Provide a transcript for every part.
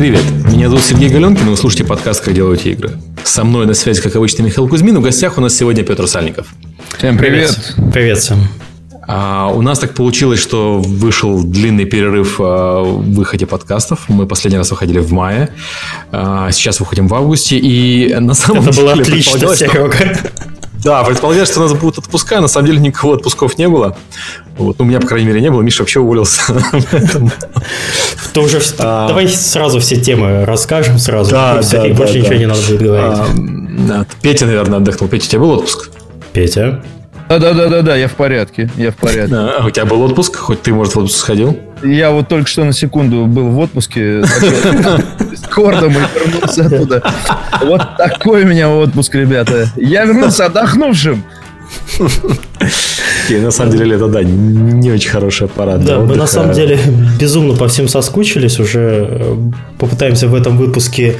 Привет, меня зовут Сергей Галенкин, и вы слушаете подкаст «Как делают игры». Со мной на связи, как обычно, Михаил Кузьмин. В гостях у нас сегодня Петр Сальников. Всем привет. Привет, привет всем. А, у нас так получилось, что вышел длинный перерыв а, в выходе подкастов. Мы последний раз выходили в мае. А, сейчас выходим в августе. И на самом Это деле... было отлично, Серега. Да, предполагалось, что у нас будут отпуска, на самом деле никакого отпусков не было. Вот. Ну, у меня, по крайней мере, не было. Миша вообще уволился. Ты уже... А... Давай сразу все темы расскажем сразу. Да, да, и да, больше да. ничего не надо будет говорить. А, Петя, наверное, отдохнул. Петя, у тебя был отпуск? Петя? Да-да-да-да, я в порядке, я в порядке. А, у тебя был отпуск? Хоть ты, может, в отпуск сходил? Я вот только что на секунду был в отпуске с кордом и вернулся оттуда. Вот такой у меня отпуск, ребята. Я вернулся отдохнувшим. И на самом деле это, да, не очень хороший аппарат. Да, мы на самом деле безумно по всем соскучились. Уже попытаемся в этом выпуске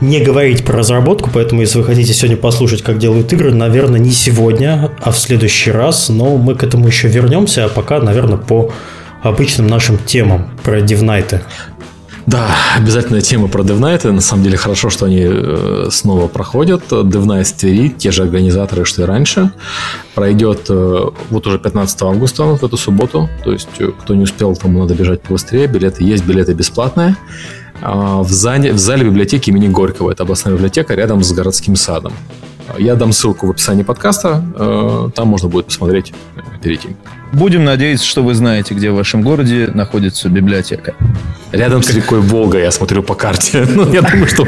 не говорить про разработку, поэтому если вы хотите сегодня послушать, как делают игры, наверное, не сегодня, а в следующий раз. Но мы к этому еще вернемся, а пока, наверное, по обычным нашим темам про дивнайты. Да, обязательная тема про DevNight. На самом деле хорошо, что они снова проходят. DevNight в Твери, те же организаторы, что и раньше. Пройдет вот уже 15 августа, в эту субботу. То есть, кто не успел, тому надо бежать побыстрее. Билеты есть, билеты бесплатные. В зале, в зале библиотеки имени Горького. Это областная библиотека рядом с городским садом. Я дам ссылку в описании подкаста. Там можно будет посмотреть, перейти. Будем надеяться, что вы знаете, где в вашем городе находится библиотека. Рядом с рекой Волга, я смотрю по карте. Ну, я думаю, что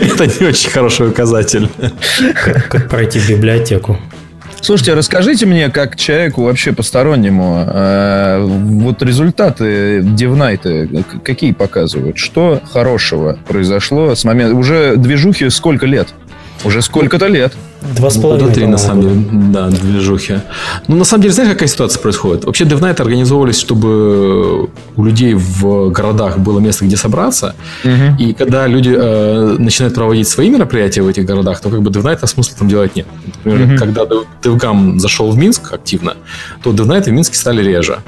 это не очень хороший указатель. Как, как пройти в библиотеку? Слушайте, расскажите мне, как человеку вообще постороннему, э, вот результаты Дивнайта какие показывают? Что хорошего произошло с момента... Уже движухи сколько лет? Уже сколько-то лет. Два с половиной. Года три, на самом деле, да, движухи. Ну, на самом деле, знаешь, какая ситуация происходит? Вообще, DevNight организовывались, чтобы у людей в городах было место, где собраться. Угу. И когда люди э, начинают проводить свои мероприятия в этих городах, то как бы DevNight смысла там делать нет. Например, Мгм. когда DevGam зашел в Минск активно, то DevNight в Минске стали реже.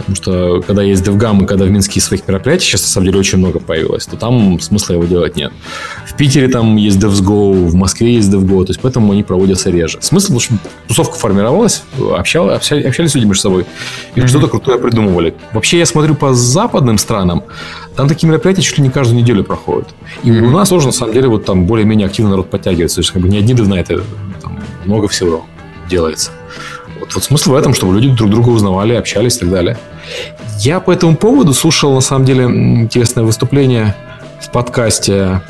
Потому что когда есть DevGam и когда в Минске своих мероприятий, сейчас на самом деле очень много появилось, то там смысла его делать нет. В Питере там есть DevsGo, в Москве есть DevGo, то есть поэтому они проводятся реже. Смысл, потому что тусовка формировалась, общал- общались, общались люди между собой и Мгм. что-то крутое придумывали. Вообще, я смотрю по западным странам, там такие мероприятия чуть ли не каждую неделю проходят. И Мгм. у нас тоже, на самом деле, вот там более-менее активно народ подтягивается. То есть, как бы не одни DevNight, там много всего делается. Вот, смысл в этом, чтобы люди друг друга узнавали, общались и так далее. Я по этому поводу слушал, на самом деле, интересное выступление в подкасте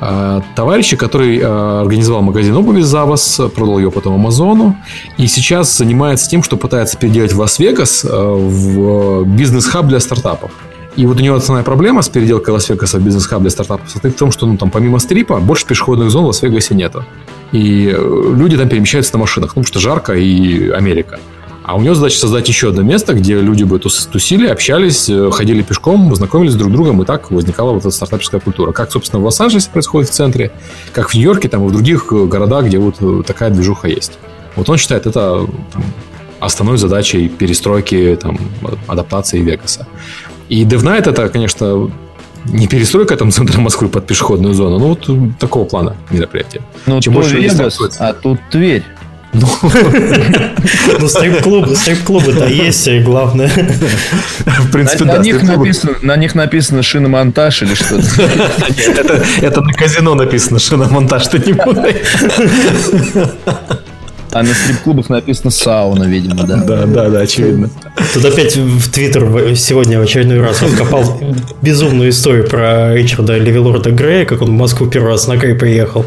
э, товарища, который э, организовал магазин обуви Завос, продал ее потом Амазону, и сейчас занимается тем, что пытается переделать Лас-Вегас э, в бизнес-хаб для стартапов. И вот у него основная проблема с переделкой Лас-Вегаса в бизнес-хаб для стартапов состоит в том, что ну, там помимо стрипа больше пешеходных зон в Лас-Вегасе нету. И э, люди там перемещаются на машинах, ну, потому что жарко и Америка. А у него задача создать еще одно место, где люди бы тус- тусили, общались, э, ходили пешком, знакомились друг с другом, и так возникала вот эта стартаперская культура. Как, собственно, в Лос-Анджелесе происходит в центре, как в Нью-Йорке, там и в других э, городах, где вот такая движуха есть. Вот он считает это там, основной задачей перестройки, там, адаптации Вегаса. И DevNight это, конечно, не перестройка там центра Москвы под пешеходную зону, ну вот такого плана мероприятия. Ну, Чем больше Вегас, а тут Тверь. Ну, Ну, стрип-клубы, стрип-клубы-то есть, главное. в принципе, на, да. на них написано, на них написано шиномонтаж или что-то. Нет, это, это на казино написано, что на монтаж ты не путай. А на стрип-клубах написано сауна, видимо, да. Да, да, да, очевидно. Тут опять в Твиттер сегодня в очередной раз раскопал безумную историю про Ричарда Левелорда Грея, как он в Москву первый раз на Грей приехал.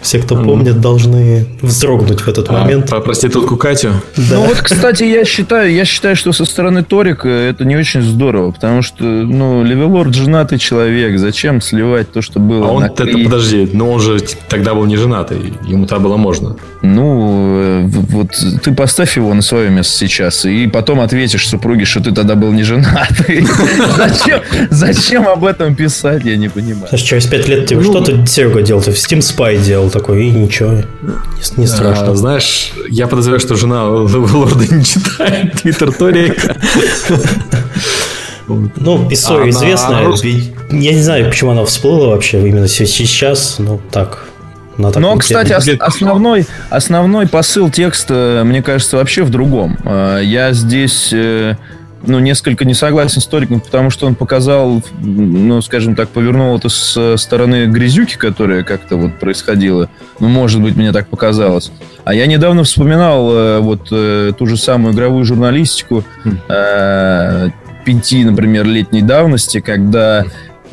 Все, кто помнит, должны вздрогнуть в этот А, момент. про проститутку Катю. Да. Ну вот, кстати, я считаю, я считаю, что со стороны Торика это не очень здорово, потому что, ну, Левелорд женатый человек, зачем сливать то, что было А он, на это, подожди, но он же тогда был не женатый, ему тогда было можно. Ну, э, вот ты поставь его на свое место сейчас, и потом ответишь супруге, что ты тогда был не женатый. Зачем, зачем об этом писать, я не понимаю. Через пять лет тебе Ну, что ты, Серега, делал? Ты в Steam Spy делал такой, и ничего, не, страшно. А, знаешь, я подозреваю, что жена лорда не читает твиттер Торика. Ну, история она... известная. Я не знаю, почему она всплыла вообще именно сейчас. Ну, так. Но, ну, кстати, ос- основной, основной посыл текста, мне кажется, вообще в другом. Э, я здесь э, ну, несколько не согласен с Ториком, потому что он показал, ну, скажем так, повернул это с стороны грязюки, которая как-то вот происходила. Ну, может быть, мне так показалось. А я недавно вспоминал э, вот э, ту же самую игровую журналистику э, пяти, например, летней давности, когда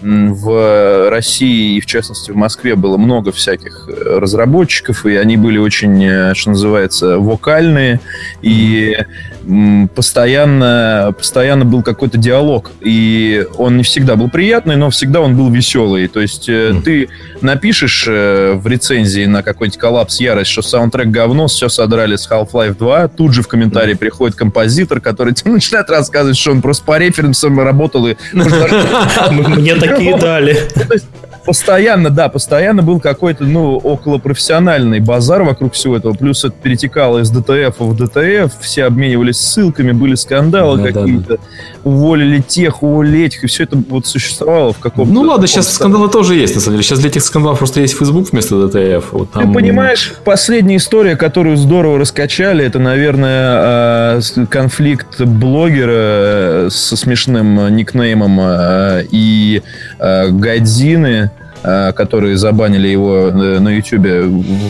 в России и, в частности, в Москве было много всяких э, разработчиков, и они были очень, э, что называется, вокальные, и постоянно, постоянно был какой-то диалог. И он не всегда был приятный, но всегда он был веселый. То есть mm. ты напишешь в рецензии на какой-нибудь коллапс ярость, что саундтрек говно, все содрали с Half-Life 2, тут же в комментарии mm. приходит композитор, который тебе начинает рассказывать, что он просто по референсам работал и... Мне так такие дали. Постоянно, да, постоянно был какой-то, ну, околопрофессиональный базар вокруг всего этого. Плюс это перетекало из ДТФ в ДТФ. Все обменивались ссылками, были скандалы ну, какие-то. Да, да. Уволили тех, уволили этих. И все это вот существовало в каком-то... Ну ладно, сейчас скандалы тоже есть, на самом деле. Сейчас для этих скандалов просто есть Facebook вместо ДТФ. Вот там... Ты понимаешь, последняя история, которую здорово раскачали, это, наверное, а, конфликт блогера э, со смешным никнеймом э, и э, Годзины которые забанили его э, на Ютубе.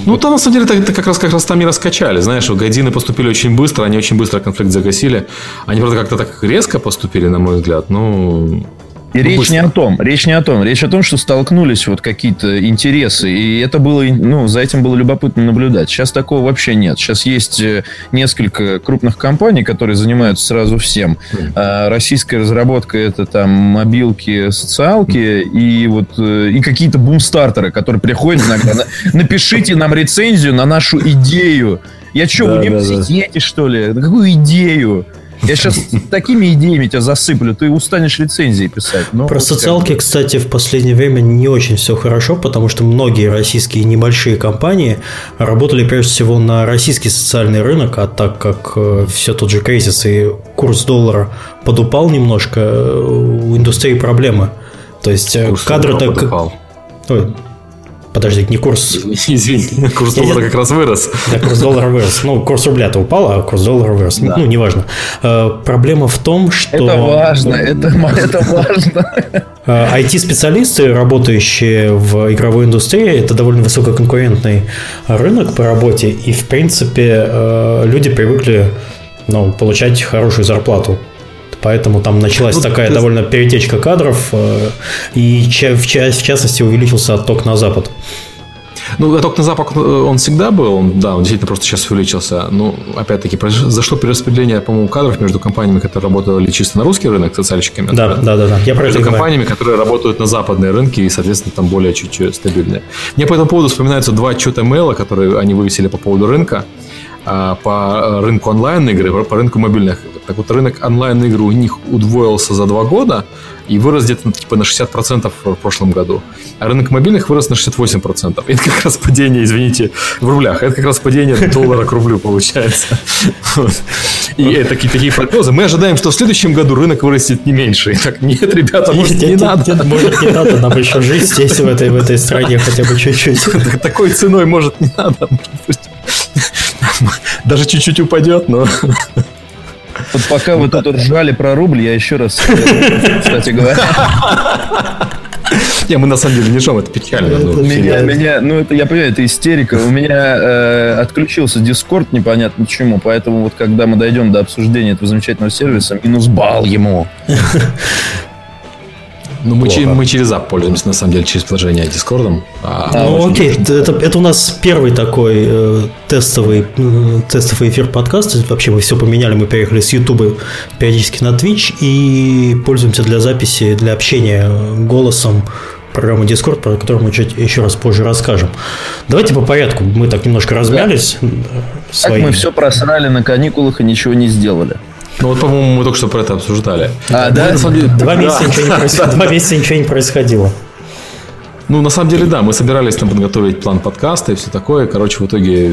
Ну, там, на самом деле, это, как раз как раз там и раскачали. Знаешь, Гайдины поступили очень быстро, они очень быстро конфликт загасили. Они, правда, как-то так резко поступили, на мой взгляд. Ну, и ну, речь быстро. не о том, речь не о том. Речь о том, что столкнулись вот какие-то интересы. И это было, ну, за этим было любопытно наблюдать. Сейчас такого вообще нет. Сейчас есть э, несколько крупных компаний, которые занимаются сразу всем. А российская разработка это там мобилки, социалки и вот э, и какие-то бумстартеры, которые приходят иногда. Напишите нам рецензию на нашу идею. Я что, да, в университете, да, да. что ли? Какую идею? Я сейчас такими идеями тебя засыплю, ты устанешь рецензии писать. Но Про социалки, кстати, в последнее время не очень все хорошо, потому что многие российские небольшие компании работали прежде всего на российский социальный рынок, а так как э, все тот же кризис и курс доллара подупал немножко, э, у индустрии проблемы. То есть э, курс кадры так... Ой, Подожди, не курс... Извини, курс доллара как раз вырос. Да, курс доллара вырос. Ну, курс рубля-то упал, а курс доллара вырос. Да. Ну, неважно. Э, проблема в том, что... Это важно, это, это важно. IT-специалисты, э, работающие в игровой индустрии, это довольно высококонкурентный рынок по работе, и, в принципе, э, люди привыкли ну, получать хорошую зарплату Поэтому там началась ну, такая ты... довольно перетечка кадров, э, и в частности увеличился отток на запад. Ну, отток на запад э, он всегда был, он, да, он действительно просто сейчас увеличился. Но, опять-таки, произошло перераспределение, по-моему, кадров между компаниями, которые работали чисто на русский рынок, социальщиками. Да, да, да, да. Я про между это компаниями, говорю. которые работают на западные рынки и, соответственно, там более чуть-чуть стабильные. Мне по этому поводу вспоминаются два отчета мейла, которые они вывесили по поводу рынка а, по рынку онлайн-игры, по рынку мобильных так вот, рынок онлайн-игр у них удвоился за два года и вырос где-то типа, на 60% в прошлом году. А рынок мобильных вырос на 68%. Это как раз падение, извините, в рублях. Это как раз падение доллара к рублю получается. И это такие, такие прогнозы. Мы ожидаем, что в следующем году рынок вырастет не меньше. Так, нет, ребята, может, не надо. Может, не надо, нам еще жить здесь, в этой, в этой стране хотя бы чуть-чуть. Такой ценой, может, не надо. Даже чуть-чуть упадет, но... Вот пока вы тут ржали про рубль, я еще раз, кстати говоря. Не, мы на самом деле не жжем, это печально. Ну, меня, меня, ну это я понимаю, это истерика. У меня э, отключился Дискорд, непонятно почему, поэтому вот когда мы дойдем до обсуждения этого замечательного сервиса, минус балл ему. Ну, мы, че, мы через app пользуемся, на самом деле, через приложение Discord. А, ну, окей, это, это у нас первый такой э, тестовый, э, тестовый эфир подкаста. Вообще мы все поменяли, мы переехали с YouTube периодически на Twitch и пользуемся для записи, для общения голосом программу Discord, про которую мы чуть еще раз позже расскажем. Давайте по порядку. Мы так немножко размялись. Да. Своим. Так мы все просрали на каникулах и ничего не сделали. Ну вот, по-моему, мы только что про это обсуждали. А, да? Деле... Два, месяца ничего не происходило. Два месяца ничего не происходило. Ну, на самом деле, да, мы собирались там подготовить план подкаста и все такое. Короче, в итоге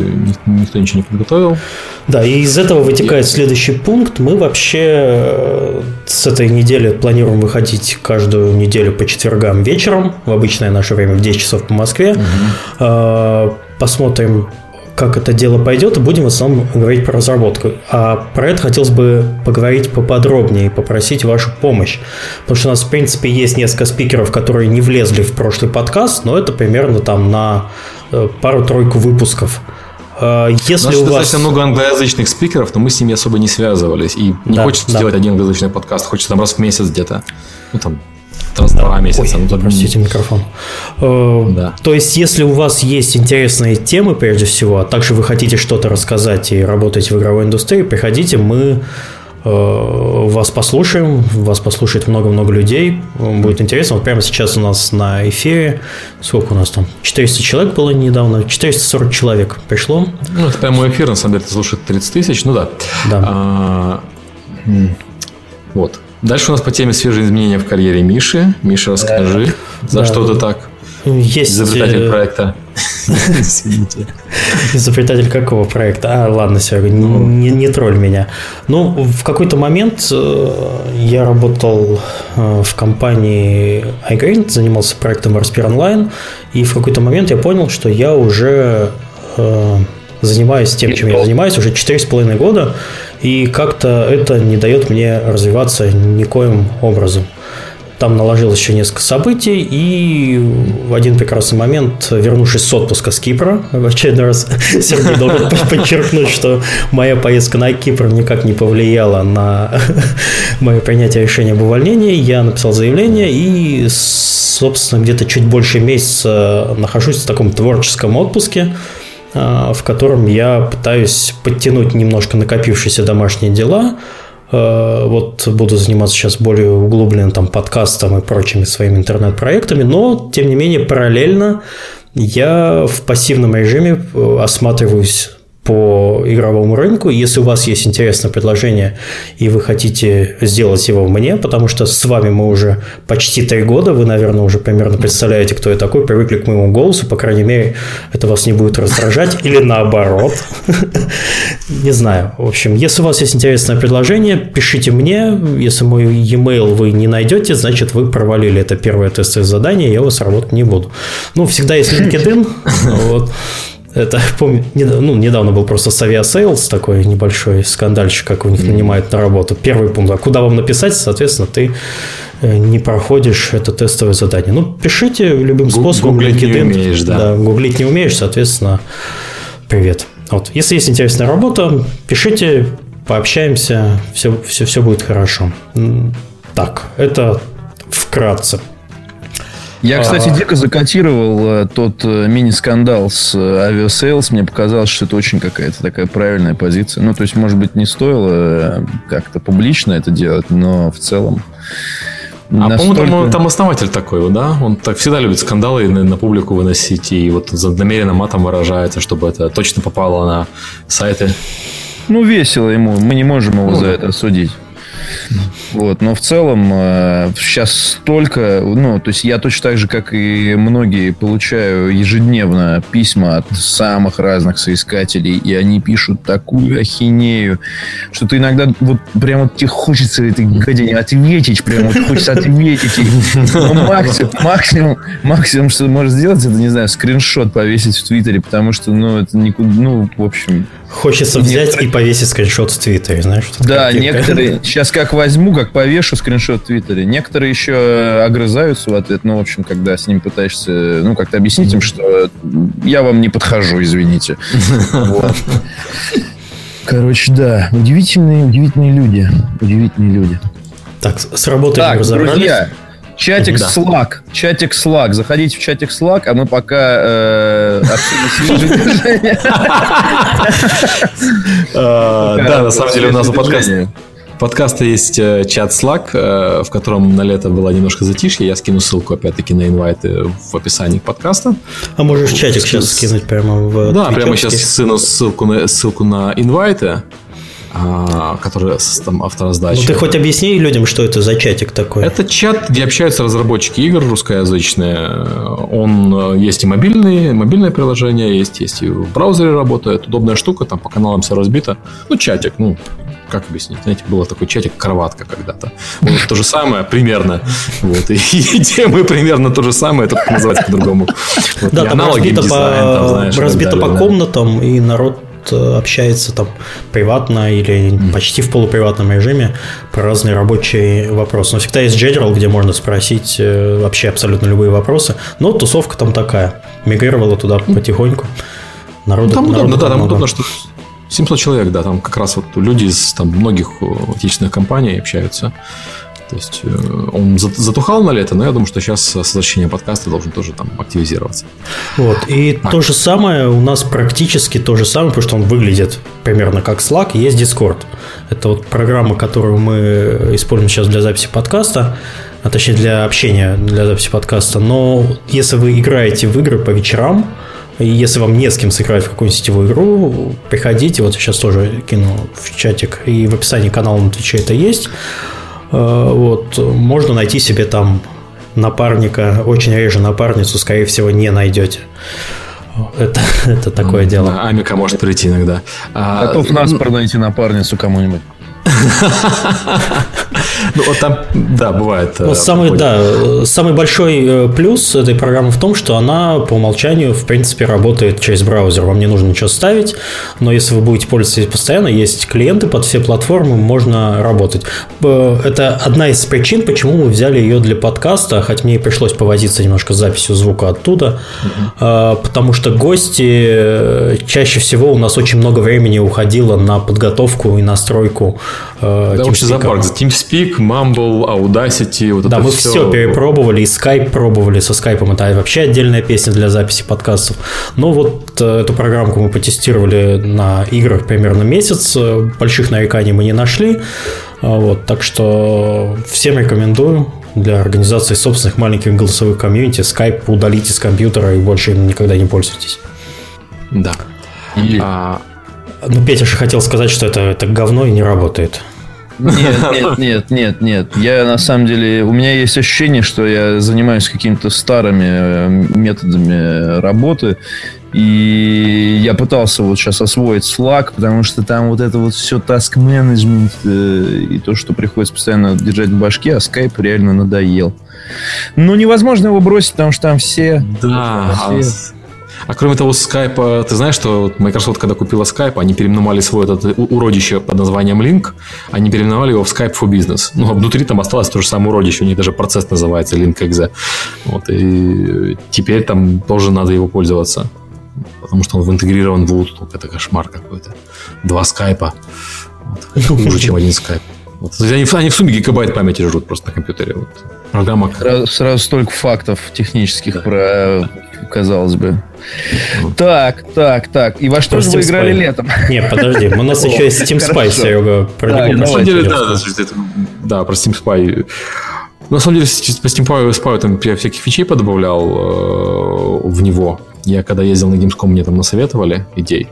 никто ничего не подготовил. Да, и из этого вытекает следующий пункт. Мы вообще э, с этой недели планируем выходить каждую неделю по четвергам вечером, в обычное наше время, в 10 часов по Москве. Угу. Посмотрим, как это дело пойдет, и будем в основном говорить про разработку. А про это хотелось бы поговорить поподробнее и попросить вашу помощь. Потому что у нас, в принципе, есть несколько спикеров, которые не влезли в прошлый подкаст, но это примерно там на э, пару-тройку выпусков. А, если у, у вас... достаточно много англоязычных спикеров, но мы с ними особо не связывались. И не да, хочется да. сделать один англоязычный подкаст, хочется там раз в месяц где-то. Ну, там, раз да. два месяца. Ой, ну, простите, микрофон. Э, да. То есть, если у вас есть интересные темы, прежде всего, а также вы хотите что-то рассказать и работаете в игровой индустрии, приходите, мы э, вас послушаем, вас послушает много-много людей, будет интересно. Вот прямо сейчас у нас на эфире, сколько у нас там, 400 человек было недавно, 440 человек пришло. Ну, это прямой эфир, на самом деле, слушает 30 тысяч, ну да. Да. А, вот. Дальше у нас по теме свежие изменения в карьере Миши. Миша, расскажи, да. за да. что ты так? Есть... Изобретатель э, проекта. Изобретатель какого проекта? А, ладно, Серега, не, ну. не, не тролль меня. Ну, в какой-то момент э, я работал э, в компании iGreen, занимался проектом Распир Online, и в какой-то момент я понял, что я уже занимаюсь тем, чем я занимаюсь уже 4,5 года, и как-то это не дает мне развиваться никоим образом. Там наложилось еще несколько событий, и в один прекрасный момент, вернувшись с отпуска с Кипра, в очередной раз Сергей должен подчеркнуть, что моя поездка на Кипр никак не повлияла на мое принятие решения об увольнении. Я написал заявление и, собственно, где-то чуть больше месяца нахожусь в таком творческом отпуске, в котором я пытаюсь подтянуть немножко накопившиеся домашние дела. А, вот буду заниматься сейчас более углубленно там подкастом и прочими своими интернет-проектами, но, тем не менее, параллельно я в пассивном режиме э, осматриваюсь по игровому рынку. Если у вас есть интересное предложение, и вы хотите сделать его мне, потому что с вами мы уже почти три года, вы, наверное, уже примерно представляете, кто я такой, привыкли к моему голосу, по крайней мере, это вас не будет раздражать, или наоборот. Не знаю. В общем, если у вас есть интересное предложение, пишите мне. Если мой e-mail вы не найдете, значит, вы провалили это первое тестовое задание, я вас работать не буду. Ну, всегда есть LinkedIn. Вот. Это, помню, ну, недавно был просто с Aviasales такой небольшой скандальчик, как у них нанимают на работу. Первый пункт, а куда вам написать, соответственно, ты э, не проходишь это тестовое задание. Ну, пишите любым способом. Гуглить LinkedIn. не умеешь, да. Да, гуглить не умеешь, соответственно, привет. Вот. Если есть интересная работа, пишите, пообщаемся, все, все, все будет хорошо. Так, это вкратце. Я, кстати, а... дико закотировал э, тот э, мини-скандал с э, авиасейлс. Мне показалось, что это очень какая-то такая правильная позиция. Ну, то есть, может быть, не стоило как-то публично это делать, но в целом... А настолько... по-моему, там, там основатель такой, да? Он так всегда любит скандалы на, на публику выносить, и вот намеренно матом выражается, чтобы это точно попало на сайты. Ну, весело ему. Мы не можем его ну, за это осудить. Вот, но в целом э, сейчас столько, ну, то есть я точно так же, как и многие, получаю ежедневно письма от самых разных соискателей, и они пишут такую ахинею, что ты иногда вот прямо тебе хочется этой гадине ответить, прямо вот хочется ответить. Но максимум, максимум, максимум, что ты можешь сделать, это, не знаю, скриншот повесить в Твиттере, потому что, ну, это никуда, ну, в общем... Хочется взять некоторые... и повесить скриншот в Твиттере, знаешь? Да, некоторые... Сейчас как возьму, как повешу скриншот в Твиттере. Некоторые еще огрызаются в ответ. Ну, в общем, когда с ними пытаешься, ну, как-то объяснить им, что я вам не подхожу, извините. Короче, да, удивительные, удивительные люди. Удивительные люди. Так, с работой так, друзья, Чатик да. Slack. Чатик Slack. Заходите в чатик Slack, а мы пока э, Да, на самом деле у нас у подкаста есть э, чат Slack, э, в котором на лето было немножко затишье. Я скину ссылку, опять-таки, на инвайты в описании подкаста. А можешь чатик сейчас скинуть прямо в Да, прямо сейчас скину ссылку на, ссылку на инвайты. а, который там автораздача. Ну ты хоть объясни людям, что это за чатик такой. Это чат, где общаются разработчики игр русскоязычные. Он э, есть и мобильные, мобильное приложение, есть, есть и в браузере работает. Удобная штука, там по каналам все разбито. Ну, чатик, ну, как объяснить? Знаете, было такой чатик кроватка когда-то. Вот то же самое примерно. Вот. И, и темы примерно то же самое, только называется по-другому. Вот. Да, там разбито, дизайн, по, там, знаешь, разбито по комнатам, и народ э, общается там приватно или mm. почти в полуприватном режиме про разные рабочие вопросы. Но всегда есть General, где можно спросить э, вообще абсолютно любые вопросы. Но тусовка там такая. Мигрировала туда потихоньку. Народу, там удобно, да, там удобно, что 700 человек, да, там как раз вот люди из там, многих э, отечественных компаний общаются. То есть э, он затухал на лето, но я думаю, что сейчас с возвращением подкаста должен тоже там активизироваться. Вот. И так. то же самое у нас практически то же самое, потому что он выглядит примерно как Slack, есть Discord. Это вот программа, которую мы используем сейчас для записи подкаста, а точнее для общения, для записи подкаста. Но если вы играете в игры по вечерам, и если вам не с кем сыграть в какую-нибудь сетевую игру, приходите, вот сейчас тоже кину в чатик, и в описании канала на Твиче это есть. Э, вот, можно найти себе там напарника, очень реже напарницу, скорее всего, не найдете. Это, это такое дело. Амика может прийти иногда. А, Готов нас найти напарницу кому-нибудь. Ну, вот там, да, бывает. Вот э, самый, да, самый большой э, плюс этой программы в том, что она по умолчанию, в принципе, работает через браузер. Вам не нужно ничего ставить, но если вы будете пользоваться постоянно, есть клиенты под все платформы, можно работать. Это одна из причин, почему мы взяли ее для подкаста, хоть мне и пришлось повозиться немножко с записью звука оттуда, угу. потому что гости чаще всего у нас очень много времени уходило на подготовку и настройку да, вообще зоопарк. TeamSpeak, Mumble, Audacity, вот да, это мы все... все перепробовали, и Skype пробовали, со Skype это вообще отдельная песня для записи подкастов. Но вот э, эту программку мы потестировали на играх примерно месяц, больших нареканий мы не нашли, а вот, так что всем рекомендую для организации собственных маленьких голосовых комьюнити Skype удалите с компьютера и больше им никогда не пользуйтесь. Да. И... А, ну, Петя же хотел сказать, что это, это говно и не работает. Нет, нет, нет, нет, нет. Я на самом деле, у меня есть ощущение, что я занимаюсь какими-то старыми э, методами работы, и я пытался вот сейчас освоить Slack, потому что там вот это вот все task management э, и то, что приходится постоянно держать в башке, а Skype реально надоел. Но невозможно его бросить, потому что там все... Да, все... А кроме того, Skype, ты знаешь, что Microsoft, когда купила Skype, они переименовали свой этот уродище под названием Link, они переименовали его в Skype for Business. Ну, а внутри там осталось то же самое уродище, у них даже процесс называется Link.exe. Вот, и теперь там тоже надо его пользоваться. Потому что он интегрирован в Outlook. Это кошмар какой-то. Два скайпа. Вот. Хуже, чем один скайп. Вот. Они, они в сумме гигабайт памяти жрут просто на компьютере. Вот. Программа... Сразу, сразу столько фактов технических да. про казалось бы. Так, так, так. И во что же вы играли летом? Не, подожди, у нас еще есть Steam Spy, Серега. На самом деле, да, да, про Steam Spy. На самом деле, по Steam Spy там я всяких фичей подобавлял э, в него. Я когда ездил на Gamescom, мне там насоветовали идей.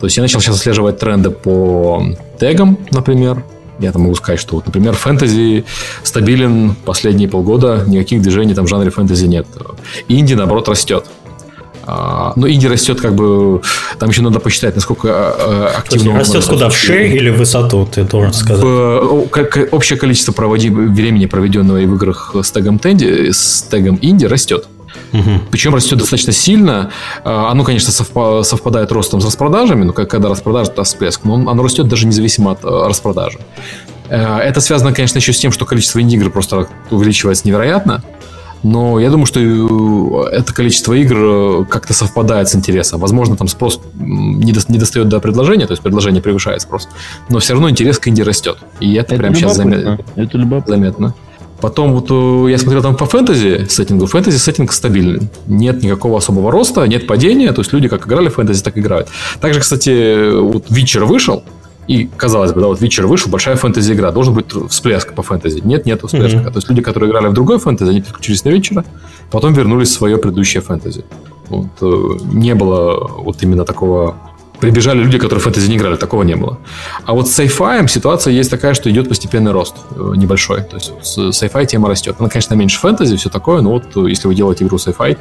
То есть я начал сейчас отслеживать тренды по тегам, например. Я там могу сказать, что, вот, например, фэнтези стабилен последние полгода, никаких движений там в жанре фэнтези нет. Инди, наоборот, растет. А, но инди растет как бы... Там еще надо посчитать, насколько а, активно... Растет куда? В шею или в высоту, ты должен сказать? В, общее количество проводи, времени, проведенного в играх с тегом Тенди, с тегом инди, растет. Угу. Причем растет достаточно сильно. А, оно, конечно, совпадает ростом с распродажами, но когда распродажа, это всплеск, но оно растет даже независимо от э, распродажи. Э, это связано, конечно, еще с тем, что количество инди-игр просто увеличивается невероятно. Но я думаю, что э, это количество игр как-то совпадает с интересом. Возможно, там спрос не, до, не достает до предложения, то есть предложение превышает спрос. Но все равно интерес к инди растет. И это, это прям сейчас заметно. Это любопытно. заметно. Потом вот э, я смотрел там по фэнтези сеттингу. Фэнтези сеттинг стабильный. Нет никакого особого роста, нет падения. То есть люди как играли в фэнтези, так играют. Также, кстати, вот Вичер вышел. И, казалось бы, да, вот Вичер вышел, большая фэнтези игра, должен быть всплеск по фэнтези. Нет, нет всплеска. Mm-hmm. То есть люди, которые играли в другой фэнтези, они переключились на Вичера, потом вернулись в свое предыдущее фэнтези. Вот, э, не было вот именно такого прибежали люди, которые в фэнтези не играли. Такого не было. А вот с sci ситуация есть такая, что идет постепенный рост э, небольшой. То есть с sci тема растет. Она, конечно, меньше фэнтези, все такое, но вот э, если вы делаете игру sci-fi,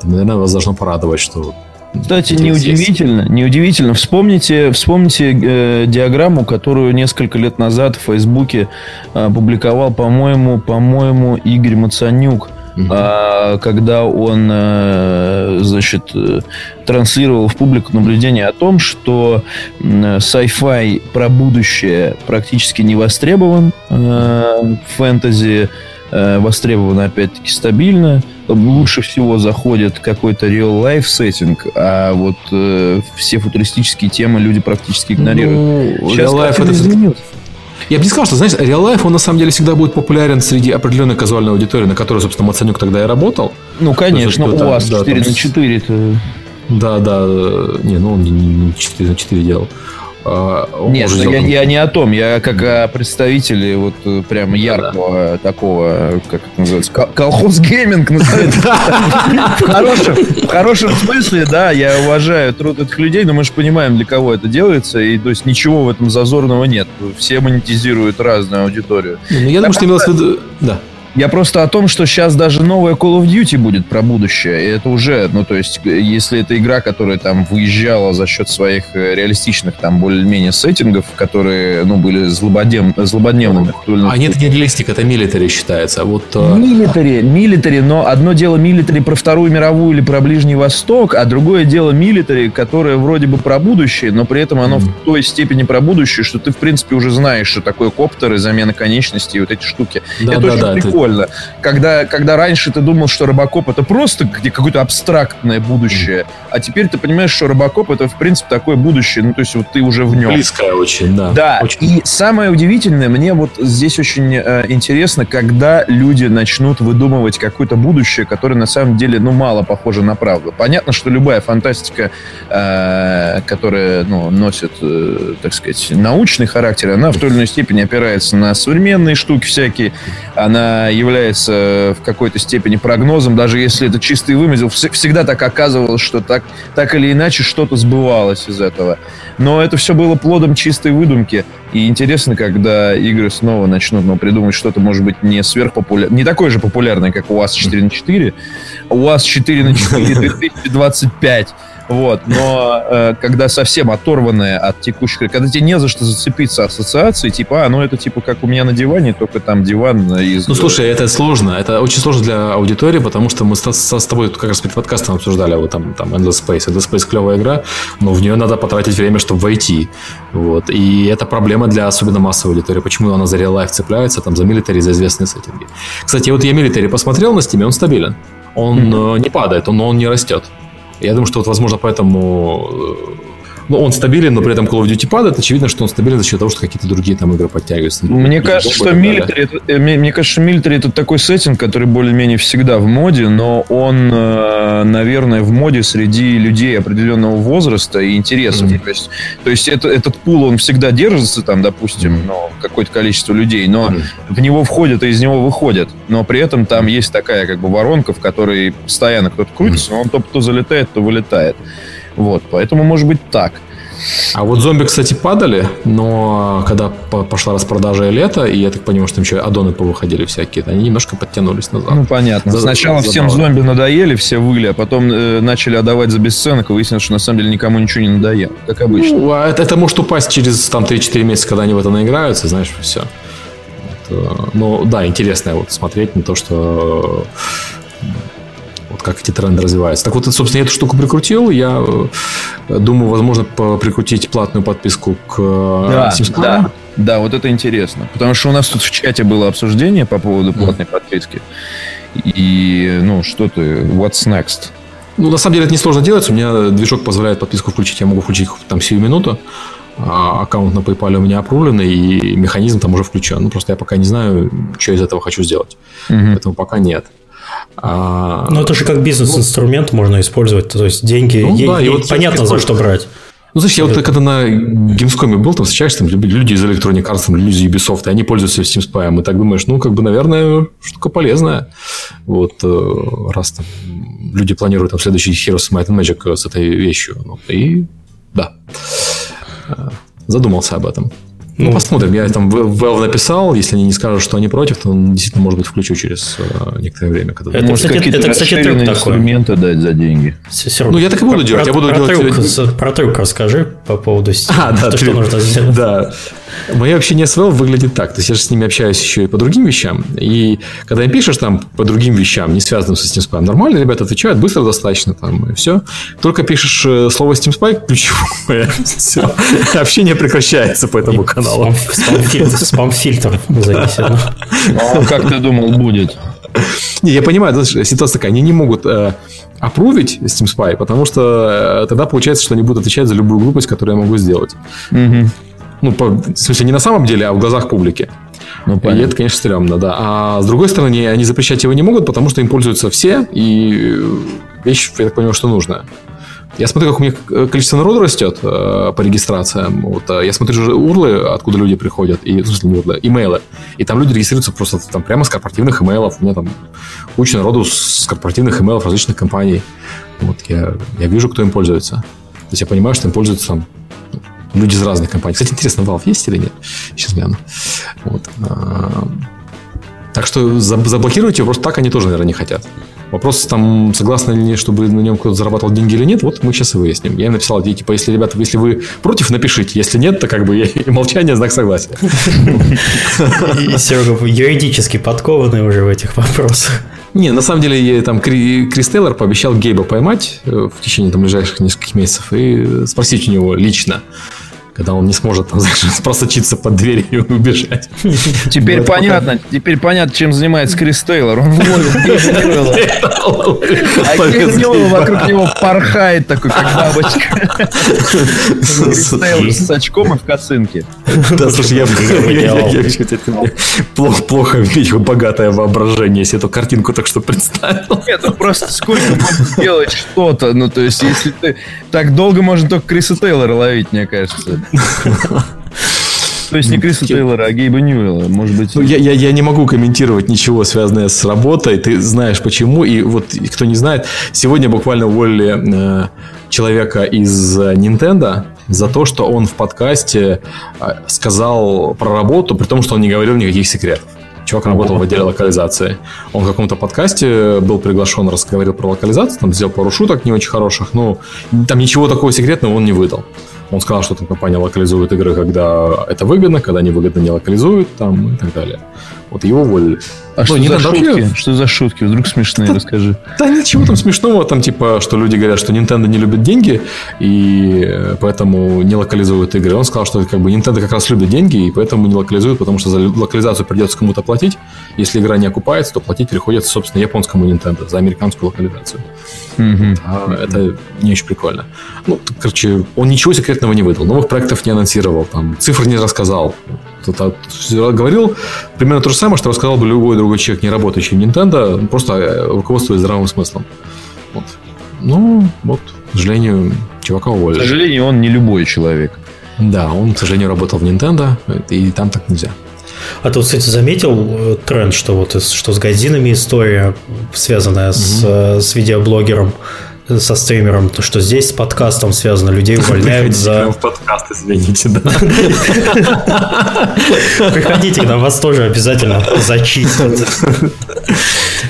то, наверное, вас должно порадовать, что кстати, неудивительно, неудивительно. Вспомните, вспомните э, диаграмму, которую несколько лет назад в Фейсбуке э, публиковал, по-моему, по-моему, Игорь Мацанюк. Угу. А, когда он, э, значит, э, транслировал в публику наблюдение о том, что sci-fi про будущее практически не востребован, э, фэнтези востребован опять-таки стабильно, лучше всего заходит какой-то real-life сеттинг, а вот э, все футуристические темы люди практически игнорируют. Ну, Сейчас real-life это изменился. Я бы не сказал, что, знаешь, Real Life, он на самом деле всегда будет популярен среди определенной казуальной аудитории, на которой, собственно, Мацанюк тогда и работал. Ну, конечно, есть, у вас да, 4 там... на 4 это... Да, да, не, ну он не 4 на 4 делал. А, Нет, ну, я, я не о том, я как о представителе вот э, прямо яркого да. такого, как это называется, колхоз гейминг в хорошем смысле, да, я уважаю труд этих людей, но мы же понимаем, для кого это делается, и то есть ничего в этом зазорного нет. Все монетизируют разную аудиторию. Ну, я думаю, что имелось в виду... Да. Я просто о том, что сейчас даже новая Call of Duty будет про будущее. И это уже, ну, то есть, если это игра, которая там выезжала за счет своих э, реалистичных, там, более-менее сеттингов, которые, ну, были злободнев... злободневными. А нет, не реалистик, это милитари считается. А вот... Э, милитари, милитари, но одно дело милитари про Вторую мировую или про Ближний Восток, а другое дело милитари, которое вроде бы про будущее, но при этом оно mm. в той степени про будущее, что ты, в принципе, уже знаешь, что такое коптеры, замена конечностей, вот эти штуки. Да, это да, очень да, прикольно прикольно. Когда, когда раньше ты думал, что Робокоп это просто какое-то абстрактное будущее, а теперь ты понимаешь, что Робокоп это в принципе такое будущее, ну то есть вот ты уже в нем. Близкое очень, да. Да, очень. и самое удивительное, мне вот здесь очень э, интересно, когда люди начнут выдумывать какое-то будущее, которое на самом деле, ну, мало похоже на правду. Понятно, что любая фантастика, э, которая, ну, носит, э, так сказать, научный характер, она в той или иной степени опирается на современные штуки всякие, она является в какой-то степени прогнозом, даже если это чистый вымысел. Всегда так оказывалось, что так, так или иначе что-то сбывалось из этого. Но это все было плодом чистой выдумки. И интересно, когда игры снова начнут ну, придумать что-то, может быть, не сверхпопулярное, не такое же популярное, как у вас 4 на 4, у вас 4 на 4 2025 вот, но э, когда совсем оторванная от текущих, когда тебе не за что зацепиться ассоциации, типа, а, ну это типа как у меня на диване, только там диван из... Ну, слушай, это сложно, это очень сложно для аудитории, потому что мы с, с, с тобой как раз перед подкастом обсуждали вот там, там Endless Space. Endless Space клевая игра, но в нее надо потратить время, чтобы войти. Вот, и это проблема для особенно массовой аудитории. Почему она за Real Life цепляется, там, за Military, за известные сеттинги. Кстати, вот я Military посмотрел на Steam, он стабилен. Он mm-hmm. не падает, он, он не растет. Я думаю, что вот, возможно, поэтому э, ну, он стабилен, но при этом Call of Duty падает. Очевидно, что он стабилен за счет того, что какие-то другие там игры подтягиваются. Мне кажется, что это, э, мне кажется, что Military это такой сеттинг, который более-менее всегда в моде, но он, э, наверное, в моде среди людей определенного возраста и интересов. Mm-hmm. То есть, то есть это, этот пул, он всегда держится там, допустим, mm-hmm. ну, какое-то количество людей, но mm-hmm. в него входят и из него выходят. Но при этом там есть такая как бы воронка, в которой постоянно кто-то крутится, mm-hmm. но он то, то залетает, то вылетает. Вот, поэтому может быть так. А вот зомби, кстати, падали, но когда пошла распродажа лета, и я так понимаю, что там еще аддоны повыходили всякие, они немножко подтянулись назад. Ну, понятно. За, Сначала за, всем зомби надоели, все выли, а потом э, начали отдавать за бесценок, и выяснилось, что на самом деле никому ничего не надоело, как обычно. Ну, а это, это может упасть через там 3-4 месяца, когда они в это наиграются, знаешь, все. Это, ну, да, интересно вот смотреть на то, что вот как эти тренды развиваются. Так вот, собственно, я эту штуку прикрутил. Я э, думаю, возможно, прикрутить платную подписку к э, да, Да, да, вот это интересно. Потому что у нас тут в чате было обсуждение по поводу платной mm. подписки. И, ну, что ты, what's next? Ну, на самом деле, это несложно делать. У меня движок позволяет подписку включить. Я могу включить там сию минуту. А аккаунт на PayPal у меня опруленный, и механизм там уже включен. Ну, просто я пока не знаю, что из этого хочу сделать. Mm-hmm. Поэтому пока нет. А, ну, это же как бизнес-инструмент ну, можно использовать. То есть деньги, ну, да, е- вот понятно, за что брать. Ну, знаешь, я вот когда на Gamescom был, там встречаешься, там люди из Electronic Arts, там, люди из Ubisoft, и они пользуются Steam Spy, и так думаешь, ну, как бы, наверное, штука полезная. Вот, э, раз там люди планируют там следующий Heroes Might and Magic с этой вещью. Ну, и Да. Задумался об этом. Ну, ну, посмотрим. Я там Valve написал. Если они не скажут, что они против, то действительно, может быть, включу через э, некоторое время. Когда это, может, кстати, это, кстати, трюк такой. инструменты дать за деньги. Ну, я так и буду про, делать. Про, я буду про, делать... трюк, про трюк расскажи по поводу а, да, что, что нужно сделать. Да. Мое общение с Valve выглядит так. То есть я же с ними общаюсь еще и по другим вещам. И когда им пишешь там по другим вещам, не связанным с Steam Spy, нормально ребята отвечают, быстро достаточно там, и все. Только пишешь э, слово Steam Spy, ключевое, все. Общение прекращается по этому каналу. Спам-фильтр занесено. А как ты думал, будет? Не, я понимаю, ситуация такая, они не могут э, опрувить Steam Spy, потому что э, тогда получается, что они будут отвечать за любую глупость, которую я могу сделать. Угу. Ну, по, в смысле, не на самом деле, а в глазах публики. Ну, и это, конечно, стрёмно, да. А с другой стороны, они запрещать его не могут, потому что им пользуются все, и вещь, я так понимаю, что нужная. Я смотрю, как у меня количество народу растет э, по регистрациям. Вот, э, я смотрю уже урлы, откуда люди приходят, и, в смысле, не урлы, имейлы. И там люди регистрируются просто там, прямо с корпоративных имейлов. У меня там куча народу с корпоративных имейлов различных компаний. Вот я, я вижу, кто им пользуется. То есть я понимаю, что им пользуются там люди из разных компаний. Кстати, интересно, Valve есть или нет? Сейчас гляну. Вот. Так что заблокировать его просто так они тоже, наверное, не хотят. Вопрос там, согласны ли, чтобы на нем кто-то зарабатывал деньги или нет, вот мы сейчас и выясним. Я им написал, типа, если, ребята, если вы против, напишите. Если нет, то как бы и молчание, знак согласия. Серега юридически подкованный уже в этих вопросах. Не, на самом деле, там Крис Тейлор пообещал Гейба поймать э, в течение там, ближайших нескольких месяцев и спросить у него лично, когда он не сможет там, знаешь, просочиться под дверь и убежать. Теперь Но понятно, пока... теперь понятно, чем занимается Крис Тейлор. Он ловит А Гейб вокруг него порхает такой, как бабочка. Крис Тейлор с очком и в косынке. Да, слушай, я плохо видел богатое воображение, если эту картинку так что представил. Нет, ну просто сколько можно делать что-то. Ну, то есть, если ты... Так долго можно только Криса Тейлора ловить, мне кажется. То есть не Криса Тейлора, а Гейба Ньюэлла, может быть. Ну, я, я, я не могу комментировать ничего, связанное с работой. Ты знаешь почему. И вот кто не знает, сегодня буквально уволили э, человека из э, Nintendo за то, что он в подкасте э, сказал про работу, при том, что он не говорил никаких секретов. Чувак работал в отделе локализации. Он в каком-то подкасте был приглашен, разговаривал про локализацию, там сделал пару шуток не очень хороших, но там ничего такого секретного он не выдал. Он сказал, что там компания локализует игры, когда это выгодно, когда невыгодно не локализует, там и так далее. Вот его уволили. А ну, что не за шутки? Что за шутки? Вдруг смешные, да, расскажи. Да ничего там смешного. Там типа, что люди говорят, что Nintendo не любит деньги, и э, поэтому не локализуют игры. Он сказал, что как бы Nintendo как раз любит деньги, и поэтому не локализует, потому что за локализацию придется кому-то платить. Если игра не окупается, то платить приходится, собственно, японскому Nintendo за американскую локализацию. Угу. А это не очень прикольно. Ну, короче, он ничего секретного не выдал, новых проектов не анонсировал, там, цифр не рассказал. Тут, говорил примерно то же самое, что рассказал бы любой другой человек, не работающий в Nintendo, просто э, руководствуясь здравым смыслом. Вот. Ну, вот, к сожалению, чувака уволили. К сожалению, он не любой человек. Да, он, к сожалению, работал в Nintendo, и там так нельзя. А ты, кстати, заметил э, тренд, что вот что с газинами история, связанная угу. с, э, с видеоблогером, со стримером, то что здесь с подкастом связано, людей увольняют за... в подкаст, извините, да. Приходите, нам вас тоже обязательно зачистят.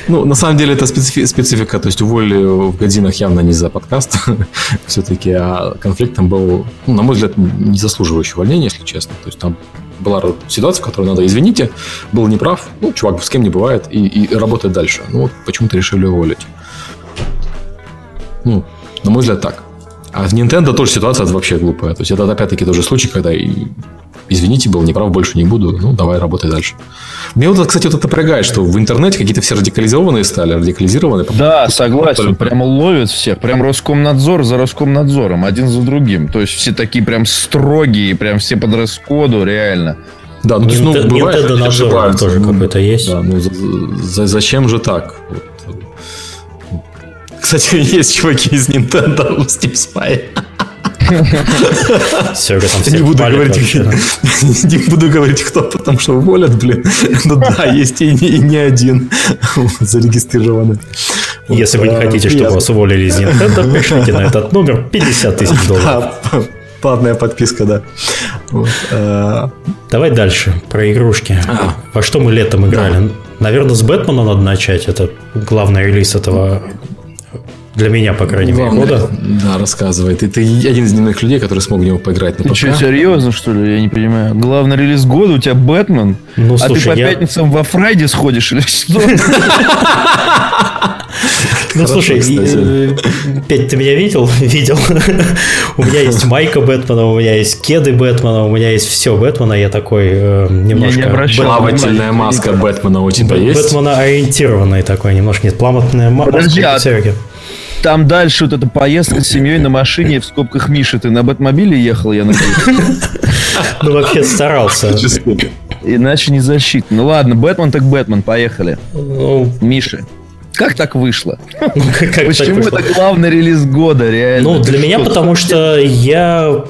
Ну, на самом деле, это специфика, то есть уволили в годинах явно не за подкаст все-таки, а конфликт там был, ну, на мой взгляд, не заслуживающий увольнения, если честно. То есть там была ситуация, в которой надо, извините, был неправ, ну, чувак с кем не бывает, и, и работает дальше. Ну, вот почему-то решили уволить. Ну, на мой взгляд, так. А в Nintendo тоже ситуация вообще глупая. То есть это опять-таки тоже случай, когда и извините, был неправ, больше не буду, ну, давай работай дальше. Мне вот, кстати, вот это напрягает, что в интернете какие-то все радикализованные стали, радикализированные. Да, согласен, прямо ловят всех, прям Роскомнадзор за Роскомнадзором, один за другим. То есть все такие прям строгие, прям все под раскоду, реально. Да, ну, то есть, ну, бывает, Nintendo тоже какой-то есть. Да, ну, за, за, зачем же так? Кстати, есть чуваки из Nintendo в Steam Spy. Все, там не буду говорить, не буду говорить, кто, потому что уволят, блин. Ну да, есть и не, и не один зарегистрированный. Если вы не хотите, чтобы вас уволили из Nintendo, пришлите на этот номер 50 тысяч долларов. Платная подписка, да. Вот. Э, Давай дальше, про игрушки. А. Во что мы летом играли? Да. Наверное, с Бэтмена надо начать. Это главный релиз этого для меня, по крайней мере, года. Да, рассказывает. И ты один из немногих людей, который смог в него поиграть на ПК. Ты что, серьезно, что ли? Я не понимаю. Главный релиз года у тебя Бэтмен? Ну, слушай, а ты по я... пятницам во Фрайде сходишь или что? Ну, слушай, э, Петь, ты меня видел? Видел. У меня есть майка Бэтмена, у меня есть кеды Бэтмена, у меня есть все Бэтмена. Я такой э, немножко... Плавательная маска Бэтмена у тебя есть? Бэтмена ориентированный такой немножко. Нет, плавательная маска. Подожди, а там дальше вот эта поездка с семьей на машине в скобках Миши. Ты на Бэтмобиле ехал, я надеюсь? Ну, вообще старался. Иначе не защит. Ну ладно, Бэтмен так Бэтмен, поехали. Ну, Миши. Как так вышло? Почему это главный релиз года, реально? Ну, для меня, потому что я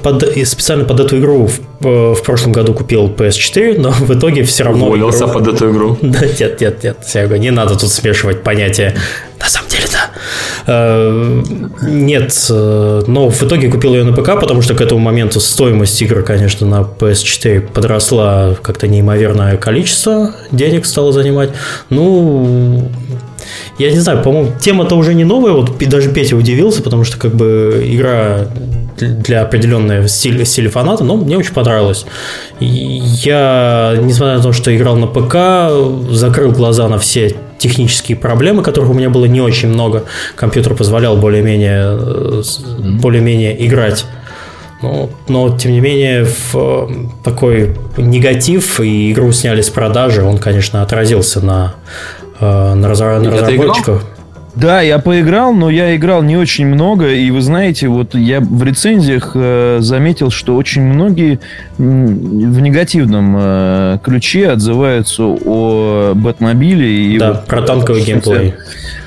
специально под эту игру в, э, прошлом году купил PS4, но в итоге все равно... Уволился под эту игру? Да, нет, нет, нет, Серега, не надо тут смешивать понятия. На самом деле, да. Э, нет, э, но в итоге купил ее на ПК, потому что к этому моменту стоимость игры, конечно, на PS4 подросла как-то неимоверное количество денег стало занимать. Ну, я не знаю, по-моему, тема-то уже не новая, вот даже Петя удивился, потому что как бы игра для определенной стиля, стиля фаната, но мне очень понравилось. Я, несмотря на то, что играл на ПК, закрыл глаза на все технические проблемы, которых у меня было не очень много. Компьютер позволял более-менее более-менее играть. Но, но, тем не менее, в такой негатив, и игру сняли с продажи, он, конечно, отразился на Э, на, разра... на разработчиков. Да, я поиграл, но я играл не очень много, и вы знаете, вот я в рецензиях э, заметил, что очень многие в негативном э, ключе отзываются о Бэтмобиле. И да, вот, про танковый геймплей.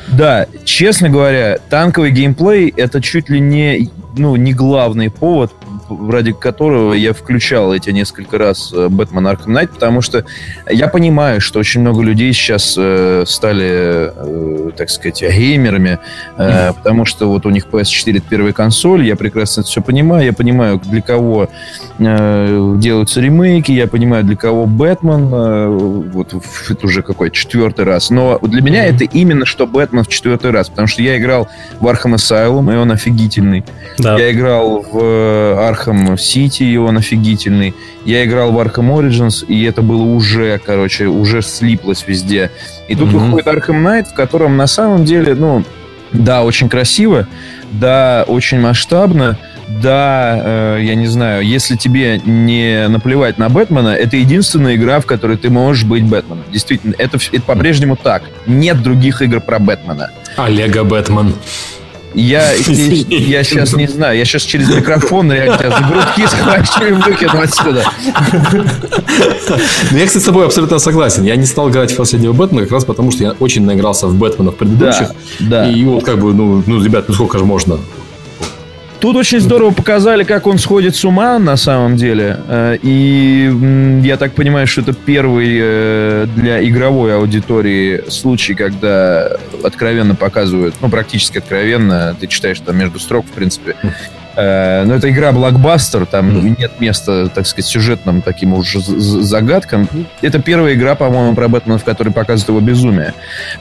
Да, честно говоря, танковый геймплей это чуть ли не, ну, не главный повод ради которого я включал эти несколько раз Бэтмен Arkham Knight, потому что я понимаю, что очень много людей сейчас э, стали, э, так сказать, геймерами, э, потому что вот у них PS4 это первая консоль, я прекрасно это все понимаю, я понимаю, для кого э, делаются ремейки, я понимаю, для кого Бэтмен, э, вот это уже какой четвертый раз, но для меня это именно что Бэтмен в четвертый раз, потому что я играл в Arkham Asylum, и он офигительный. Да. Я играл в э, Arkham City, и он офигительный. Я играл в Arkham Origins, и это было уже, короче, уже слиплось везде. И тут mm-hmm. выходит Arkham Knight, в котором на самом деле, ну, да, очень красиво, да, очень масштабно, да, э, я не знаю, если тебе не наплевать на Бэтмена, это единственная игра, в которой ты можешь быть Бэтменом. Действительно, это, это по-прежнему так. Нет других игр про Бэтмена. А Лего Бэтмен. Я, я сейчас не знаю, я сейчас через микрофон реально тебя за грудки схвачу и выкину отсюда. Ну, я, кстати, с тобой абсолютно согласен. Я не стал играть в последнего Бэтмена как раз потому, что я очень наигрался в Бэтмена в предыдущих. Да, да. И вот как бы, ну, ну, ребят, ну сколько же можно? Тут очень здорово показали, как он сходит с ума на самом деле. Э, и я так понимаю, что это первый э, для игровой аудитории случай, когда откровенно показывают, ну, практически откровенно, ты читаешь там между строк, в принципе, но это игра блокбастер, там mm-hmm. нет места, так сказать, сюжетным таким уж загадкам. Это первая игра, по-моему, про Бэтмена, в которой показывают его безумие.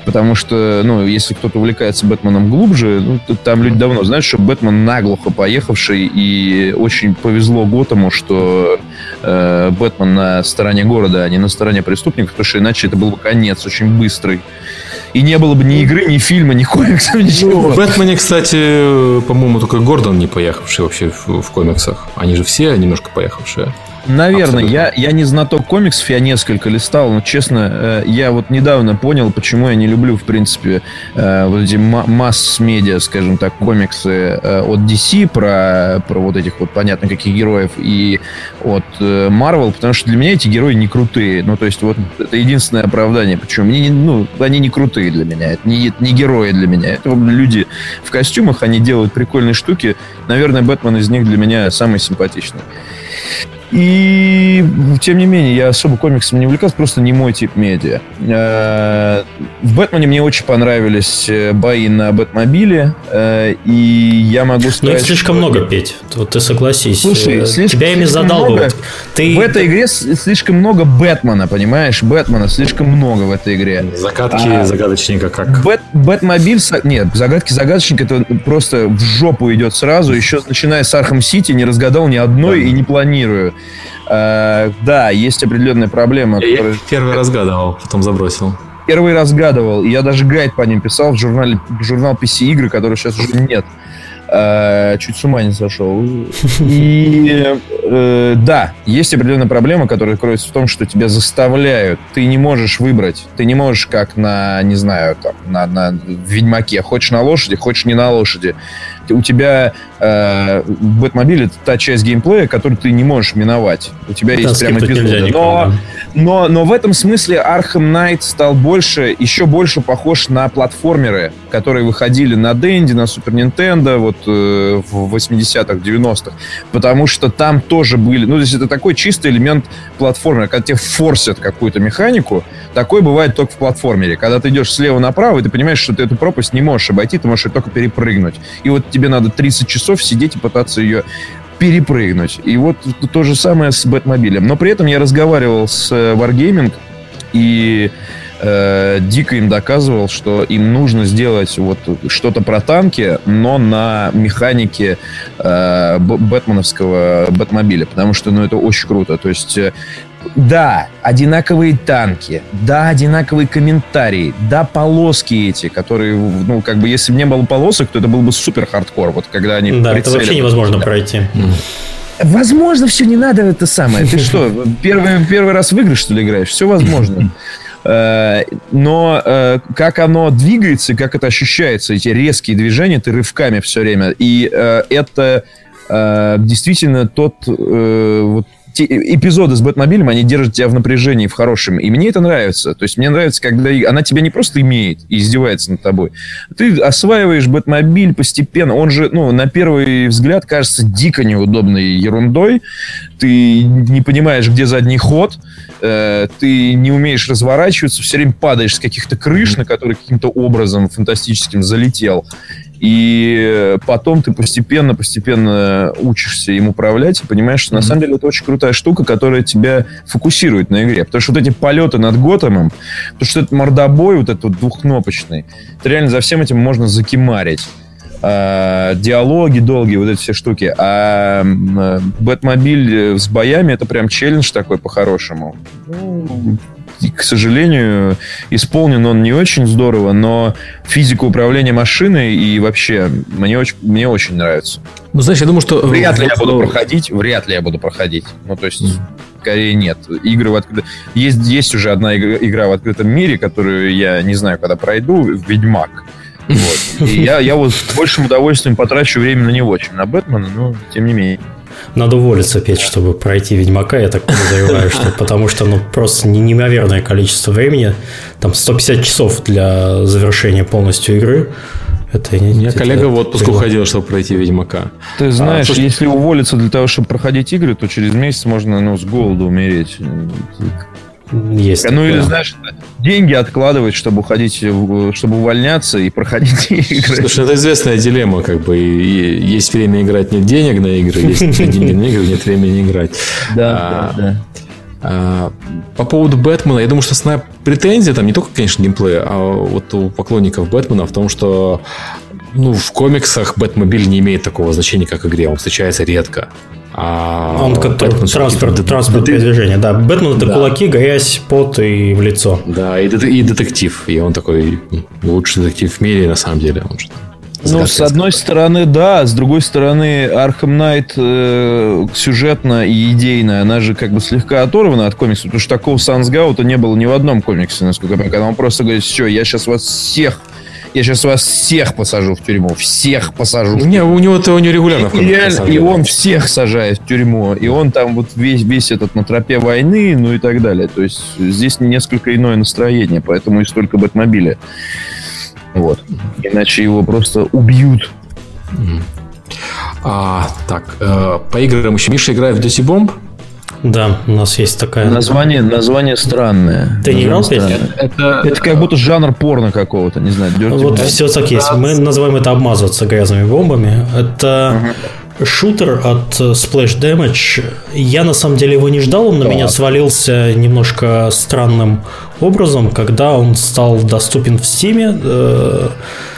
Потому что, ну, если кто-то увлекается Бэтменом глубже, ну, там люди давно знают, что Бэтмен наглухо поехавший, и очень повезло Готэму, что э, Бэтмен на стороне города, а не на стороне преступников, потому что иначе это был бы конец очень быстрый и не было бы ни игры, ни фильма, ни комиксов, ничего. Ну, в Бэтмене, кстати, по-моему, только Гордон не поехавший вообще в, в комиксах. Они же все немножко поехавшие. Наверное, я, я не знаток комиксов, я несколько листал, но честно, э, я вот недавно понял, почему я не люблю, в принципе, э, вот эти масс-медиа, скажем так, комиксы э, от DC про, про вот этих вот понятно каких героев и от Marvel, потому что для меня эти герои не крутые. Ну, то есть, вот это единственное оправдание. Почему? Мне, ну, они не крутые для меня. Это не, не герои для меня. Это люди в костюмах, они делают прикольные штуки. Наверное, Бэтмен из них для меня самый симпатичный. И, тем не менее, я особо комиксам не увлекался, просто не мой тип медиа. Э, в «Бэтмене» мне очень понравились э, бои на «Бэтмобиле», э, и я могу сказать... Но их слишком что... много, Петь, вот ты согласись. Слушай, слишком, тебя ими задалбывают. Ты... В этой игре слишком много Бэтмена, понимаешь? Бэтмена слишком много в этой игре. Загадки а, загадочника как? Бэт, Бэтмобиль... Нет, загадки загадочника это просто в жопу идет сразу. Еще начиная с Arkham City не разгадал ни одной да. и не планирую. Э, да, есть определенная проблема. Я которая... первый разгадывал, потом забросил. Первый разгадывал. Я даже гайд по ним писал в журнале в журнал PC игры, который сейчас уже нет. Э, чуть с ума не сошел. И э, да, есть определенная проблема, которая кроется в том, что тебя заставляют. Ты не можешь выбрать. Ты не можешь, как на, не знаю, там, на, на Ведьмаке. Хочешь на лошади, хочешь не на лошади у тебя э, Бэтмобиль это та часть геймплея, которую ты не можешь миновать. У тебя да, есть прям эпизоды. Но, но, но в этом смысле Arkham Knight стал больше, еще больше похож на платформеры, которые выходили на Денди, на Супер Нинтендо вот э, в 80-х, 90-х. Потому что там тоже были... Ну, то есть это такой чистый элемент платформера. Когда тебе форсят какую-то механику, такой бывает только в платформере. Когда ты идешь слева направо, и ты понимаешь, что ты эту пропасть не можешь обойти, ты можешь ее только перепрыгнуть. И вот тебе надо 30 часов сидеть и пытаться ее перепрыгнуть. И вот то же самое с Бэтмобилем. Но при этом я разговаривал с э, Wargaming, и э, дико им доказывал, что им нужно сделать вот что-то про танки, но на механике э, бэтменовского Бэтмобиля, потому что ну, это очень круто. То есть э, да, одинаковые танки, да, одинаковые комментарии, да, полоски эти, которые, ну, как бы, если бы не было полосок, то это был бы супер хардкор, вот когда они Да, это вообще невозможно да. пройти. Возможно, все не надо это самое. Ты что, первый, первый раз в игры, что ли, играешь? Все возможно. Э, но э, как оно двигается, как это ощущается, эти резкие движения, ты рывками все время. И э, это действительно тот вот те эпизоды с Бэтмобилем, они держат тебя в напряжении, в хорошем. И мне это нравится. То есть мне нравится, когда она тебя не просто имеет и издевается над тобой. Ты осваиваешь Бэтмобиль постепенно. Он же, ну, на первый взгляд кажется дико неудобной ерундой. Ты не понимаешь, где задний ход. Э, ты не умеешь разворачиваться. Все время падаешь с каких-то крыш, на которые каким-то образом фантастическим залетел. И потом ты постепенно-постепенно учишься им управлять и понимаешь, что на самом деле это очень крутая штука, которая тебя фокусирует на игре. Потому что вот эти полеты над Готэмом, потому что этот мордобой вот этот вот двухкнопочный, это реально за всем этим можно закимарить. А, диалоги долгие, вот эти все штуки. А Бэтмобиль с боями это прям челлендж такой по-хорошему. Ну, к сожалению, исполнен он не очень здорово, но физика управления машиной и вообще мне очень, мне очень нравится. Ну, знаешь, я думаю, что... Вряд ли я буду проходить, вряд ли я буду проходить. Ну, то есть, скорее нет. Игры в открытом... Есть, есть уже одна игра, игра в открытом мире, которую я не знаю, когда пройду, Ведьмак. Вот. И я, я вот с большим удовольствием потрачу время на него, чем на Бэтмена, но тем не менее. Надо уволиться, Петь, чтобы пройти Ведьмака, я так подозреваю, что потому что ну просто неимоверное количество времени, там 150 часов для завершения полностью игры. Это, У меня это, коллега в отпуск уходил, чтобы пройти Ведьмака. Ты знаешь, а, слушай... если уволиться для того, чтобы проходить игры, то через месяц можно ну, с голоду умереть. Есть. Ну или, знаешь, деньги откладывать, чтобы уходить, чтобы увольняться и проходить игры. Слушай, это известная дилемма, как бы. Есть время играть, нет денег на игры, есть деньги на игры, нет времени играть. Да, а, да, а, по поводу Бэтмена, я думаю, что основная претензия там не только, конечно, геймплея, а вот у поклонников Бэтмена в том, что ну, в комиксах Бэтмобиль не имеет такого значения, как в игре. Он встречается редко. А Он как Бэтмен транспорт, транспорт передвижения, да. Бэтмен это да. кулаки, грязь, пот и в лицо. Да, и, и детектив. И он такой лучший детектив в мире, на самом деле. Он же ну, с одной стороны, да, с другой стороны, Arkham Knight э, сюжетно и идейно, она же как бы слегка оторвана от комикса, потому что такого Сансгаута не было ни в одном комиксе, насколько я понимаю, когда он просто говорит, все, я сейчас вас всех я сейчас вас всех посажу в тюрьму. Всех посажу. Не, у него-то у него регулярно и, реально, и он всех сажает в тюрьму. И он там вот весь, весь этот на тропе войны, ну и так далее. То есть здесь несколько иное настроение, поэтому и столько Бэтмобиля. Вот. Иначе его просто убьют. А, так, э, по играм еще Миша играет в Dirty Bomb. Да, у нас есть такая... Название, название странное. Ты не играл, странное. Это, это как будто жанр порно какого-то, не знаю. Вот Bomb. все так есть. Мы называем это обмазываться грязными бомбами. Это шутер от э, Splash Damage. Я на самом деле его не ждал, он на меня свалился немножко странным образом, когда он стал доступен в Steam.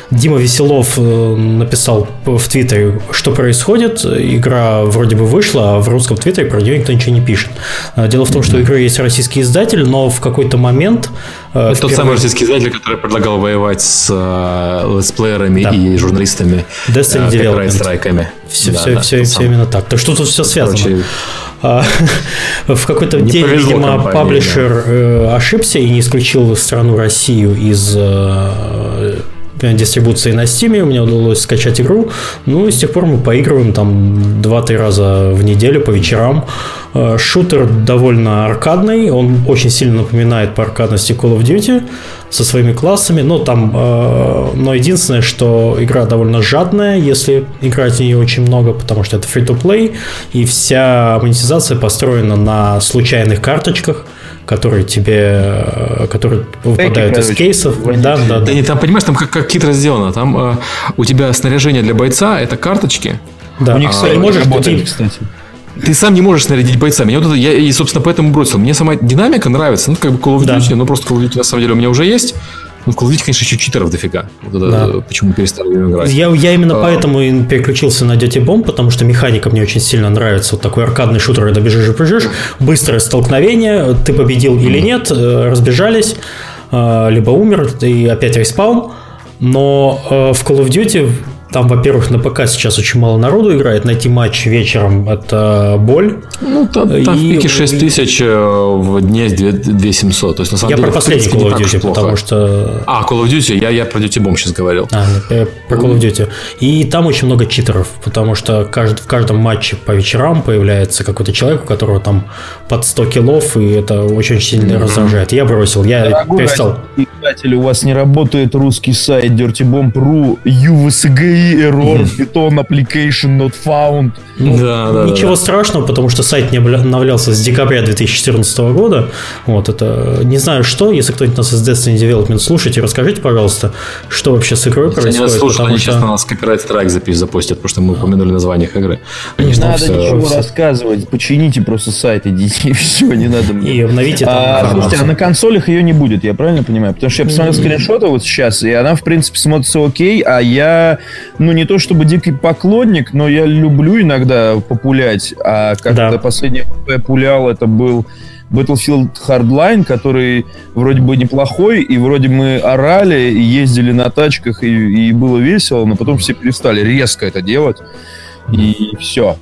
Дима Веселов э, написал в Твиттере, что происходит. Игра вроде бы вышла, а в русском Твиттере про нее никто ничего не пишет. Э, Дело в том, что у игры есть российский издатель, но в какой-то момент... Это тот впервые- самый российский издатель, который предлагал воевать с э, летсплеерами Да. и журналистами. Destiny Development. копирайт-страйками. Все, Да, все, да, все, все самый. именно так. Так что тут все связано. Короче, А, В какой-то день, видимо, компании, паблишер э, ошибся и не исключил страну Россию из дистрибуции на Steam. Меня удалось скачать игру. Ну и с тех пор мы поигрываем там 2-3 раза в неделю по вечерам. Э, Шутер довольно аркадный. Он очень сильно напоминает по аркадности Call of Duty со своими классами. Но там, э, но единственное, что игра довольно жадная, если играть в нее очень много, потому что это free-to-play, и вся монетизация построена на случайных карточках, которые тебе, которые выпадают из короче, кейсов. Да, да, Да да. не, там, понимаешь, там как, как хитро сделано. Там э, у тебя снаряжение для бойца – это карточки. да. У них А, и можешь работает, ты- кстати. Ты сам не можешь снарядить бойца. Меня вот это, я и, собственно, поэтому бросил. Мне сама динамика нравится. Ну, как бы Call of Да. Duty, но просто Call of Duty на самом деле у меня уже есть. Ну, в Call of Duty, конечно, еще читеров дофига. Вот это, Да. э, почему перестали играть. Я, я именно А. поэтому и переключился на Dirty Bomb, потому что механика мне очень сильно нравится. Вот такой аркадный шутер, когда бежишь и прыжешь, быстрое столкновение, ты победил или нет, э, разбежались, э, либо умер, и опять респаун. Но в Call of Duty там, во-первых, на ПК сейчас очень мало народу играет. Найти матч вечером – это боль. Ну, там, там в и- пике 6 тысяч, э, в дне 2700. То есть, на самом Я деле, про в последний Call of Duty, плохо. потому что А, Call of Duty, я, я про Dirty Bomb сейчас говорил. А, э, про Call of Duty. И там очень много читеров, потому что кажд- в каждом матче по вечерам появляется какой-то человек, у которого там под 100 киллов, и это очень сильно раздражает. Я бросил, я Дорогой перестал. Издатель, у вас не работает русский сайт dirtybomb.ru, UVSGI, error, Python application not found. Ну, Да, да, Ничего да. страшного, потому что сайт не обновлялся с декабря 2014 года. Вот это не знаю что. Если кто-нибудь нас из Destiny Development слушаете, расскажите, пожалуйста, что вообще с игрой Если они происходит. нас слушают, они что- сейчас на нас копирайт страйк запись запустят, потому что мы упомянули название игры. Они Не там надо всё- ничего всё- рассказывать, почините просто сайт, идите, и все, не надо мне. И обновите там А, слушайте, а на консолях ее не будет, я правильно понимаю? Потому что я посмотрел скриншоты вот сейчас, и она, в принципе, смотрится окей, а я, ну, не то чтобы дикий поклонник, но я люблю иногда популять, а как-то Да. последнее, что я пулял, это был Battlefield Hardline, который вроде бы неплохой, и вроде мы орали, и ездили на тачках, и, и было весело, но потом все перестали резко это делать, и все.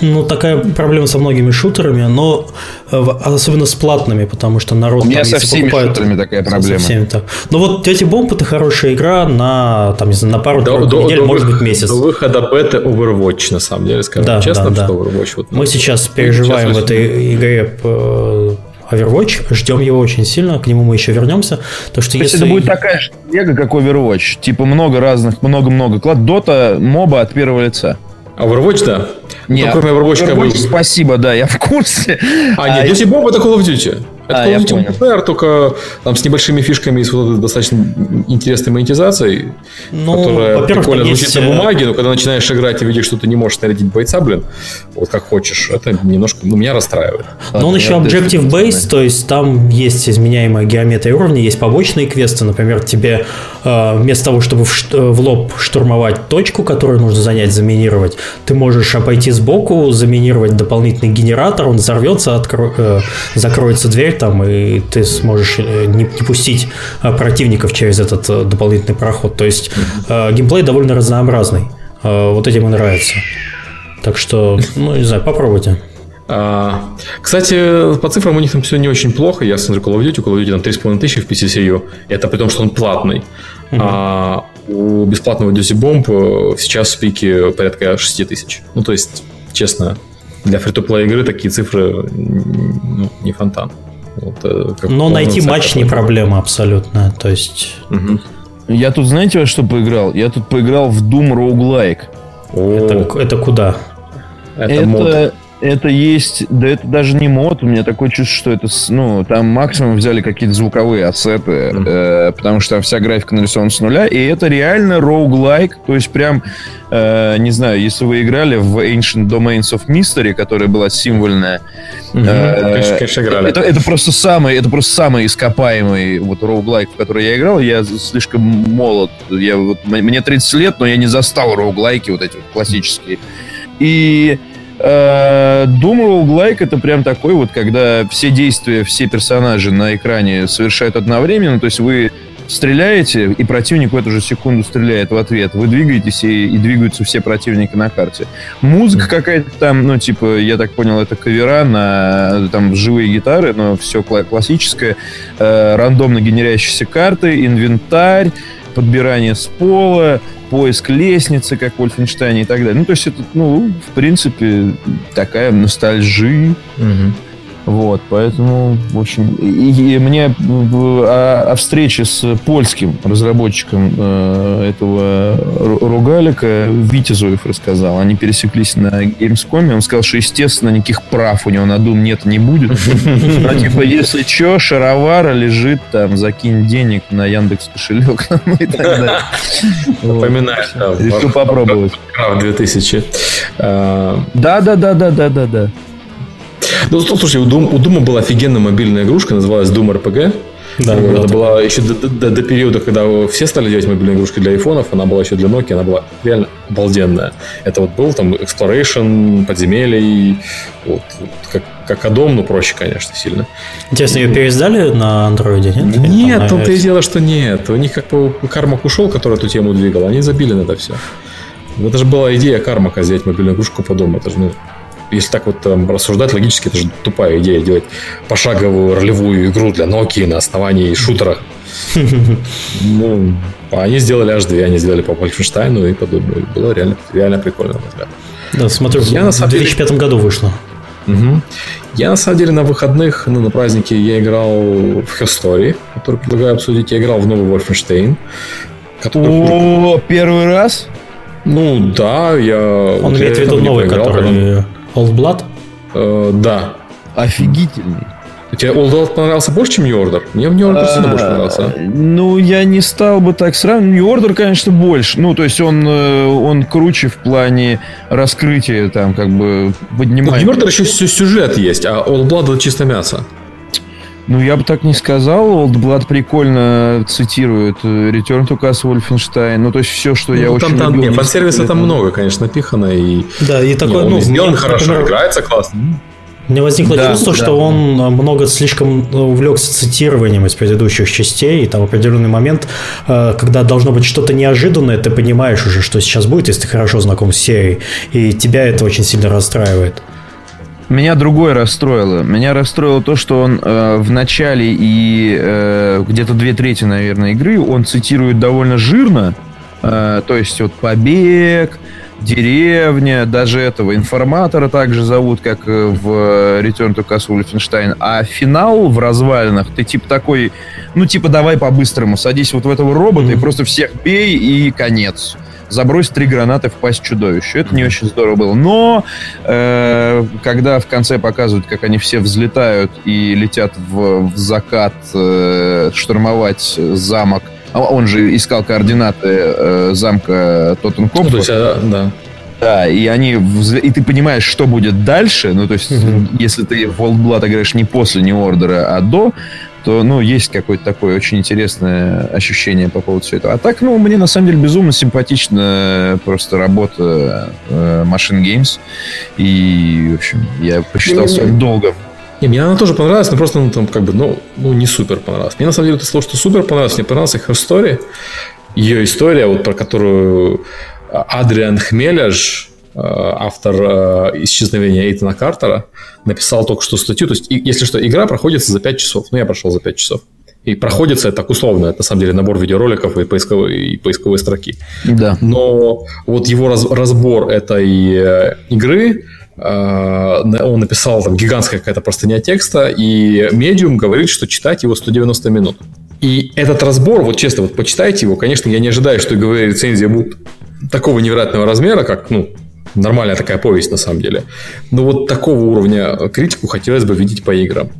Ну, такая проблема со многими шутерами, но э, в- особенно с платными, потому что народ У меня там, со всеми покупает- шутерами такая со проблема. всеми так. Ну вот Dirty Bomb это хорошая игра на, там, не знаю, на пару До, до- недель, до может быть, месяц. До выхода беты Overwatch, на самом деле, скажем Да, честно, да, да. что Overwatch вот Мы сейчас переживаем в Сейчас этой игре э, Overwatch, ждем его очень сильно, к нему мы еще вернемся. То, что То если... это будет такая же лего, как Overwatch. Типа много разных, много-много клад. Дота, моба от первого лица. А Overwatch, да? Не, Ну, кроме Overwatch, как бы- Overwatch, спасибо, да, я в курсе. А, нет, Duty Bomb это Call of Duty. Это А, я понял. multiplayer, только там с небольшими фишками и с вот этой достаточно интересной монетизацией, Ну, которая прикольно звучит есть, на э, бумаге, но когда начинаешь играть и видишь, что ты не можешь снарядить бойца, блин, вот как хочешь, это немножко, ну, меня расстраивает. Но он Ладно, еще я Objective Destiny Based, то есть там есть изменяемая геометрия уровня, есть побочные квесты. Например, тебе э, вместо того, чтобы в, ш- в лоб штурмовать точку, которую нужно занять, заминировать, ты можешь обойти сбоку, заминировать дополнительный генератор, он взорвется, откро- э, закроется дверь там, и ты сможешь э, не, не пустить э, противников через этот э, дополнительный проход. То есть э, геймплей довольно разнообразный. Э, вот этим и нравится. Так что, ну, не знаю, попробуйте. А, кстати, по цифрам у них там все не очень плохо. Я смотрю Call of Duty, Call of Duty там 3,5 тысячи в PCCU. Это при том, что он платный. А у бесплатного Duty Bomb сейчас в пике порядка 6 тысяч. Ну, то есть, честно, для фри-то-плей игры такие цифры ну, не фонтан. Э, как Но найти матч не проблема абсолютно. То есть, Мгм. Я тут, знаете, во что поиграл? Я тут поиграл в Doom Roguelike. О, это, это куда? это, мод. Это есть, да это даже не мод, у меня такое чувство, что это, ну, там максимум взяли какие-то звуковые ассеты, mm-hmm. э, потому что вся графика нарисована с нуля, и это реально roguelike, то есть прям, э, не знаю, если вы играли в Ancient Domains of Mystery, которая была символьная, mm-hmm. э, конечно, конечно, играли. Это, это просто самый, это просто самый ископаемый вот roguelike, в который я играл, я слишком молод, я вот, мне 30 лет, но я не застал роуглайки вот эти вот классические, и Э, Doom Roguelike это прям такой вот, когда все действия, все персонажи на экране совершают одновременно, то есть вы стреляете, и противник в эту же секунду стреляет в ответ. Вы двигаетесь, и, и двигаются все противники на карте. Музыка какая-то там, ну, типа, я так понял, это кавера на там живые гитары, но все классическое. Э, рандомно генерящиеся карты, инвентарь, подбирание с пола, поиск лестницы, как в Вольфенштейне и так далее. Ну, то есть это, ну, в принципе, такая ностальжи. Угу. Вот, поэтому, в общем, и, и мне о, о встрече с польским разработчиком э, этого ругалика Витя Зоев рассказал. Они пересеклись на Gamescom, он сказал, что, естественно, никаких прав у него на Doom нет, не будет. Но, типа, если что, шаровара лежит там, закинь денег на Яндекс кошелек и так далее. Напоминаешь, да. Решил попробовать. 2000. Да-да-да-да-да-да-да. Ну, слушай, у, Doom, у Doom была офигенная мобильная игрушка, называлась Doom RPG. Да, вот, это была еще до, до, до периода, когда все стали делать мобильные игрушки для айфонов, она была еще для Nokia, она была реально обалденная. Это вот был там Exploration, подземелий, вот, как, как Адом, но проще, конечно, сильно. Интересно, ее переиздали на андроиде, нет? Нет, том-то и дело, что нет. У них как бы Кармак ушел, который эту тему двигал, они забили на это все. Это же была идея Кармака взять мобильную игрушку по дому. Это же, ну, если так вот там, рассуждать логически, это же тупая идея делать пошаговую ролевую игру для Nokia на основании шутера. Ну, они сделали аж две, они сделали по Wolfenstein и подобное. Было реально, реально прикольно, на мой взгляд. Да, смотрю, я, в 2005 деле... году вышло. Угу. Я, на самом деле, на выходных, ну, на празднике я играл в History, который предлагаю обсудить. Я играл в новый Wolfenstein. Который... О, первый раз? Ну, да, я... Он имеет в виду новый, который... Old Blood? Э, да. Офигительный. Тебе Old Blood понравился больше, чем New Order? Мне New Order сильно больше понравился. Ну, я не стал бы так сравнивать. New Order, конечно, больше. Ну, то есть он, э, он круче в плане раскрытия, там, как бы, поднимает. Ну, New Order еще сюжет есть, а Old Blood это чисто мясо. Ну, я бы так не сказал. Old Blood прикольно цитирует э, Return to Castle Wolfenstein. Ну, то есть все, что ну, я там, очень там, любил. Нет, фан-сервиса там много, конечно, напихано. И... Да, и такое, ну, сделан хорошо, например, играется классно. Мне возникло да, чувство, да, что да. он много слишком увлекся цитированием из предыдущих частей, и там определенный момент, э, когда должно быть что-то неожиданное, ты понимаешь уже, что сейчас будет, если ты хорошо знаком с серией, и тебя это очень сильно расстраивает. Меня другое расстроило. Меня расстроило то, что он э, в начале и э, где-то две трети, наверное, игры он цитирует довольно жирно. Э, то есть вот побег, деревня, даже этого информатора также зовут, как э, в Return to Castle Wolfenstein. А финал в развалинах, ты типа такой, ну типа давай по-быстрому, садись вот в этого робота mm-hmm. и просто всех бей и конец забросить три гранаты в пасть чудовищу. Это не очень здорово было. Но э, когда в конце показывают, как они все взлетают и летят в, в закат э, штурмовать замок, а он же искал координаты э, замка Тоттенкопфа. Ну, то есть, а, да. Да, и они и ты понимаешь, что будет дальше. Ну, то есть, mm-hmm. если ты в Old Blood играешь не после не ордера, а до, то, ну, есть какое-то такое очень интересное ощущение по поводу всего этого. А так, ну, мне на самом деле безумно симпатична просто работа э, Machine Games. И, в общем, я посчитал своим долгом не, мне она тоже понравилась, но просто, ну, там, как бы, ну, ну, не супер понравилась. Мне, на самом деле, это слово, что супер понравилось. Мне понравилась их история. Ее история, вот про которую Адриан Хмеляж, э, автор э, «Исчезновения Эйтана Картера», написал только что статью. То есть, если что, игра проходится за 5 часов. Ну, я прошел за 5 часов. И проходится это так условно, это на самом деле набор видеороликов и поисковые, и поисковые строки. Да. Но вот его раз, разбор этой э, игры, он написал там гигантская какая-то простыня текста, и медиум говорит, что читать его 190 минут. И этот разбор, вот честно, вот почитайте его, конечно, я не ожидаю, что игровые рецензии будут такого невероятного размера, как, ну, нормальная такая повесть на самом деле. Но вот такого уровня критику хотелось бы видеть по играм.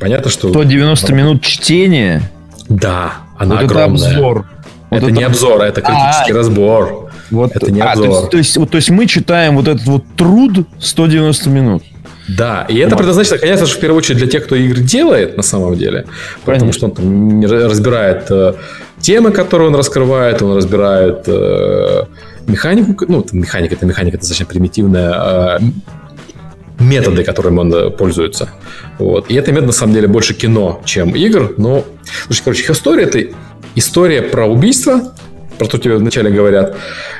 Понятно, что... 190 минут чтения? Да, она вот огромная. это обзор. Вот это, это не обзор, а это критический а, разбор. Вот, это не а, обзор. То есть, то, есть, то есть мы читаем вот этот вот труд 190 минут. Да, и это предназначено, конечно же, в первую очередь для тех, кто игры делает на самом деле. Потому конечно. что он там разбирает э, темы, которые он раскрывает, он разбирает э, механику, ну, механика, это механика достаточно примитивная, э, методы, которыми он э, пользуется. Вот. И это метод, на самом деле, больше кино, чем игр. Но, слушай, короче, история – это история про убийство, про то тебе вначале говорят,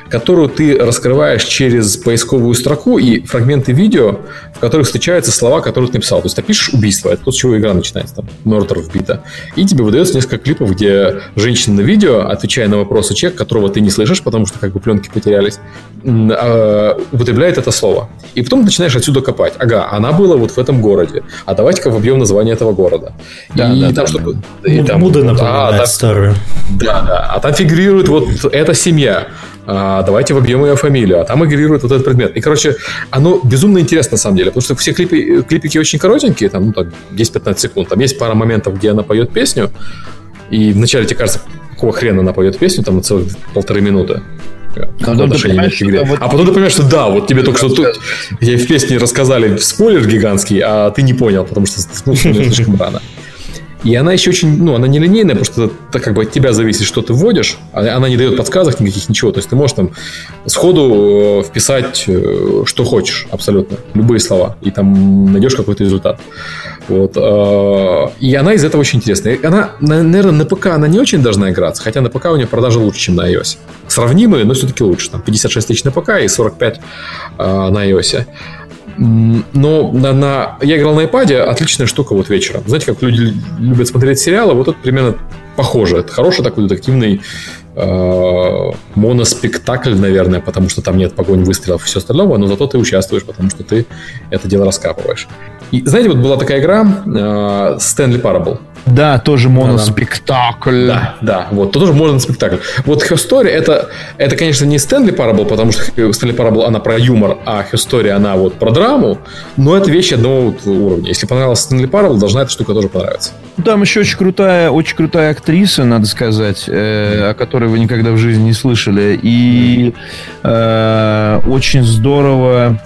которую ты раскрываешь через поисковую строку и фрагменты видео, в которых встречаются слова, которые ты написал. То есть ты пишешь убийство, это то, с чего игра начинается, там, Мертер вбита. И тебе выдается несколько клипов, где женщина на видео, отвечая на вопросы человека, которого ты не слышишь, потому что как бы пленки потерялись, а, употребляет это слово. И потом начинаешь отсюда копать. Ага, она была вот в этом городе. А давайте-ка вобьем название этого города. Да, и да, там да, что-то... Да. И там, Муда напоминает а, там, старую. Да, да. А там фигурирует вот эта семья а, давайте вобьем ее фамилию, а там игнорирует вот этот предмет. И, короче, оно безумно интересно на самом деле, потому что все клипы, клипики очень коротенькие, там, ну, так, 10-15 секунд. Там есть пара моментов, где она поет песню, и вначале тебе кажется, какого хрена она поет песню, там, целых полторы минуты. А потом, ты понимаешь, что, вот... а потом ты понимаешь, что да, вот тебе только что тут я в песне рассказали спойлер гигантский, а ты не понял, потому что ну, слишком рано. И она еще очень, ну, она не линейная, потому что это как бы от тебя зависит, что ты вводишь. А она не дает подсказок никаких, ничего. То есть ты можешь там сходу э, вписать, э, что хочешь, абсолютно. Любые слова. И там найдешь какой-то результат. Вот. Э, и она из этого очень интересная. Она, наверное, на ПК она не очень должна играться, хотя на ПК у нее продажи лучше, чем на iOS. Сравнимые, но все-таки лучше. Там 56 тысяч на ПК и 45 на iOS. Но на, на, я играл на iPad, отличная штука вот вечером. Знаете, как люди любят смотреть сериалы, вот это примерно похоже. Это хороший такой детективный э, моноспектакль, наверное, потому что там нет погонь, выстрелов и все остального, но зато ты участвуешь, потому что ты это дело раскапываешь. И знаете, вот была такая игра э, Stanley Parable. Да, тоже моноспектакль. Да, да, вот, то тоже моноспектакль. Вот Story это, это, конечно, не Стэнли Parable, потому что Стэнли Parable, она про юмор, а Story, она вот про драму, но это вещи одного уровня. Если понравилась Стэнли Parable, должна эта штука тоже понравиться. Там еще очень крутая, очень крутая актриса, надо сказать, э, о которой вы никогда в жизни не слышали. И э, очень здорово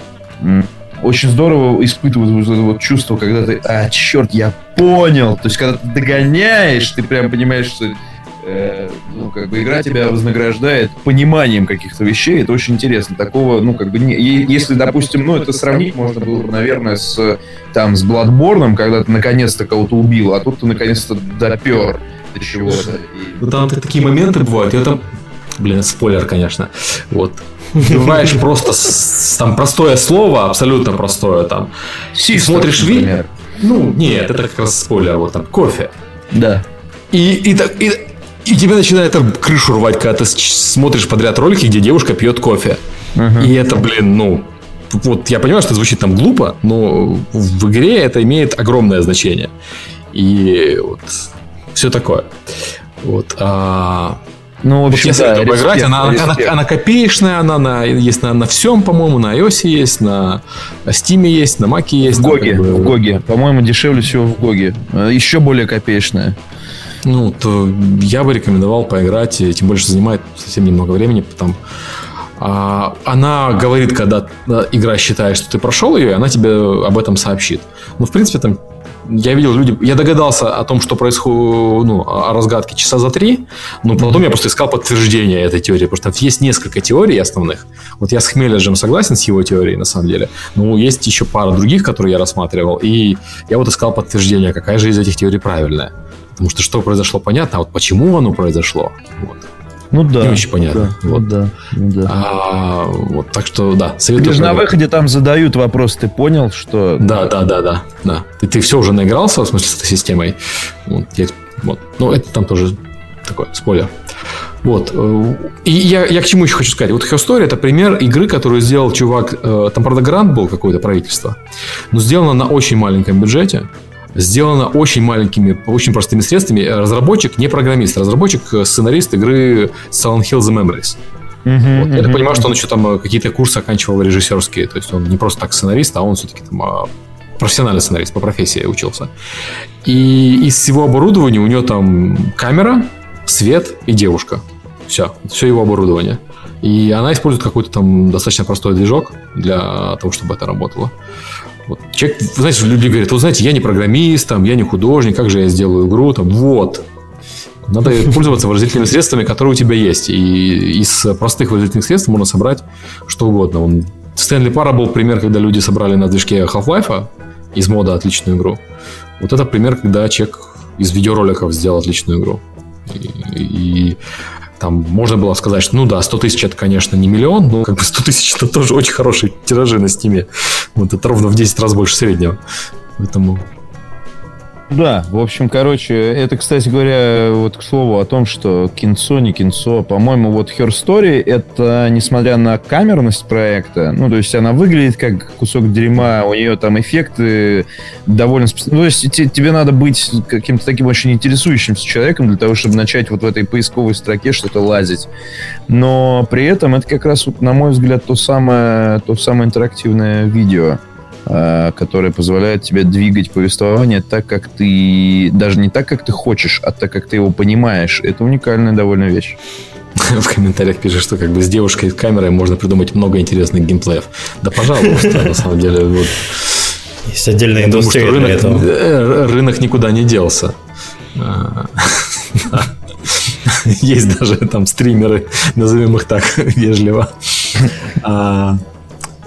очень здорово испытывать вот это вот чувство, когда ты, а, черт, я понял. То есть, когда ты догоняешь, ты прям понимаешь, что э, ну, как бы игра тебя вознаграждает пониманием каких-то вещей. Это очень интересно. Такого, ну, как бы, не, если, допустим, ну, это сравнить можно было бы, наверное, с, там, с Bloodborne, когда ты наконец-то кого-то убил, а тут ты наконец-то допер до чего-то. Ну, там такие моменты бывают. Я там Блин, спойлер, конечно. Вот вбиваешь просто там простое слово, абсолютно простое там. Систер, смотришь видео. Ну, нет, это как раз спойлер, вот там, кофе. Да. И, и, так, и, и тебе начинает там крышу рвать, когда ты смотришь подряд ролики, где девушка пьет кофе. Uh-huh. И это, блин, ну, вот я понимаю, что звучит там глупо, но в игре это имеет огромное значение. И вот все такое. Вот. А, ну, в общем, вот да, респект, играть, она, она, она копеечная, она на, есть на, на всем, по-моему, на iOS есть, на Steam есть, на Mac есть. В GOG'е, как бы... в GOG'е. По-моему, дешевле всего в GOG'е. Э, еще более копеечная. Ну, то я бы рекомендовал поиграть, тем больше занимает совсем немного времени, потому а, она говорит, когда игра считает, что ты прошел ее, она тебе об этом сообщит. Ну, в принципе, там я видел люди, я догадался о том, что происходит, ну, о разгадке часа за три, но потом я просто искал подтверждение этой теории, потому что есть несколько теорий основных. Вот я с Хмеледжем согласен с его теорией, на самом деле, но есть еще пара других, которые я рассматривал, и я вот искал подтверждение, какая же из этих теорий правильная. Потому что что произошло, понятно, а вот почему оно произошло, вот. Ну да. Не очень понятно. Да, вот. да, ну да. А, вот, так что, да, советую. Лишь на выходе там задают вопрос, ты понял, что... Да, да, да, да. да. Ты, ты все уже наигрался, в смысле, с этой системой. Вот, я, вот. Ну, это там тоже такой спойлер. Вот. И я, я к чему еще хочу сказать. Вот Story это пример игры, которую сделал чувак. Э, там, правда, грант был какое-то правительство, но сделано на очень маленьком бюджете сделано очень маленькими, очень простыми средствами. Разработчик не программист, разработчик э, сценарист игры Silent Hill The Memories. Uh-huh, вот. Я так понимаю, что он еще там какие-то курсы оканчивал режиссерские. То есть он не просто так сценарист, а он все-таки там а, профессиональный сценарист по профессии учился. И из всего оборудования у него там камера, свет и девушка. Все, все его оборудование. И она использует какой-то там достаточно простой движок для того, чтобы это работало. Вот. Человек, знаете, люди говорят, вы знаете, я не программист, там, я не художник, как же я сделаю игру? Там, вот. Надо пользоваться выразительными средствами, которые у тебя есть. И из простых выразительных средств можно собрать что угодно. Он, Стэнли Пара был пример, когда люди собрали на движке Half-Life из мода отличную игру. Вот это пример, когда человек из видеороликов сделал отличную игру. И, и там можно было сказать, что ну да, 100 тысяч это, конечно, не миллион, но как бы 100 тысяч это тоже очень хорошие тиражи на стиме. Вот это ровно в 10 раз больше среднего. Поэтому да, в общем, короче, это, кстати говоря, вот к слову о том, что кинцо, не кинцо. По-моему, вот Her Story, это, несмотря на камерность проекта, ну, то есть она выглядит как кусок дерьма, у нее там эффекты довольно... Ну, то есть тебе надо быть каким-то таким очень интересующимся человеком для того, чтобы начать вот в этой поисковой строке что-то лазить. Но при этом это как раз, вот, на мой взгляд, то самое, то самое интерактивное видео. Э, которая позволяет тебе двигать повествование так, как ты... Даже не так, как ты хочешь, а так, как ты его понимаешь. Это уникальная довольно вещь. В комментариях пишет, что как бы с девушкой с камерой можно придумать много интересных геймплеев. Да, пожалуйста, на самом деле. Вот. Есть отдельная Я индустрия думаю, рынок, э, рынок никуда не делся. А, Есть даже там стримеры, назовем их так вежливо.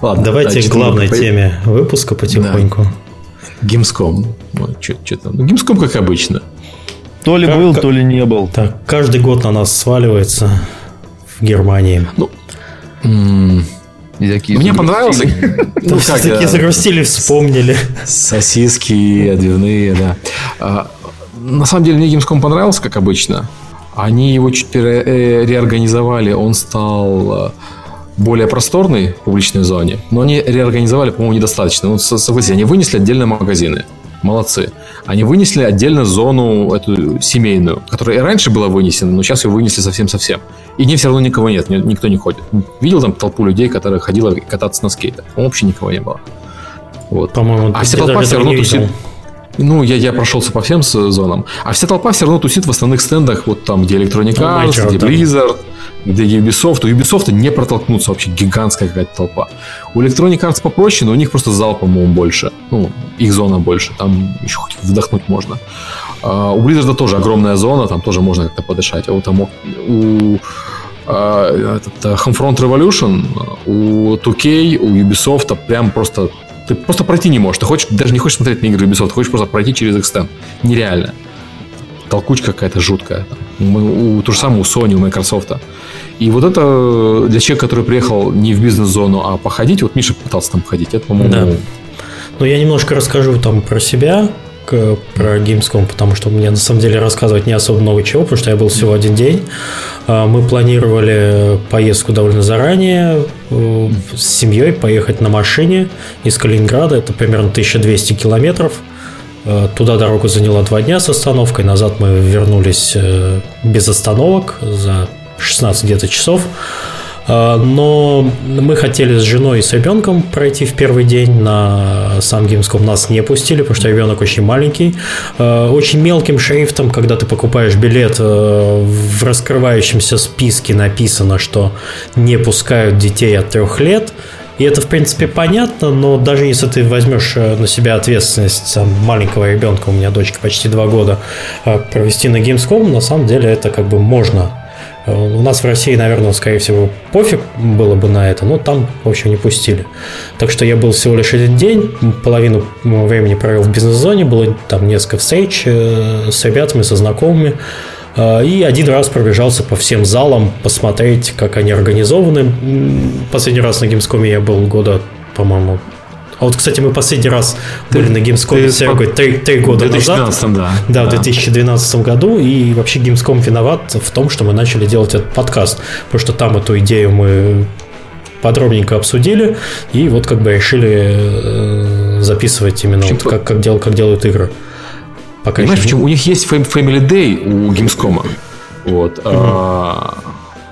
Ладно, Давайте к главной по... теме выпуска потихоньку. Да. Гимском. Что там? Ну, Гимском, как обычно. То ли как, был, то ли не был. Так, каждый год на нас сваливается в Германии. Ну, Мне понравился. Ну, как, такие загрустили, вспомнили. Сосиски отбивные, да. А, на самом деле, мне Гимском понравился, как обычно. Они его чуть э, реорганизовали. Он стал более просторной публичной зоне, но они реорганизовали, по-моему, недостаточно. Ну, согласитесь, они вынесли отдельно магазины. Молодцы. Они вынесли отдельно зону эту семейную, которая и раньше была вынесена, но сейчас ее вынесли совсем-совсем. И не все равно никого нет, никто не ходит. Видел там толпу людей, которые ходила кататься на скейтах? Вообще никого не было. Вот. По-моему, а вся толпа все равно тусит. Ну, я, я прошелся по всем зонам. А вся толпа все равно тусит в основных стендах, вот там, где Electronic Arts, где Blizzard, где Ubisoft. У Ubisoft не протолкнуться вообще гигантская какая-то толпа. У Electronic Arts попроще, но у них просто зал, по-моему, больше. Ну, их зона больше. Там еще хоть вдохнуть можно. А, у Blizzard тоже огромная зона, там тоже можно как-то подышать. А вот там у а, этот, э, Homefront Revolution, у 2K, у Ubisoft прям просто ты просто пройти не можешь. Ты хочешь, даже не хочешь смотреть на игры Ubisoft, ты хочешь просто пройти через их стенд. Нереально толкучка какая-то жуткая. У, у, то же самое у Sony, у Microsoft. И вот это для человека, который приехал не в бизнес-зону, а походить, вот Миша пытался там походить, это, по-моему... Да. Ну, я немножко расскажу там про себя, про Gamescom, потому что мне на самом деле рассказывать не особо много чего, потому что я был всего один день. А, мы планировали поездку довольно заранее э, с семьей, поехать на машине из Калининграда, это примерно 1200 километров. Э, туда дорогу заняла два дня с остановкой, назад мы вернулись э, без остановок за 16 где-то часов. Э, но мы хотели с женой и с ребенком пройти в первый день на сам Gamescom. Нас не пустили, потому что ребенок очень маленький. Очень мелким шрифтом, когда ты покупаешь билет, в раскрывающемся списке написано, что не пускают детей от трех лет – и это, в принципе, понятно, но даже если ты возьмешь э, на себя ответственность там, маленького ребенка, у меня дочка почти два года, э, провести на Gamescom, на самом деле это как бы можно. Э, у нас в России, наверное, скорее всего, пофиг было бы на это, но там, в общем, не пустили. Так что я был всего лишь один день, половину времени провел в бизнес-зоне, было там несколько встреч с ребятами, со знакомыми. А, и один раз пробежался по всем залам, посмотреть, как они организованы. Последний раз на Gamescom я был года, по-моему, а вот, кстати, мы последний раз ты, были на Gamescom с Серегой три, три года 2012, назад. Да, да, в 2012 году. И вообще Gamescom виноват в том, что мы начали делать этот подкаст. Потому что там эту идею мы подробненько обсудили. И вот как бы решили э, записывать именно вот как, как, дел, как делают игры. Пока Понимаешь, почему? У них есть Family Day у Gamescom. Вот. Mm-hmm. А,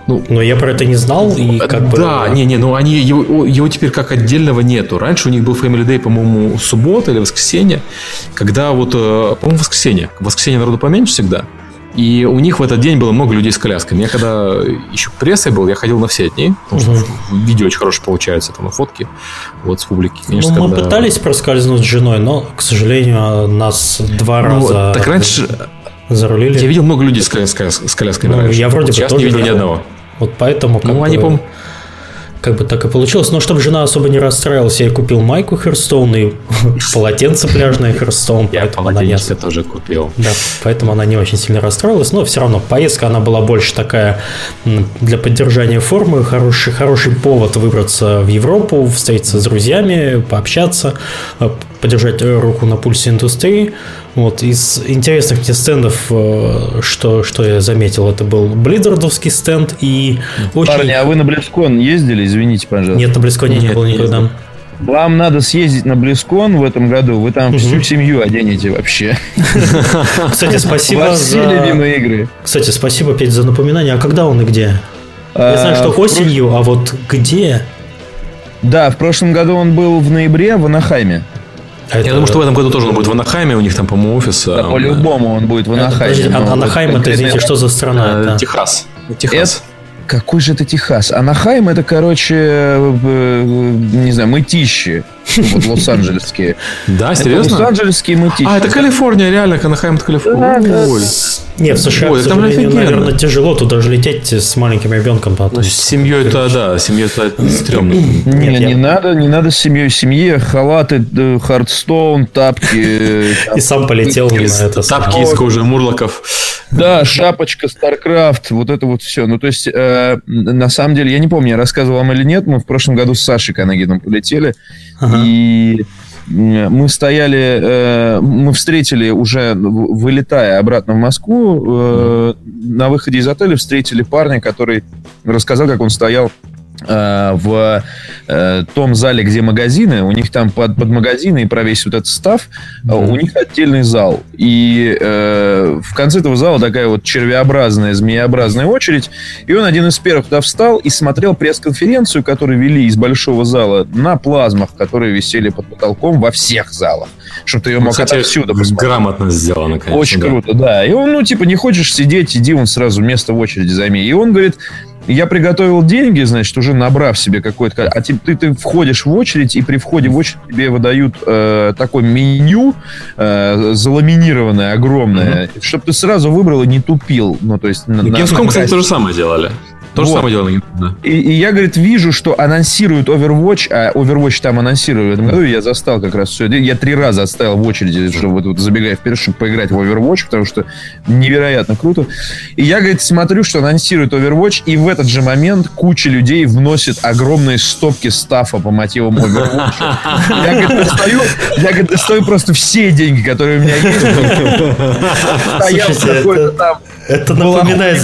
Ну, Но я про это не знал. И как да, бы... не, не, ну они его, его теперь как отдельного нету. Раньше у них был Family Day, по-моему, суббота или воскресенье, когда вот, э, по-моему, воскресенье. Воскресенье народу поменьше всегда. И у них в этот день было много людей с колясками. Я когда еще прессой был, я ходил на все дни, потому что видео очень хорошее получается, там, фотки вот с публики. Конечно, ну, мы когда... пытались проскользнуть с женой, но, к сожалению, нас два ну, раза... Так раньше... Зарулили. Я видел много людей с, колясками, с колясками ну, раньше. Я вроде Сейчас бы тоже не видел ни одного. Вот поэтому... Ну, они, по как бы так и получилось. Но чтобы жена особо не расстраивалась, я купил майку Херстоун и полотенце пляжное Херстоун. Я полотенце тоже купил. Да, поэтому она не очень сильно расстроилась. Но все равно поездка, она была больше такая для поддержания формы. Хороший, хороший повод выбраться в Европу, встретиться с друзьями, пообщаться, э, подержать руку на пульсе индустрии. Вот, из интересных мне стендов, э, что, что я заметил, это был Blizzard овский стенд и очень... Парни, а вы на BlizzCon ездили, извините, пожалуйста? Нет, на BlizzCon е не было никогда. Вам надо съездить на BlizzCon в этом году. Вы там всю семью оденете вообще. Кстати, спасибо за... любимые игры. Кстати, спасибо опять за напоминание. А когда он и где? Я знаю, что а, осенью, а вот где? Да, в прошлом году он был в ноябре в Анахайме. Это... Я думаю, что в этом году тоже он будет в Анахайме, у них там, по-моему, офис. Да, по-любому он будет в Анахайме. Это, подожди, Анахайм, это, извините, что за страна? Это? Техас. Техас. Какой же это Техас? Анахайм это, короче, э, э, не знаю, мытищи. Вот лос-анджелесские. Да, серьезно? Лос-анджелесские мытищи. А, это Калифорния, реально, Анахайм это Калифорния. Не, в США, Ой, там наверное, тяжело туда же лететь с маленьким ребенком. Ну, с семьей это, да, семьей это стрёмно. Не, не надо, не надо с семьей. Семье халаты, Хардстоун, тапки. И сам полетел на это. Тапки из кожи мурлоков. Да, шапочка, StarCraft, вот это вот все. Ну, то есть, э, на самом деле, я не помню, я рассказывал вам или нет, мы в прошлом году с Сашей Канагином полетели, ага. и мы стояли, э, мы встретили уже, вылетая обратно в Москву, э, на выходе из отеля встретили парня, который рассказал, как он стоял Э, в э, том зале, где магазины, у них там под, под магазины и про весь вот этот став, mm-hmm. у них отдельный зал. И э, в конце этого зала такая вот червеобразная, змееобразная очередь. И он один из первых туда встал и смотрел пресс-конференцию, которую вели из большого зала на плазмах, которые висели под потолком во всех залах. Чтобы ты ее ну, мог Кстати, отсюда посмотреть. Грамотно сделано, конечно. Очень да. круто, да. И он, ну, типа, не хочешь сидеть, иди он сразу место в очереди займи. И он говорит, я приготовил деньги, значит, уже набрав себе какой-то... А ты, ты, ты входишь в очередь, и при входе в очередь тебе выдают э, такое меню э, заламинированное, огромное, mm-hmm. чтобы ты сразу выбрал и не тупил. Ну, то есть... На, Gamescom, на... кстати, то же самое делали. То же вот. самое дело. Да. И, и я, говорит, вижу, что анонсируют Overwatch, а Overwatch там анонсировали в этом году, я застал как раз все. Я три раза отстоял в очереди, чтобы вот, вот забегая вперед, чтобы поиграть в Overwatch, потому что невероятно круто. И я, говорит, смотрю, что анонсируют Overwatch, и в этот же момент куча людей вносит огромные стопки стафа по мотивам Overwatch. Я, говорит, достаю, я, говорит, достаю просто все деньги, которые у меня есть. Стоял там это напоминает...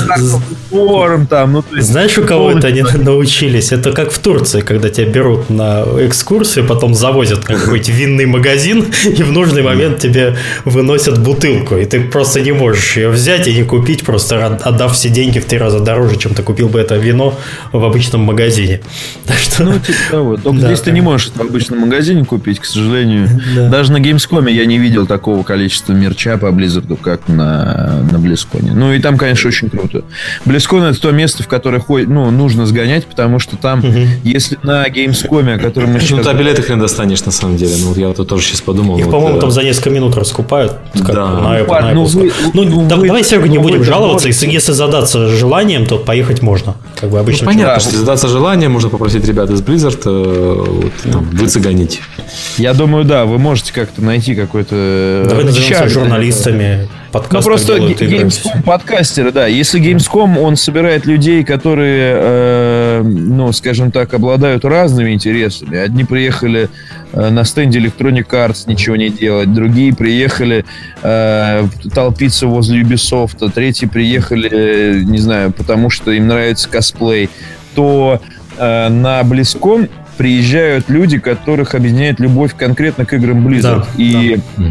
Форум там, ну, то есть, Знаешь, у кого это они научились? Это как в Турции, когда тебя берут на экскурсию, потом завозят какой-то винный магазин, и в нужный момент тебе выносят бутылку, и ты просто не можешь ее взять и не купить, просто отдав все деньги в три раза дороже, чем ты купил бы это вино в обычном магазине. Так что... Ну, типа того. Только да, здесь ты не можешь в обычном магазине купить, к сожалению. Да. Даже на Gamescom я не видел такого количества мерча по Blizzard, как на, на BlizzCon. Ну, и там, конечно, очень круто. Близкон это то место, в которое ходит, ну, нужно сгонять, потому что там, угу. если на Gamescom, о котором мы сейчас... Ну, ты билеты хрен достанешь, на самом деле. Ну, вот я вот тоже сейчас подумал. Их, вот, по-моему, там за несколько минут раскупают. Как да. На, Apple, на ну, вы, ну, ну, вы, давай, Серега, не будем жаловаться. Если, если задаться желанием, то поехать можно. Как бы обычно. Ну, понятно, что если задаться желанием, можно попросить ребят из Blizzard э, вот, там, выцегонить. Я думаю, да, вы можете как-то найти какой-то... Давай назовемся журналистами подкасты ну, просто Gamescom, подкастеры, да. Если Gamescom, он собирает людей, которые, э, ну, скажем так, обладают разными интересами. Одни приехали э, на стенде Electronic Arts ничего не делать, другие приехали э, толпиться возле Ubisoft, третьи приехали, не знаю, потому что им нравится косплей, то э, на Близком приезжают люди, которых объединяет любовь конкретно к играм Blizzard. Да, и да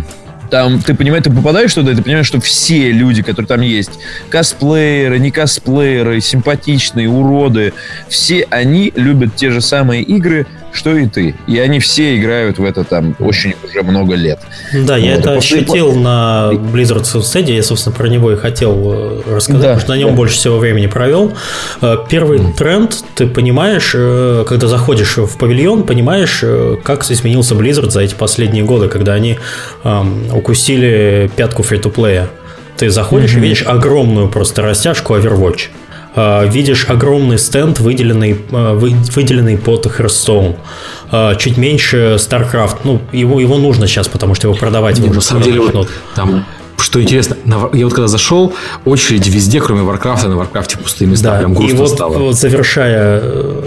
Там, ты понимаешь, ты попадаешь туда, и ты понимаешь, что все люди, которые там есть, косплееры, не косплееры, симпатичные, уроды, все они любят те же самые игры, что и ты. И они все играют в это там очень уже много лет. Да, вот. я это После... ощутил на Blizzard Stadia, я, собственно, про него и хотел э, рассказать, да, потому что на нем да. больше всего времени провел. Э, первый mm. тренд, ты понимаешь, э, когда заходишь в павильон, понимаешь, как изменился Blizzard за эти последние годы, когда они эм, укусили пятку фри-то-плея. Ты заходишь mm-hmm. и видишь огромную просто растяжку Overwatch. Э, видишь огромный стенд, выделенный, э, выделенный под Hearthstone. Э, чуть меньше StarCraft. Ну, его, его нужно сейчас, потому что его продавать Не, на самом деле, вот, там что интересно, я вот когда зашел, очередь везде, кроме Варкрафта, на Варкрафте пустые места, да, прям грустно и вот, стало. вот завершая,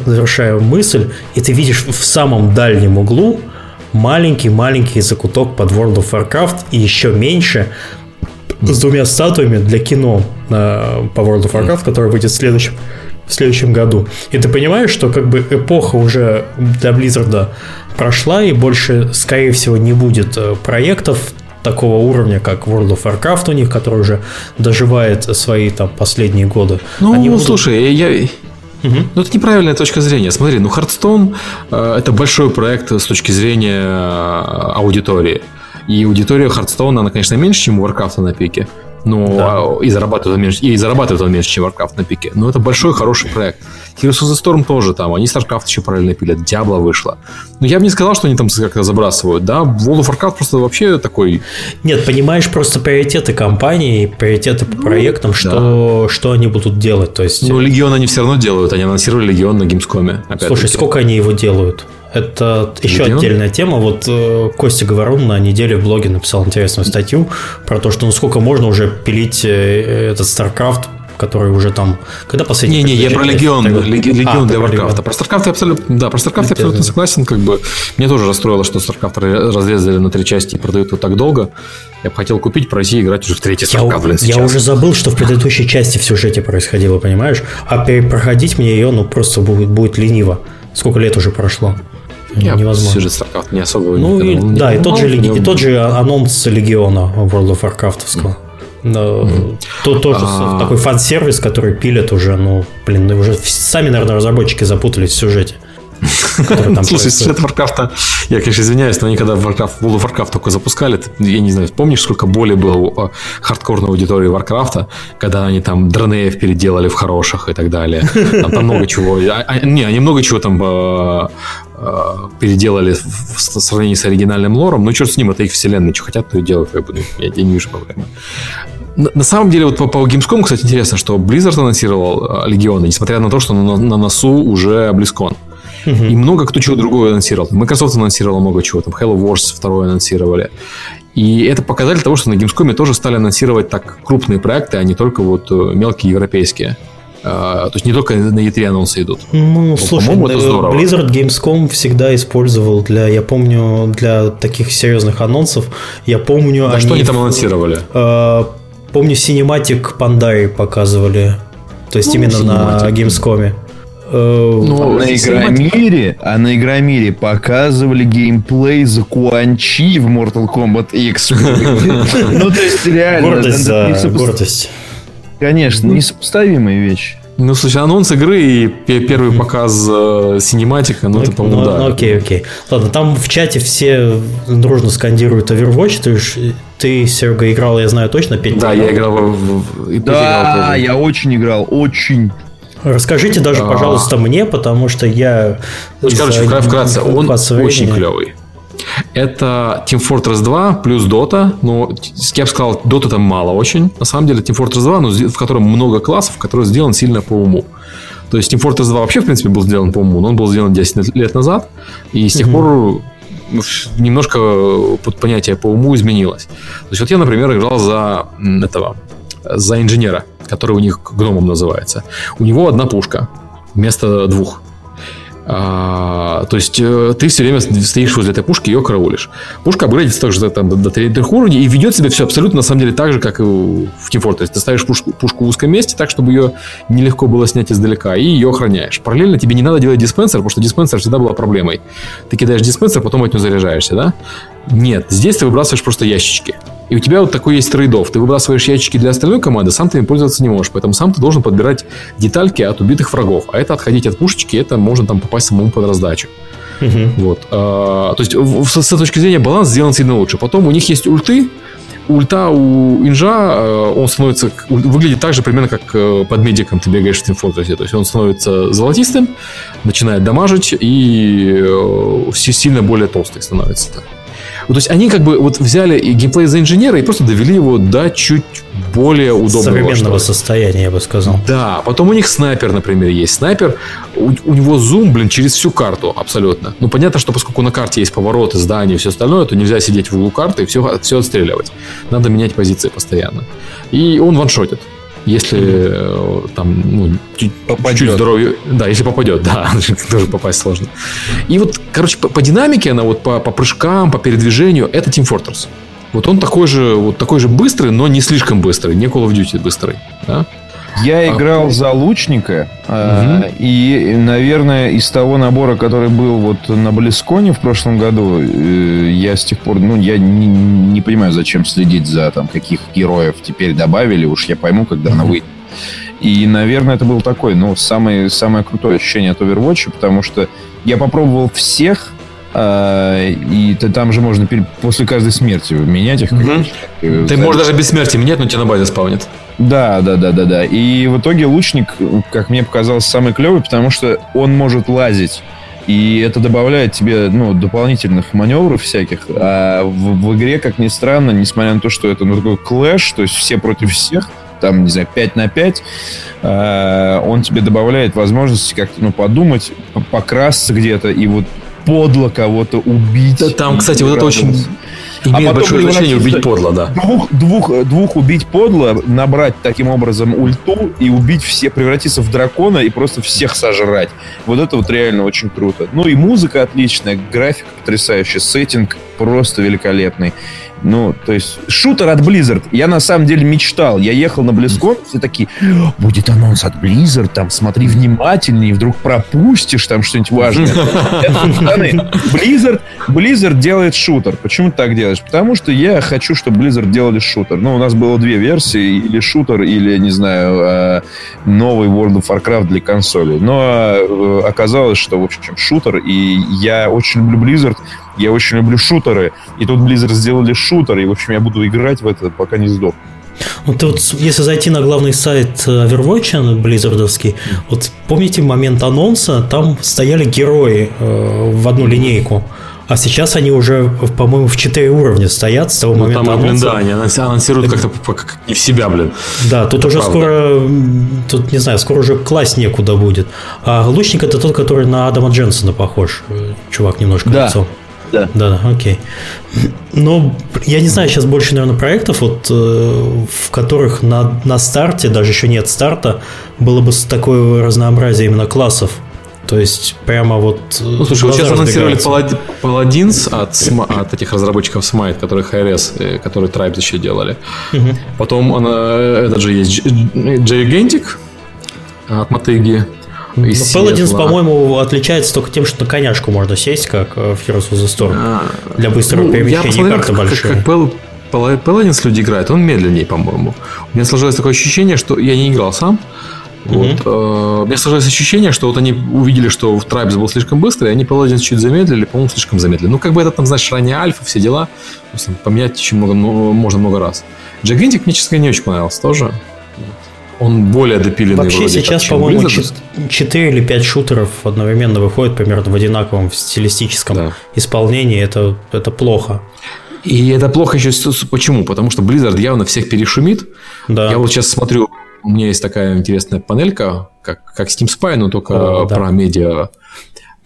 завершая мысль, и ты видишь в самом дальнем углу маленький-маленький закуток под World of Warcraft и еще меньше с двумя статуями для кино э, по World of Warcraft, который выйдет в следующем, в следующем году. И ты понимаешь, что как бы эпоха уже для Blizzard прошла, и больше, скорее всего, не будет э, проектов такого уровня, как World of Warcraft у них, который уже доживает свои там последние годы. Ну, Они будут... слушай, я, Угу. Ну, это неправильная точка зрения. Смотри, ну, Hearthstone э, это большой проект с точки зрения э, аудитории. И аудитория Hearthstone, она, конечно, меньше, чем у Warcraft на пике. Ну, да. А, и зарабатывает он меньше, и зарабатывает он меньше, чем Warcraft на пике. Но это большой, хороший проект. Heroes of the Storm тоже там, они StarCraft еще параллельно пилят, Diablo вышла. Но я бы не сказал, что они там как-то забрасывают, да, World of Warcraft просто вообще такой... Нет, понимаешь, просто приоритеты компании, приоритеты по ну, проектам, ну, что, да. что они будут делать, то есть... Ну, Легион они все равно делают, они анонсировали Легион на Gamescom. Слушай, сколько они его делают? Это еще Легион? отдельная тема. Вот э, Костя Говорун на неделе в блоге написал интересную статью про то, что ну сколько можно уже пилить э, этот StarCraft который уже там... Когда последний... Не-не, я про Легион, так... Легион а, для Warcraft. Про StarCraft я абсолютно, да, про StarCraft я абсолютно согласен. Как бы, мне тоже расстроило, что StarCraft разрезали на три части и продают его так долго. Я бы хотел купить, пройти и играть уже в третий я, блин, сейчас. Я уже забыл, что в предыдущей части в сюжете происходило, понимаешь? А проходить мне ее, ну, просто будет, будет лениво. Сколько лет уже прошло? Я невозможно. сюжет StarCraft не особо... Ну, и, да, и тот, же, и тот же анонс Легиона World of Warcraft. Mm. То, тоже а... такой фан-сервис, который пилят уже, ну, блин, уже сами, наверное, разработчики запутались в сюжете. Слушай, сюжет Warcraft, я, конечно, извиняюсь, но они когда Warcraft, World of Warcraft только запускали, я не знаю, помнишь, сколько боли было у а, хардкорной аудитории Warcraft, когда они там дронеев переделали в хороших и так далее. Там, там много чего. А, а, не, они много чего там э, переделали в сравнении с оригинальным лором, но черт с ним, это их вселенная, что хотят, то и делают, как бы, я, я не вижу проблемы. На, на самом деле, вот по, по Gamescom, кстати, интересно, что Blizzard анонсировал э, Легионы, несмотря на то, что на, на носу уже BlizzCon. Uh-huh. И много кто чего другого анонсировал. Microsoft анонсировал много чего, там Halo Wars второй анонсировали. И это показатель того, что на Gamescom тоже стали анонсировать так крупные проекты, а не только вот э, мелкие европейские. Uh, то есть не только на E3 анонсы идут. Ну, ну слушай, это здорово. Blizzard Gamescom всегда использовал для, я помню, для таких серьезных анонсов, я помню... Да, они что они там анонсировали? Uh, Помню, Cinematic Panday показывали. То есть ну, именно Cinematic. на Gamescom. Э, ну, на Игромире, а на Игромире показывали геймплей за Куанчи в Mortal Kombat X. Ну, то есть реально. Гордость за гордость. Конечно, несопоставимые вещи. Ну, слушай, анонс игры и первый показ э, синематика, ну, это, по-моему, ну, да. Ну, окей, окей. Ладно, там в чате все дружно скандируют Overwatch. Ты, ты Серега, играл, я знаю точно, Петь Да, я играл в... И да, играл я очень играл, очень. Расскажите даже, а... пожалуйста, мне, потому что я... Ну, короче, вкратце, он очень клевый. Это Team Fortress 2 плюс Dota. Ну, я бы сказал, Dota там мало очень. На самом деле, Team Fortress 2, ну, в котором много классов, который сделан сильно по уму. То есть Team Fortress 2 вообще, в принципе, был сделан по уму, но он был сделан 10 лет назад. И с тех пор немножко под понятие по уму изменилось. То есть вот я, например, играл за этого, за инженера, который у них гномом называется. У него одна пушка вместо двух. А, то есть э, ты все время стоишь возле этой пушки и ее караулишь. Пушка апгрейдится также там, до, до третьих уровней и ведет себя все абсолютно на самом деле так же, как и в Team Fortress. Ты ставишь пушку, пушку в узком месте так, чтобы ее нелегко было снять издалека, и ее охраняешь. Параллельно тебе не надо делать диспенсер, потому что диспенсер всегда была проблемой. Ты кидаешь диспенсер, потом от него заряжаешься, да? Нет, здесь ты выбрасываешь просто ящички. И у тебя вот такой есть трейдов. Ты выбрасываешь ящики для остальной команды, сам ты им пользоваться не можешь. Поэтому сам ты должен подбирать детальки от убитых врагов. А это отходить от пушечки, это можно там попасть самому под раздачу. Угу. Вот. А, то есть с, с точки зрения баланс сделан сильно лучше. Потом у них есть ульты, ульта у инжа, э, он становится, выглядит так же примерно, как э, под медиком ты бегаешь в Team Fortress. То есть он становится золотистым, начинает дамажить и э, сильно более толстый становится. Вот, то есть они как бы вот взяли геймплей за инженера и просто довели его до чуть более удобного. Современного состояния, я бы сказал. Да, потом у них снайпер, например, есть. Снайпер, у, у него зум, блин, через всю карту абсолютно. Ну, понятно, что поскольку на карте есть повороты, здания и все остальное, то нельзя сидеть в углу карты и все, все отстреливать. Надо менять позиции постоянно. И он ваншотит. Если mm-hmm. там, ну, чуть, чуть здоровье. Да, если попадет, да, тоже попасть сложно. И вот, короче, по, по динамике она вот по, по прыжкам, по передвижению, это Team Fortress. Вот он такой же, вот такой же быстрый, но не слишком быстрый, не Call of Duty быстрый. Да? Я а, играл за лучника, угу. и, наверное, из того набора, который был вот на Близконе в прошлом году, э, я с тех пор, ну, я не, не понимаю, зачем следить за там каких героев теперь добавили, уж я пойму, когда она выйдет. И, наверное, это был такой, ну, самое, самое крутое ощущение от Overwatch, потому что я попробовал всех, и там же можно после каждой смерти менять их. Угу. Ты можешь даже без смерти менять, но тебя на базе спавнит. Да, да, да, да, да. И в итоге лучник, как мне показалось, самый клевый, потому что он может лазить. И это добавляет тебе ну, дополнительных маневров всяких. А в, в игре, как ни странно, несмотря на то, что это ну, такой клэш, то есть все против всех, там, не знаю, 5 на 5, э, он тебе добавляет возможности как-то ну, подумать, покрасться где-то и вот подло кого-то убить. Да, там, кстати, вот это очень имеет а большое значение убить подло, да. Двух, двух, двух убить подло, набрать таким образом ульту и убить все, превратиться в дракона и просто всех сожрать. Вот это вот реально очень круто. Ну и музыка отличная, графика потрясающая, сеттинг просто великолепный. Ну, то есть, шутер от Blizzard. Я на самом деле мечтал. Я ехал на BlizzCon, все такие, будет анонс от Blizzard, там, смотри внимательнее, вдруг пропустишь там что-нибудь важное. Blizzard, Blizzard делает шутер. Почему ты так делаешь? Потому что я хочу, чтобы Blizzard делали шутер. Ну, у нас было две версии, или шутер, или, не знаю, а, новый World of Warcraft для консоли. Но э, оказалось, что, в общем, шутер, и я очень люблю Blizzard, я очень люблю шутеры. И тут Blizzard сделали шутер, и, в общем, я буду играть в это, пока не сдох. Вот вот, если зайти на главный сайт э, Overwatch, Blizzardовский, вот помните момент анонса, там стояли герои э, в одну линейку. А сейчас они уже, по-моему, в 4 уровня стоят с того ну, момента там, анонса. Блин, да, они анонсируют как-то как не в себя, блин. Да, тут это уже правда. скоро, тут, не знаю, скоро уже класть некуда будет. А лучник это тот, который на Адама Дженсона похож. Э, чувак немножко да. лицо. Да. Да, окей. Ну, я не знаю, сейчас больше, наверное, проектов, вот, э, в которых на, на старте, даже еще нет старта, было бы такое разнообразие именно классов. То есть прямо вот... Э, ну, слушай, вот сейчас анонсировали Paladins от, от этих разработчиков Smite, которые HRS, э, которые Tribes еще делали. Угу. Потом она, этот же есть Gigantic от Мотыги. Ну, Paladins, по-моему, отличается только тем, что на коняшку можно сесть, как э, в Heroes of the Storm. А, для быстрого ну, перемещения карты как, большие. Как, как Paladins люди играют, он медленнее, по-моему. У меня сложилось такое ощущение, что я не играл сам. Вот, mm-hmm. у меня сложилось ощущение, что вот они увидели, что в Tribes был слишком быстрый, и они Paladins чуть замедлили, по-моему, слишком замедлили. Ну, как бы это там, знаешь, ранее альфа, все дела. То есть, поменять еще много, можно много раз. Gigantic мне, честно не очень понравился тоже. Он более допиленный Вообще вроде сейчас, как, по-моему, 4 или 5 шутеров одновременно выходят примерно в одинаковом стилистическом да. исполнении. Это, это плохо. И это плохо еще почему? Потому что Blizzard явно всех перешумит. Да. Я вот сейчас смотрю, у меня есть такая интересная панелька, как, как Steam Spy, но только О, про да. медиа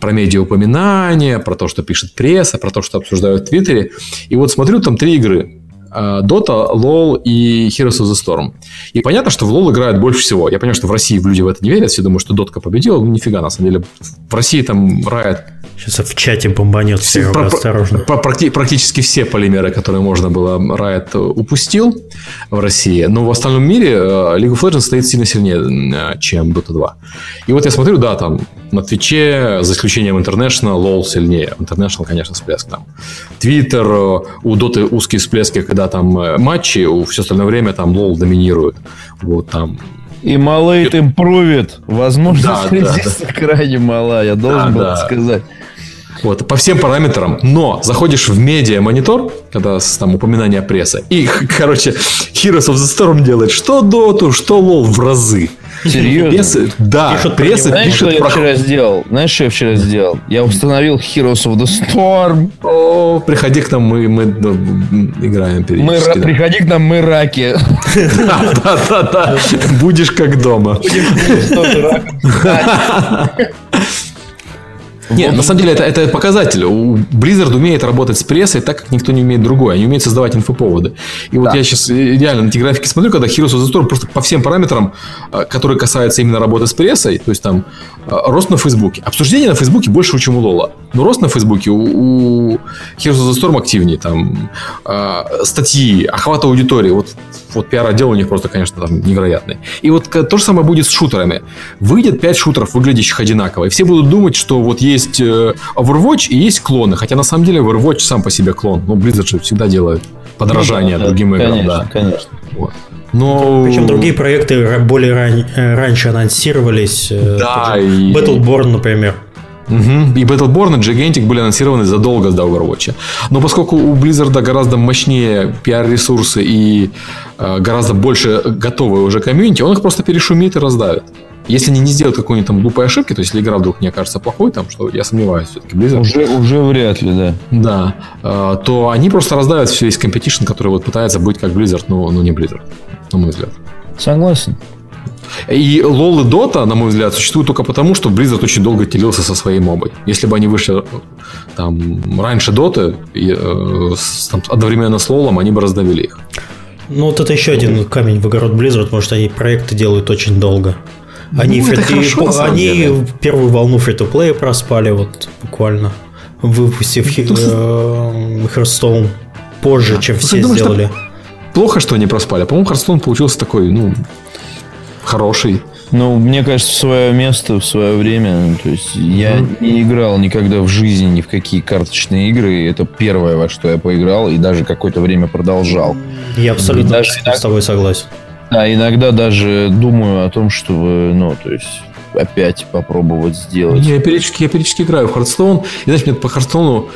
про медиа упоминания, про то, что пишет пресса, про то, что обсуждают в Твиттере. И вот смотрю, там три игры. Э, Dota, LoL и Heroes of the Storm. И понятно, что в LoL играют больше всего. Я понимаю, что в России люди в это не верят, все думают, что Дотка победила. Ну, нифига, на самом деле. В России там Riot Сейчас в чате бомбанет все, про, осторожно. Про, практи, практически все полимеры, которые можно было, Riot упустил в России. Но в остальном мире э, League of Legends стоит сильно сильнее, э, чем Dota 2. И вот я смотрю, да, там на Твиче, за исключением International, LoL сильнее. International, конечно, всплеск там. Твиттер, э, у Dota узкие всплески, когда там матчи, у все остальное время там LoL доминирует. Вот там и Малейт импровит. Возможность да, да, да. крайне мала, я должен да, был да. сказать. Вот, по всем параметрам. Но заходишь в медиа-монитор, когда там упоминание прессы, и, короче, Heroes of the Storm делает что доту, что лол в разы. Серьезно? Пресса, да, пишут пресса Знаешь, пишет что я про... вчера сделал? Знаешь, что я вчера сделал? Я установил Heroes of the Storm. О, приходи к нам, мы, мы ну, играем периодически. Мы, да. Приходи к нам, мы раки. Да, да, да, да. Будешь как дома. Нет, на самом деле это, это показатель. У Blizzard умеет работать с прессой так, как никто не умеет другой. Они умеют создавать инфоповоды. И вот да. я сейчас идеально на эти графики смотрю, когда Heroes of the Storm просто по всем параметрам, э, которые касаются именно работы с прессой, то есть там э, рост на Фейсбуке. Обсуждение на Фейсбуке больше, чем у Лола. Но рост на Фейсбуке у, у Heroes of the Storm активнее. Там э, статьи, охват аудитории. Вот, вот пиар-отдел у них просто, конечно, там невероятный. И вот то же самое будет с шутерами. Выйдет 5 шутеров, выглядящих одинаково. И все будут думать, что вот есть э, Overwatch и есть клоны. Хотя на самом деле Overwatch сам по себе клон. Ну, Blizzard же всегда делает подражание ну, да, другим да, играм. Конечно, да. конечно. Вот. Но... Причем другие проекты более ран... Э, раньше анонсировались. Э, да, и... Battleborn, например. Угу. И Battleborn и Gigantic были анонсированы задолго до Overwatch. Но поскольку у Blizzard гораздо мощнее пиар-ресурсы и э, гораздо больше готовые уже комьюнити, он их просто перешумит и раздавит. Если они не сделают какой-нибудь там глупой ошибки, то есть если игра вдруг не окажется плохой, там, что я сомневаюсь, все-таки Blizzard. Уже, уже вряд ли, да. Да. Э, то они просто раздавят все весь competition, который вот пытается быть как Blizzard, но, но не Blizzard, на мой взгляд. Согласен. И LoL и Dota, на мой взгляд, существуют только потому, что Blizzard очень долго телился со своей мобой. Если бы они вышли там раньше Dota, и, э, там, одновременно с LoL, они бы раздавили их. Ну, вот это еще один камень в огород Blizzard, потому что они проекты делают очень долго. Они, ну, фри... хорошо, они первую волну фри-то-плея проспали вот буквально, выпустив э, Hearthstone позже, чем ну, все сделали. Плохо, что они проспали. По-моему, Hearthstone получился такой, ну, хороший. Ну, мне кажется, в свое место, в свое время. То есть mm-hmm. я не играл никогда в жизни ни в какие карточные игры. Это первое, во что я поиграл, и даже какое-то время продолжал. Я абсолютно даже, с тобой согласен. Да, иногда даже думаю о том, чтобы, ну, то есть опять попробовать сделать. Я периодически, я периодически играю в Hearthstone. И знаешь, мне по Hearthstone у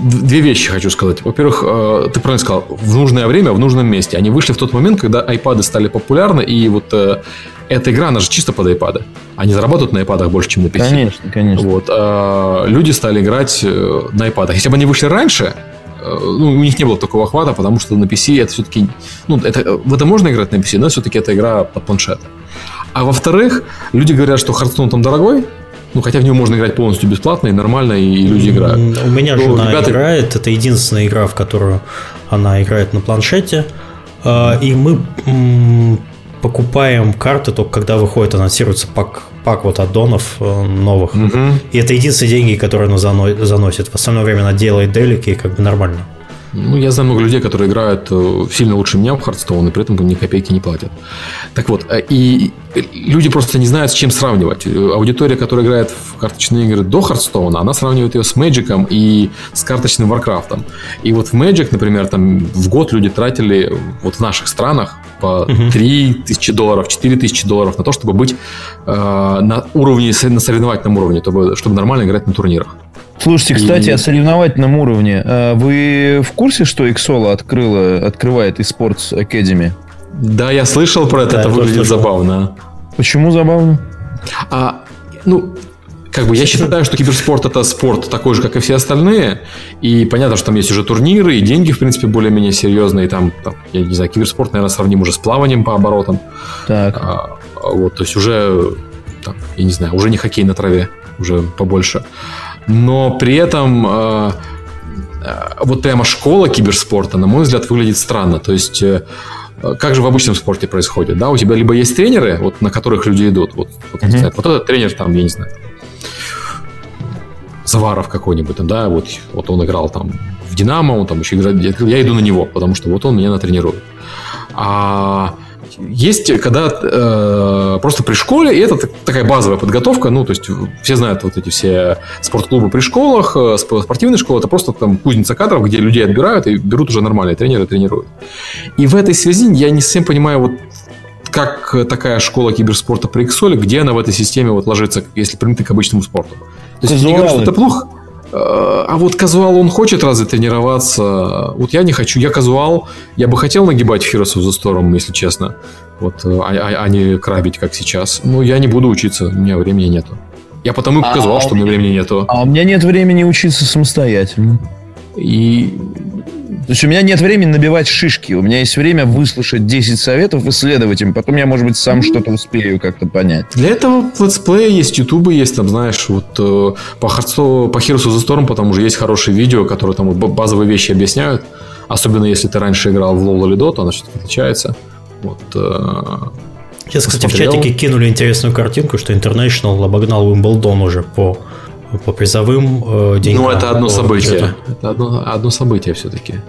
две вещи хочу сказать. Во-первых, э, ты правильно сказал, в нужное время, в нужном месте. Они вышли в тот момент, когда айпады стали популярны, и вот э, эта игра, она же чисто под айпады. Они заработают на айпадах больше, чем на PC. Конечно, конечно. Вот, э, люди стали играть на айпадах. Если бы они вышли раньше, ну, у них не было такого охвата, потому что на PC это все-таки... Ну, это, в это можно играть на PC, но все-таки это игра под планшет. А во-вторых, люди говорят, что Hearthstone там дорогой, ну, хотя в него можно играть полностью бесплатно и нормально, и люди играют. У меня ну, жена ребята... играет, это единственная игра, в которую она играет на планшете. А, и мы покупаем карты только когда выходит, анонсируется пак, пак вот аддонов э, новых. Угу. И это единственные деньги, которые она заносит. В остальное время она делает делики, и как бы нормально. Ну, я знаю много людей, которые играют э, сильно лучше меня в Hearthstone, и при этом ни копейки не платят. Так вот, э, и люди просто не знают, с чем сравнивать. Э, аудитория, которая играет в карточные игры до Hearthstone, она сравнивает ее с Magic и с карточным Warcraft. И вот в Magic, например, там в год люди тратили вот в наших странах по 3 тысячи долларов, 4 тысячи долларов на то, чтобы быть э, на уровне, на соревновательном уровне, чтобы, чтобы нормально играть на турнирах. Слушайте, кстати, и... о соревновательном уровне. А вы в курсе, что Xolo открыла, открывает eSports Academy? Да, я слышал про это, да, это выглядит слышал. забавно. Почему забавно? А, ну, как бы я считаю, что киберспорт это спорт такой же, как и все остальные. И понятно, что там есть уже турниры, и деньги, в принципе, более-менее серьезные. Там, там, я не знаю, киберспорт, наверное, сравним уже с плаванием по оборотам. Так. А, вот, то есть уже, там, я не знаю, уже не хоккей на траве, уже побольше но при этом э, э, вот прямо школа киберспорта, на мой взгляд, выглядит странно. То есть э, как же в обычном спорте происходит? Да, у тебя либо есть тренеры, вот, на которых люди идут. Вот, вот, uh-huh. вот этот тренер там, я не знаю, Заваров какой-нибудь, там, да, вот, вот он играл там в Динамо, он там еще играет, я иду на него, потому что вот он меня натренирует. А есть, когда э, просто при школе, и это такая базовая подготовка, ну, то есть все знают вот эти все спортклубы при школах, э, спортивные школы, это просто там кузница кадров, где людей отбирают и берут уже нормальные тренеры, тренируют. И в этой связи я не совсем понимаю, вот как такая школа киберспорта при Иксоле, где она в этой системе вот ложится, если примиты к обычному спорту. То есть не говорю, что это плохо, а вот казуал, он хочет разве тренироваться? Вот я не хочу. Я казуал. Я бы хотел нагибать Heroes of the Storm, если честно. Вот, а, а, а не крабить, как сейчас. Но я не буду учиться, у меня времени нету. Я потому и а казуал, что у меня времени нету. А у меня нет времени учиться самостоятельно. И то есть у меня нет времени набивать шишки. У меня есть время выслушать 10 советов, исследовать им. Потом я, может быть, сам что-то успею как-то понять. Для этого летсплея есть, ютубы есть, там, знаешь, вот э, по, Хардсто, по Heroes of the Storm потом уже есть хорошие видео, которые там вот базовые вещи объясняют. Особенно если ты раньше играл в LoL или Dota, она все-таки отличается. Вот, э, Сейчас, кстати, в чатике кинули интересную картинку, что International обогнал Wimbledon уже по по призовым э, деньгам. Ну, это одно событие. Это одно, одно событие все-таки.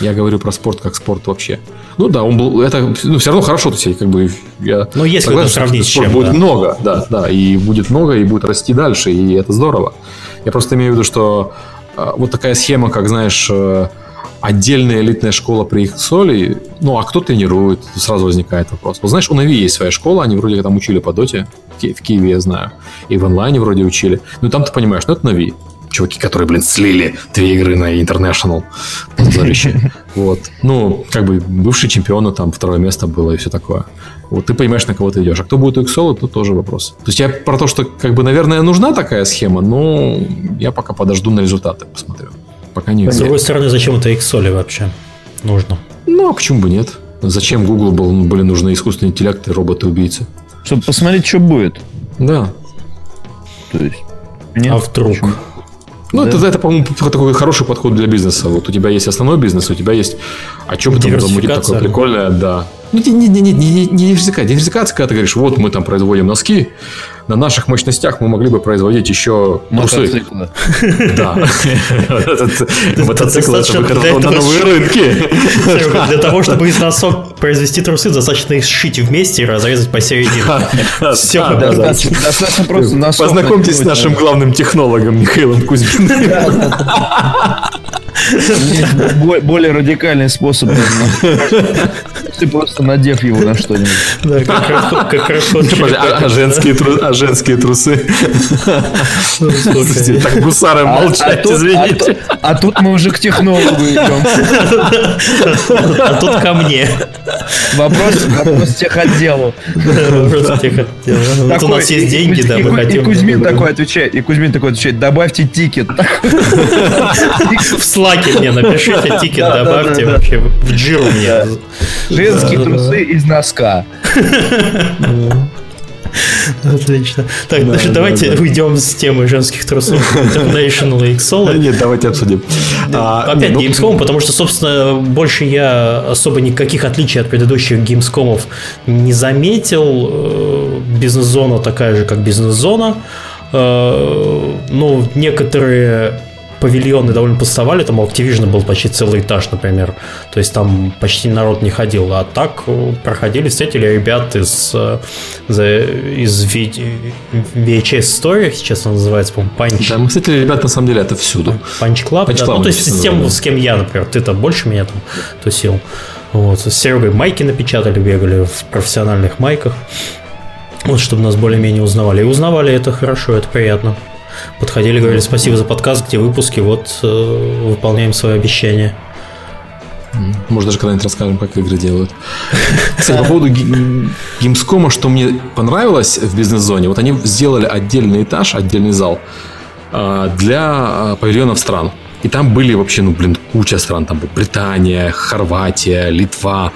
Я говорю про спорт как спорт вообще. Ну да, он был, это ну, все равно хорошо, то есть как бы я. Ну если согласен, сравнить с чем, будет да. много, да, да, и будет много, и будет расти дальше, и это здорово. Я просто имею в виду, что э, вот такая схема, как знаешь, э, отдельная элитная школа при их соли, ну а кто тренирует, сразу возникает вопрос. Вот знаешь, у Нави есть своя школа, они вроде там учили по доте, в Киеве я знаю, и в онлайне вроде учили. Ну там ты понимаешь, ну это Нави чуваки, которые, блин, слили две игры на International. Позорище. Вот. Ну, как бы бывшие чемпионы, там второе место было и все такое. Вот ты понимаешь, на кого ты идешь. А кто будет у Excel, тут тоже вопрос. То есть я про то, что, как бы, наверное, нужна такая схема, но я пока подожду на результаты, посмотрю. Пока не С другой стороны, зачем это Excel вообще нужно? Ну, а почему бы нет? Зачем Google был, были нужны искусственный интеллект и роботы-убийцы? Чтобы посмотреть, что будет. Да. То есть... Нет, а вдруг? Почему? Ну, да. это, это, по-моему, такой хороший подход для бизнеса. Вот у тебя есть основной бизнес, у тебя есть... А что бы там замутить такое прикольное? Да. Ну, не, не, не, не, не, не диверсификация. Диверсификация, когда ты говоришь, вот мы там производим носки, на наших мощностях мы могли бы производить еще трусы. Да. Мотоцикл это выход на новые рынки. Для того, чтобы из носок произвести трусы, достаточно их сшить вместе и разрезать посередине. Все. Достаточно просто Познакомьтесь с нашим главным технологом Михаилом Кузьминым. Более радикальный способ. Ты просто надев его на что-нибудь. Да, как расход. А, а женские а женские трусы? Слушайте, так гусары молчать, извините. А тут мы уже к технологу идем. А тут ко мне. Вопрос, вопрос техотделу. Вопрос техотделу. Вот у нас есть деньги, да, мы хотим. И Кузьмин такой отвечает, и Кузьмин такой отвечает, добавьте тикет. В Slack е мне напишите тикет, добавьте вообще в джиру мне. Женские трусы из носка. Отлично. Так, да, давайте да, да. уйдем с темы женских трусов International и Xolo. Нет, давайте обсудим. А, Опять ну, Gamescom, потому что, собственно, больше я особо никаких отличий от предыдущих Gamescomов не заметил. Э, бизнес-зона такая же, как бизнес-зона. Э, ну, некоторые павильоны довольно пустовали, там у Activision был почти целый этаж, например, то есть там почти народ не ходил, а так э, проходили, встретили ребят из, э, из VHS Story, сейчас он называется, по-моему, Punch. Да, мы встретили ребят, на самом деле, это всюду. Punch Club, Punch да, Club ну, то есть с тем, с кем я, например, ты-то больше меня там тусил. Вот, с Серегой майки напечатали, бегали в профессиональных майках. Вот, чтобы нас более-менее узнавали. И узнавали это хорошо, это приятно подходили, говорили спасибо за подкаст, где выпуски, вот э, выполняем свое обещание. Может, даже когда-нибудь расскажем, как игры делают. Кстати, по поводу Gamescom, что мне понравилось в бизнес-зоне, вот они сделали отдельный этаж, отдельный зал э, для э, павильонов стран. И там были вообще, ну, блин, куча стран. Там Британия, Хорватия, Литва,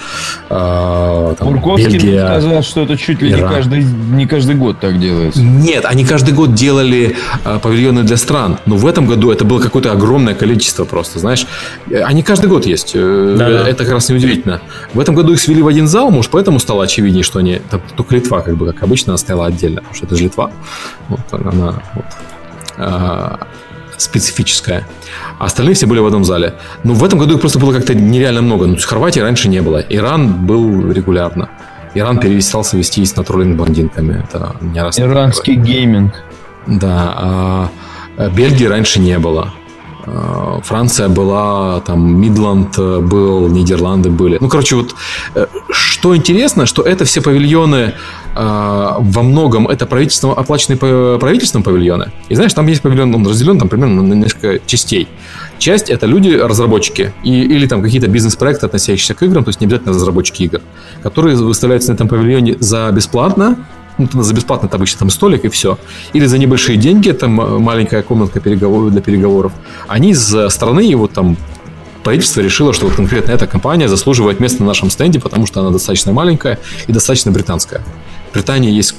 э, там, Бурковский Бельгия. сказал, что это чуть ли не каждый, не каждый год так делается. Нет, они каждый год делали э, павильоны для стран. Но в этом году это было какое-то огромное количество просто, знаешь. Они каждый год есть. Э, да, это как раз неудивительно. В этом году их свели в один зал, может, поэтому стало очевиднее, что они... Там, только Литва, как бы, как обычно, она стояла отдельно, потому что это же Литва. Вот она... Вот. А, специфическая. А остальные все были в одном зале. Но в этом году их просто было как-то нереально много. Ну, Хорватии раньше не было. Иран был регулярно. Иран перестался вестись на троллинг блондинками. Это не раз Иранский гейминг. Да. А Бельгии раньше не было. А, Франция была, там, Мидланд был, Нидерланды были. Ну, короче, вот э, что интересно, что это все павильоны а, во многом это правительство, оплаченные правительством павильоны. И знаешь, там есть павильон, он разделен там примерно на несколько частей. Часть это люди, разработчики, и, или там какие-то бизнес-проекты, относящиеся к играм, то есть не обязательно разработчики игр, которые выставляются на этом павильоне за бесплатно, ну, за бесплатно это обычно там столик и все. Или за небольшие деньги, там маленькая комнатка переговоров для переговоров. Они из страны его там правительство решило, что вот конкретно эта компания заслуживает места на нашем стенде, потому что она достаточно маленькая и достаточно британская. В Британии есть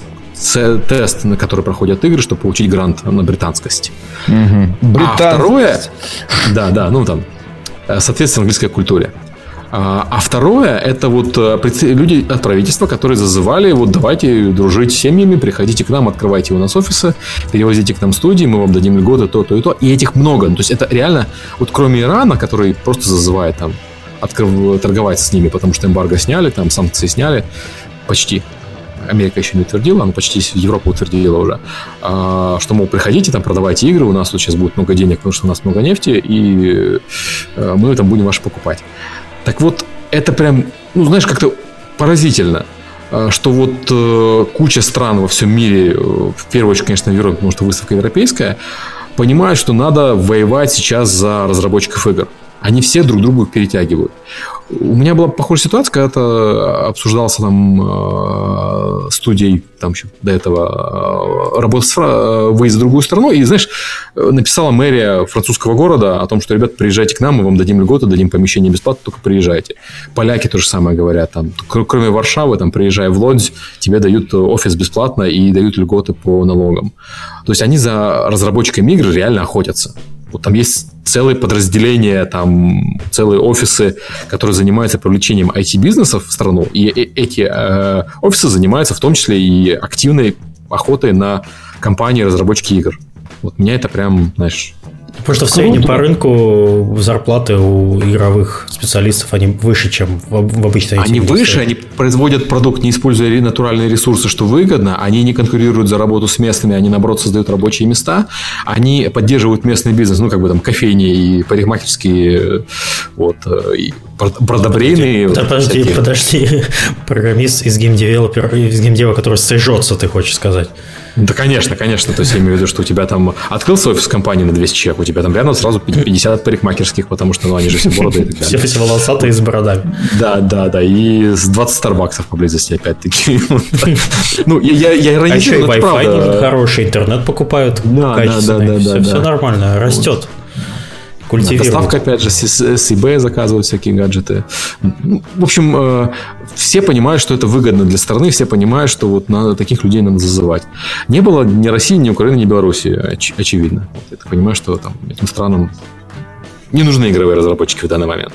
тест, на который проходят игры, чтобы получить грант на британскость. Угу. А второе... Да, да, ну там, э, соответственно, английской культуре. А, а второе, это вот э, люди от правительства, которые зазывали, вот давайте дружить с семьями, приходите к нам, открывайте у нас офисы, перевозите к нам студии, мы вам дадим льготы, то, то и то. И этих много. Ну, то есть это реально, вот кроме Ирана, который просто зазывает там открыв, торговать с ними, потому что эмбарго сняли, там санкции сняли, почти. Америка еще не утвердила, но почти Европа утвердила уже, а, что, мол, приходите, там, продавайте игры, у нас тут сейчас будет много денег, потому что у нас много нефти, и э, мы там будем ваши покупать. Так вот, это прям, ну, знаешь, как-то поразительно, э, что вот э, куча стран во всем мире, в первую очередь, конечно, Европа, потому что выставка европейская, понимают, что надо воевать сейчас за разработчиков игр. Они все друг другу перетягивают. У меня была похожая ситуация, когда обсуждался там э, студией, там еще до этого э, работа с, э, выезд в другую страну, и, знаешь, написала мэрия французского города о том, что, ребят, приезжайте к нам, мы вам дадим льготы, дадим помещение бесплатно, только приезжайте. Поляки то же самое говорят, там, кроме Варшавы, там, приезжая в Лодзь, тебе дают офис бесплатно и дают льготы по налогам. То есть они за разработчиками игр реально охотятся. Вот там есть целые подразделения, там целые офисы, которые занимаются привлечением IT-бизнесов в страну. И эти э, офисы занимаются в том числе и активной охотой на компании разработчики игр. Вот меня это прям, знаешь, Потому что в среднем по рынку зарплаты у игровых специалистов они выше, чем в, в обычной Они выше, они производят продукт, не используя натуральные ресурсы, что выгодно. Они не конкурируют за работу с местными, они, наоборот, создают рабочие места. Они поддерживают местный бизнес, ну, как бы там кофейни и парикмахерские, вот, и продобрейные. Подожди, подожди, подожди. Программист из геймдевелопера, из геймдева, который стрижется, ты хочешь сказать. Да, конечно, конечно. То есть я имею в виду, что у тебя там открылся офис компании на 200 человек, у тебя там рядом сразу 50 парикмахерских, потому что ну, они же все бороды и так далее. Все, все волосатые с бородами. Да, да, да. И с 20 старбаксов поблизости опять-таки. Ну, я, иронизирую, а еще и Wi-Fi хороший, интернет покупают да, качественный. Да, да, все нормально, растет культивируют. Доставка, опять же, с, с eBay заказывают всякие гаджеты. Ну, в общем, э, все понимают, что это выгодно для страны, все понимают, что вот надо, таких людей надо зазывать. Не было ни России, ни Украины, ни Белоруссии, оч, очевидно. Вот, я так понимаю, что там этим странам не нужны игровые разработчики в данный момент.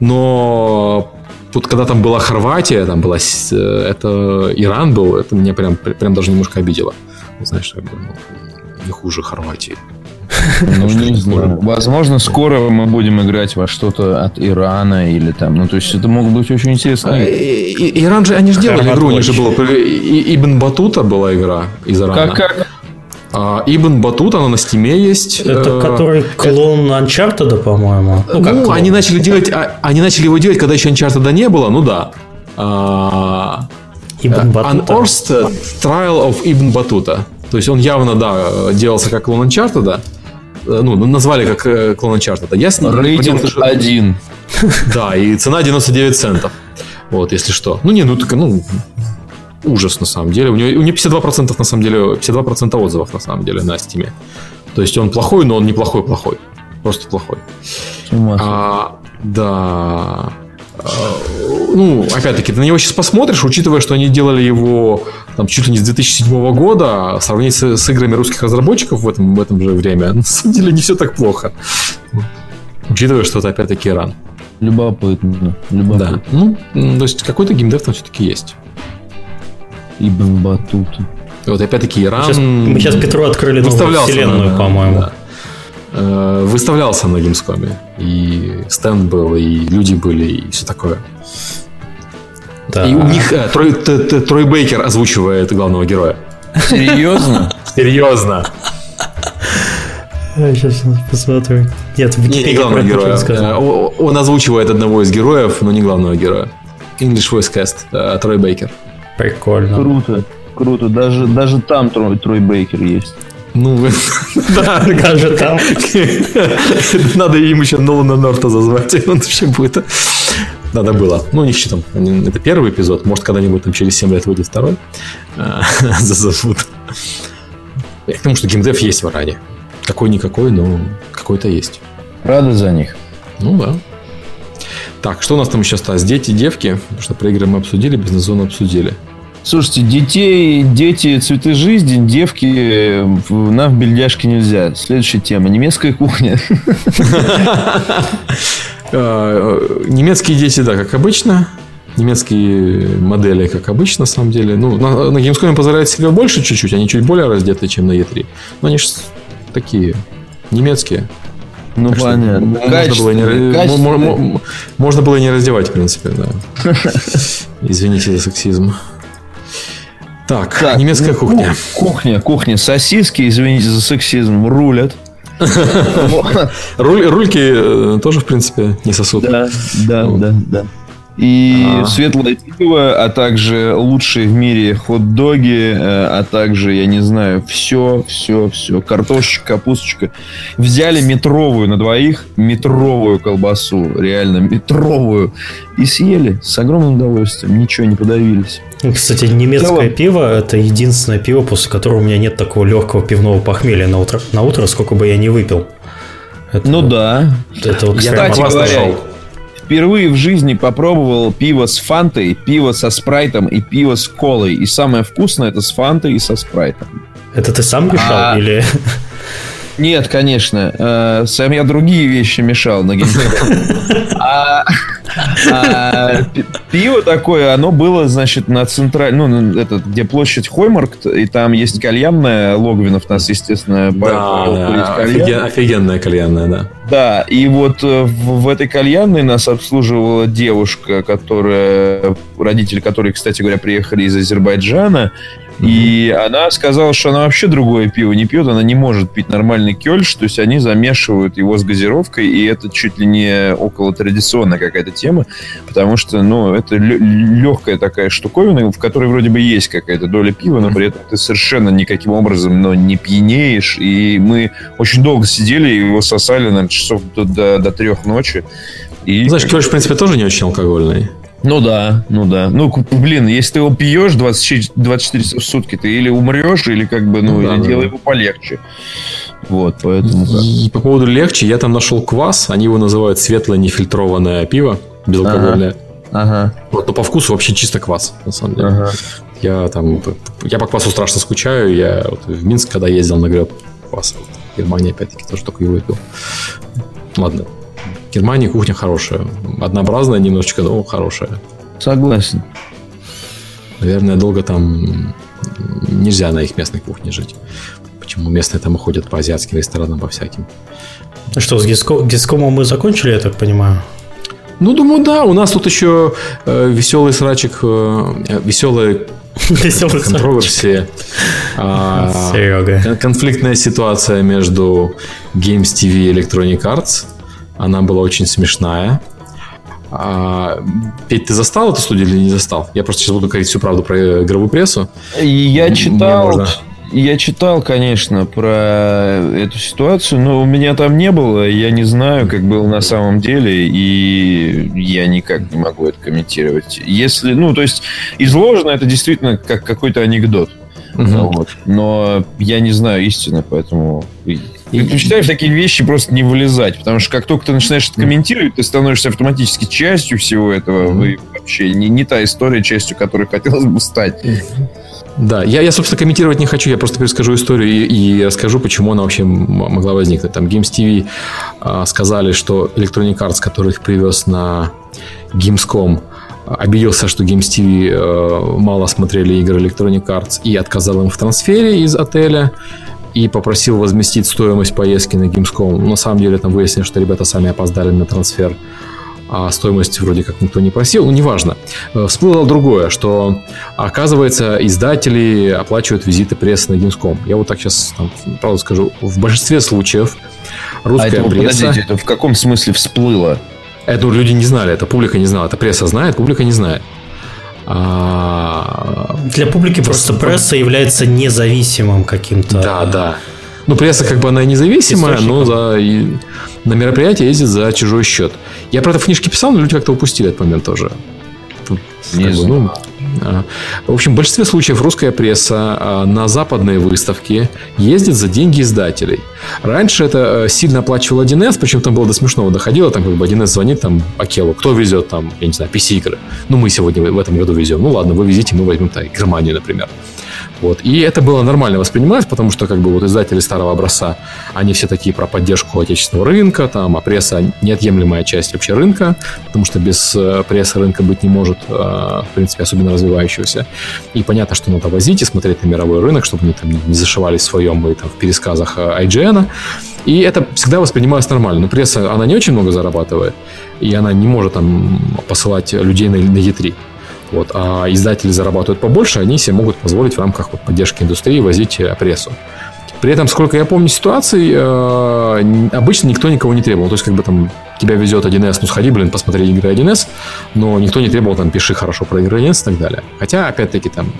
Но тут, когда там была Хорватия, там была, э, это Иран был, это меня прям, прям даже немножко обидело. Знаешь, как бы, ну, не хуже Хорватии. Ну, не знаю. Возможно, скоро мы будем играть во что-то от Ирана или там. Ну, то есть, это могут быть очень интересные. А, Иран же, они же делали игру, у них же было. Ибн Батута была игра из Ирана. Как, как? А, Ибн Батут, она на стиме есть. Это э, который клон Uncharted, по-моему. Ну, как ну они начали делать, а, они начали его делать, когда еще Uncharted не было, ну да. А, Ибн Батута. Unearthed Trial of Ibn Batuta. То есть он явно, да, делался как клон Uncharted, да. Э, ну, назвали как э, клон Uncharted. Я с Рейтинг понял, один. Да, и цена 99 центов. Вот, если что. Ну, не, ну, так, ну, ужас на самом деле. У него, у него 52% на самом деле, 52% отзывов на самом деле на Steam. То есть он плохой, но он неплохой плохой. Просто плохой. А, да. Э, ну, опять-таки, ты на него сейчас посмотришь, учитывая, что они делали его там, чуть ли не с 2007 года, сравнить с, с играми русских разработчиков в этом, в этом же время, на самом деле не все так плохо. Учитывая, что это опять-таки Иран. Любопытно. Любопытно. Да. Ну, то есть какой-то геймдев там все-таки есть. Ибн Батут. Вот опять-таки Иран... Мы сейчас, мы сейчас Петру открыли новую вселенную, да, по-моему. Да. э, выставлялся на Gamescom. И стенд был, и люди были, и все такое. Да. И у них э, Трой, т, т, Трой Бейкер озвучивает главного героя. Серьезно? Серьезно. Сейчас посмотрю. Нет, в не, не главного героя. Э, он озвучивает одного из героев, но не главного героя. English Voice Cast, э, Трой Бейкер. Прикольно. Круто, круто. Даже, даже там Трой, Трой Бейкер есть. Ну, да, даже там. Надо им еще Нолана Норта зазвать, и он вообще будет. Надо было. Ну, не считам. Это первый эпизод. Может, когда-нибудь там через 7 лет выйдет второй. А, зазовут. Я к тому, что геймдев есть в Аране. Какой-никакой, но какой-то есть. Рады за них. Ну да. Так, что у нас там еще осталось? Дети, девки. Потому что про игры мы обсудили, бизнес-зону обсудили. Слушайте, детей, дети, цветы жизни, девки нам в бельдяшке нельзя. Следующая тема. Немецкая кухня. А, немецкие дети, да, как обычно. Немецкие модели, как обычно, на самом деле. Ну, на, на Gamescom позволяет себе больше чуть-чуть. Они чуть более раздеты, чем на E3. Но они же такие немецкие. Ну, так понятно. Можно было, не, можно было и не раздевать, в принципе, да. Извините за сексизм. Так, так немецкая ну, кухня. Кухня, кухня. Сосиски, извините за сексизм, рулят. Руль, рульки э, тоже, в принципе, не сосуд. Да, да, да, да. И а. светлое пиво, а также лучшие в мире хот-доги, э, а также, я не знаю, все, все, все, картошечка, капусточка. Взяли метровую на двоих, метровую колбасу, реально метровую, и съели с огромным удовольствием, ничего не подавились. Кстати, немецкое Целом... пиво – это единственное пиво, после которого у меня нет такого легкого пивного похмелья на утро, на утро сколько бы я не выпил. Это, ну да. Это вот я, кстати говоря, впервые в жизни попробовал пиво с фантой, пиво со спрайтом и пиво с колой. И самое вкусное это с фантой и со спрайтом. Это ты сам мешал а... или... Нет, конечно. Э, сам я другие вещи мешал на геймпаде. А, пиво такое, оно было, значит, на центральном, ну, этот, где площадь Хоймаркт, и там есть кальянная, Логвинов нас, естественно, да, офиген, офигенная кальянная, да. Да, и вот э, в, в этой кальянной нас обслуживала девушка, которая, родители которой, кстати говоря, приехали из Азербайджана, и она сказала, что она вообще другое пиво не пьет, она не может пить нормальный кельш, то есть они замешивают его с газировкой, и это чуть ли не около традиционная какая-то тема, потому что, ну, это легкая такая штуковина, в которой вроде бы есть какая-то доля пива, но при этом ты совершенно никаким образом, но не пьянеешь, и мы очень долго сидели, и его сосали, наверное, часов до, до, до трех ночи. И... Знаешь, кельш, в принципе, тоже не очень алкогольный. Ну да, ну да. Ну, блин, если ты его пьешь 24, 24 сутки, ты или умрешь, или как бы, ну, да, или да. делай его полегче. Вот, поэтому... И по поводу легче, я там нашел квас, они его называют светлое нефильтрованное пиво, безалкогольное. Ага. ага. Вот, но по вкусу вообще чисто квас, на самом деле. Ага. Я там, я по квасу страшно скучаю, я вот в Минск, когда ездил на греб кваса, в Германии, опять-таки, тоже только его выпил. Ладно, Германия кухня хорошая. Однообразная немножечко, но хорошая. Согласен. Наверное, долго там нельзя на их местной кухне жить. Почему местные там уходят по азиатским ресторанам, по всяким. Ну что, с Гискомом мы закончили, я так понимаю? Ну, думаю, да. У нас тут еще э, веселый срачик, э, веселая контроверсия. А, конфликтная ситуация между Games TV и Electronic Arts – она была очень смешная. А, Петь, ты застал эту студию или не застал? Я просто сейчас буду говорить всю правду про игровую прессу. Я читал, я читал, конечно, про эту ситуацию, но у меня там не было, я не знаю, как было на самом деле, и я никак не могу это комментировать. Если, ну, то есть, изложено это действительно как какой-то анекдот. Угу. Вот. Но я не знаю истины, поэтому и предпочитаю в такие вещи просто не вылезать, потому что как только ты начинаешь это комментировать, ты становишься автоматически частью всего этого. И вообще не, не та история, частью которой хотелось бы стать. Да, я, я, собственно, комментировать не хочу, я просто перескажу историю и, и расскажу, почему она вообще могла возникнуть. Там Games TV а, сказали, что Electronic Arts, который их привез на Gamescom, обиделся, что Games TV э, мало смотрели игры Electronic Arts и отказал им в трансфере из отеля. И попросил возместить стоимость поездки на Gamescom. На самом деле там выяснилось, что ребята сами опоздали на трансфер а стоимость вроде как никто не просил, ну, неважно. Э, всплыло другое, что, оказывается, издатели оплачивают визиты прессы на Gamescom. Я вот так сейчас, там, правда скажу, в большинстве случаев русская а это, пресса... Подождите, это в каком смысле всплыло? Это люди не знали, это публика не знала, это пресса знает, публика не знает. А... Для публики просто пресса является независимым каким-то. Да, да. Ну, пресса как бы она независимая, но за, и, на мероприятие ездит за чужой счет. Я про это в книжке писал, но люди как-то упустили этот момент тоже. Тут, не как бы, ну, в общем, в большинстве случаев русская пресса а, на западные выставки ездит за деньги издателей. Раньше это э, сильно оплачивал 1С, причем там было до смешного доходило, там как бы 1С звонит там Акелу, кто везет там, я не знаю, PC-игры. Ну, мы сегодня в этом году везем. Ну, ладно, вы везите, мы возьмем так, Германию, например. Вот. И это было нормально воспринималось, потому что как бы вот издатели старого образца, они все такие про поддержку отечественного рынка, там, а пресса неотъемлемая часть вообще рынка, потому что без э, прессы рынка быть не может, э, в принципе, особенно развивающегося. И понятно, что надо возить и смотреть на мировой рынок, чтобы они там не зашивались в своем и там в пересказах э, IGN. И это всегда воспринималось нормально. Но пресса, она не очень много зарабатывает, и она не может там посылать людей на, на E3. Вот, а издатели зарабатывают побольше, они себе могут позволить в рамках вот, поддержки индустрии возить э, прессу. При этом, сколько я помню ситуаций, э, обычно никто никого не требовал. То есть, как бы там тебя везет 1С, ну сходи, блин, посмотри игры 1С, но никто не требовал там пиши хорошо про игры 1С и так далее. Хотя, опять-таки, там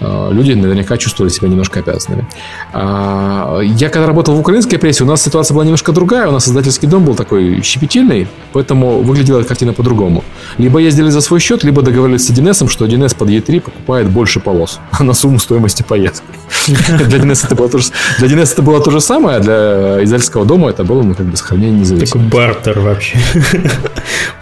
э, люди наверняка чувствовали себя немножко обязанными. А, я когда работал в украинской прессе, у нас ситуация была немножко другая. У нас издательский дом был такой щепетильный, поэтому выглядела картина по-другому. Либо ездили за свой счет, либо договорились с 1С, что 1С под E3 покупает больше полос на сумму стоимости поездки. Для 1С это было то же, для 1С это было то же самое, а для издательского дома это было ну, как бы сохранение независимости. Такой бартер вообще.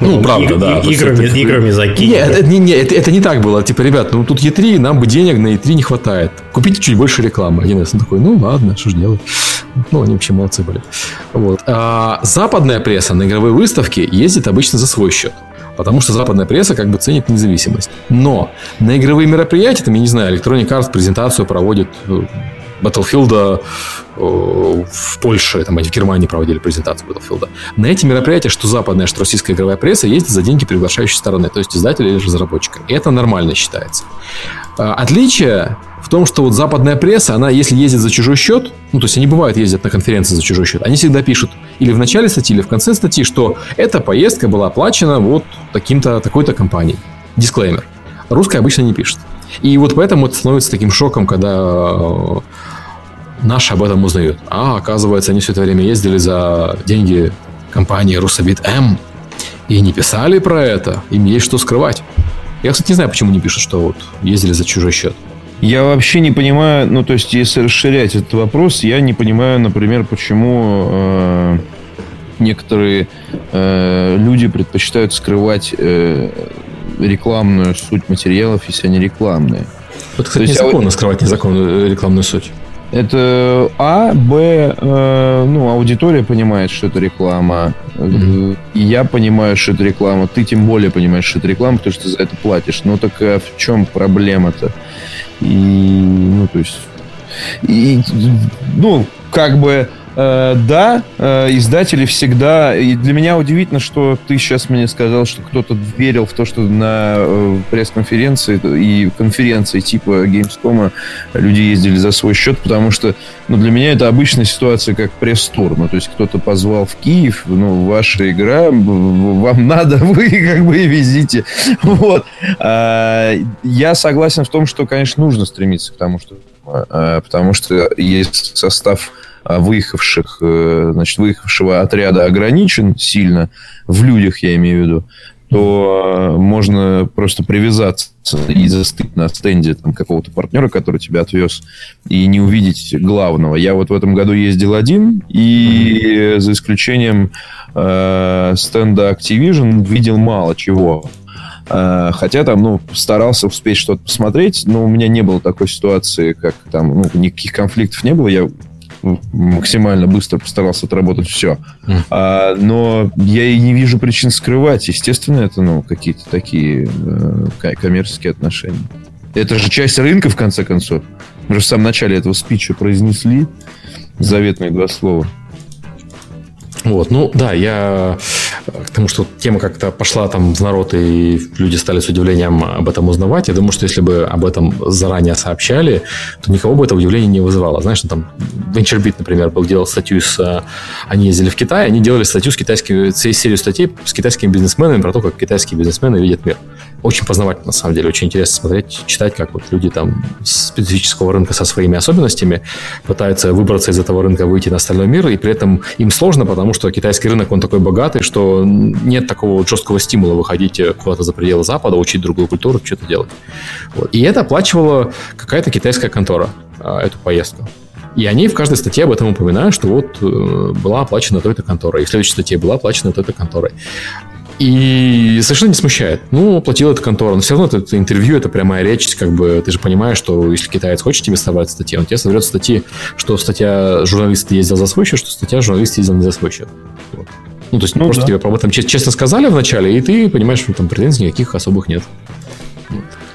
Ну, правда, да. Играми, закинь. Нет, это, не, так было. Типа, ребят, ну тут E3, нам бы денег на E3 не хватает. Купите чуть больше рекламы. Один раз он такой, ну ладно, что ж делать. Ну, они вообще молодцы были. Вот. А западная пресса на игровые выставки ездит обычно за свой счет. Потому что западная пресса как бы ценит независимость. Но на игровые мероприятия, там, я не знаю, Electronic Arts презентацию проводит э, Battlefield э, в Польше, там, в Германии проводили презентацию Battlefield. На эти мероприятия, что западная, что российская игровая пресса, ездит за деньги приглашающей стороны, то есть издателя или разработчика. И это нормально считается. А, отличие в том, что вот западная пресса, она, если ездит за чужой счет, ну, то есть они бывают ездят на конференции за чужой счет, они всегда пишут или в начале статьи, или в конце статьи, что эта поездка была оплачена вот таким-то, такой-то компанией. Дисклеймер. Русская обычно не пишет. И вот поэтому это становится таким шоком, когда э, наши об этом узнают. А, оказывается, они все это время ездили за деньги компании Русабит М и не писали про это. Им есть что скрывать. Я, кстати, не знаю, почему не пишут, что вот ездили за чужой счет. Я вообще не понимаю, ну, то есть, если расширять этот вопрос, я не понимаю, например, почему э, некоторые э, люди предпочитают скрывать э, рекламную суть материалов, если они рекламные. Вот, кстати, есть, незаконно а... скрывать незаконную э, рекламную суть. Это А, Б, э, ну, аудитория понимает, что это реклама. Mm-hmm. Я понимаю, что это реклама. Ты тем более понимаешь, что это реклама, потому что ты за это платишь. Но так а в чем проблема-то? И, ну, то есть... И, ну, как бы Э, да, э, издатели всегда... И для меня удивительно, что ты сейчас мне сказал, что кто-то верил в то, что на э, пресс-конференции и конференции типа Gamescom люди ездили за свой счет, потому что ну, для меня это обычная ситуация, как пресс-тур. Ну, то есть кто-то позвал в Киев, ну, ваша игра, вам надо, вы как бы и везите. Вот. А, я согласен в том, что, конечно, нужно стремиться к тому, что потому что есть состав а, выехавших, э, значит, выехавшего отряда ограничен сильно, в людях я имею в виду, то а, можно просто привязаться и застыть на стенде там, какого-то партнера, который тебя отвез, и не увидеть главного. Я вот в этом году ездил один, и за исключением э, стенда Activision видел мало чего. Хотя там, ну, старался успеть что-то посмотреть, но у меня не было такой ситуации, как там, ну, никаких конфликтов не было. Я максимально быстро постарался отработать все. А, но я и не вижу причин скрывать. Естественно, это ну, какие-то такие э, коммерческие отношения. Это же часть рынка, в конце концов. Мы же в самом начале этого спича произнесли заветные два слова. Вот, ну да, я к тому, что тема как-то пошла там в народ, и люди стали с удивлением об этом узнавать. Я думаю, что если бы об этом заранее сообщали, то никого бы это удивление не вызывало. Знаешь, ну, там VentureBeat, например, был делал статью с... Они ездили в Китай, они делали статью с китайскими... серию статей с китайскими бизнесменами про то, как китайские бизнесмены видят мир. Очень познавательно, на самом деле. Очень интересно смотреть, читать, как вот люди там специфического рынка со своими особенностями пытаются выбраться из этого рынка, выйти на остальной мир, и при этом им сложно, потому что китайский рынок, он такой богатый, что нет такого жесткого стимула выходить куда-то за пределы Запада, учить другую культуру, что-то делать. Вот. И это оплачивала какая-то китайская контора, а, эту поездку. И они в каждой статье об этом упоминают, что вот э, была оплачена той-то конторой, и в следующей статье была оплачена той-то конторой. И совершенно не смущает. Ну, оплатила эта контора. Но все равно это, это интервью, это прямая речь. Как бы ты же понимаешь, что если китаец хочет тебе собрать статьи, он тебе соберет статьи, что статья журналист ездил за свой счет, что статья журналист ездил не за свой счет. Вот. Ну, то есть ну, просто да. тебе об этом честно сказали вначале, и ты понимаешь, что там претензий никаких особых нет.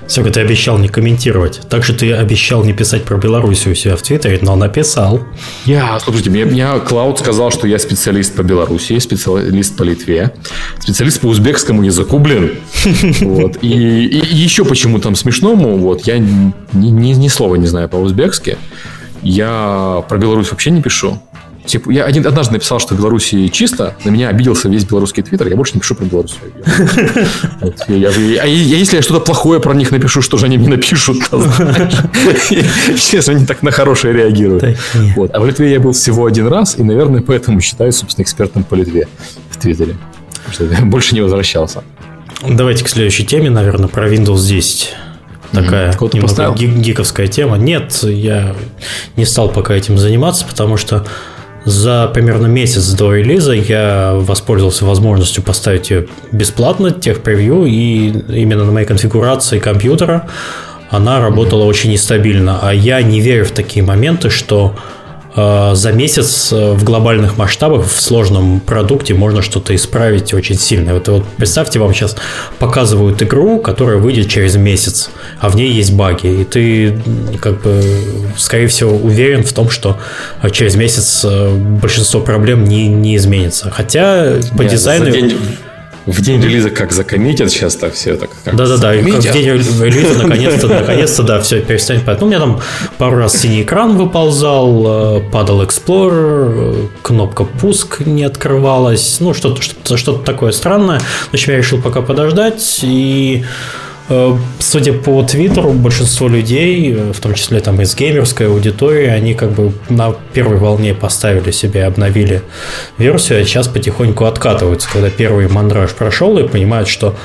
Сёга, ты обещал не комментировать. Также ты обещал не писать про Беларусь у себя в Твиттере, но написал. Я, слушайте, мне, мне Клауд сказал, что я специалист по Беларуси, специалист по Литве, специалист по узбекскому языку, блин. Вот. И, и еще почему там смешному, вот, я ни, ни, ни слова не знаю по-узбекски. Я про Беларусь вообще не пишу. Типа, я один, однажды написал, что в Беларуси чисто, на меня обиделся весь белорусский твиттер, я больше не пишу про Беларусь. А если я что-то плохое про них напишу, что же они мне напишут? Честно, они так на хорошее реагируют. Вот. А в Литве я был всего один раз, и, наверное, поэтому считаю, собственно, экспертом по Литве в Твиттере. Больше не возвращался. Давайте к следующей теме, наверное, про Windows 10 такая mm-hmm. немного гиковская тема. Нет, я не стал пока этим заниматься, потому что за примерно месяц до релиза я воспользовался возможностью поставить ее бесплатно, техпревью, и именно на моей конфигурации компьютера она работала очень нестабильно. А я не верю в такие моменты, что Э, за месяц э, в глобальных масштабах в сложном продукте можно что-то исправить очень сильно. Вот, вот представьте, вам сейчас показывают игру, которая выйдет через месяц, а в ней есть баги, и ты как бы, скорее всего, уверен в том, что э, через месяц большинство проблем не, не изменится. Хотя по Нет, дизайну... День в день релиза как закоммитят сейчас так все так. Да-да-да, в день релиза наконец-то, наконец-то, да, все перестанет. Ну, у меня там пару раз синий экран выползал, э, падал Explorer, э, кнопка пуск не открывалась, ну, что-то что что такое странное. В общем, я решил пока подождать и Э, судя по Твиттеру, большинство людей, э, в том числе там из геймерской аудитории, они как бы на первой волне поставили себе, обновили версию, а сейчас потихоньку откатываются, когда первый мандраж прошел и понимают, что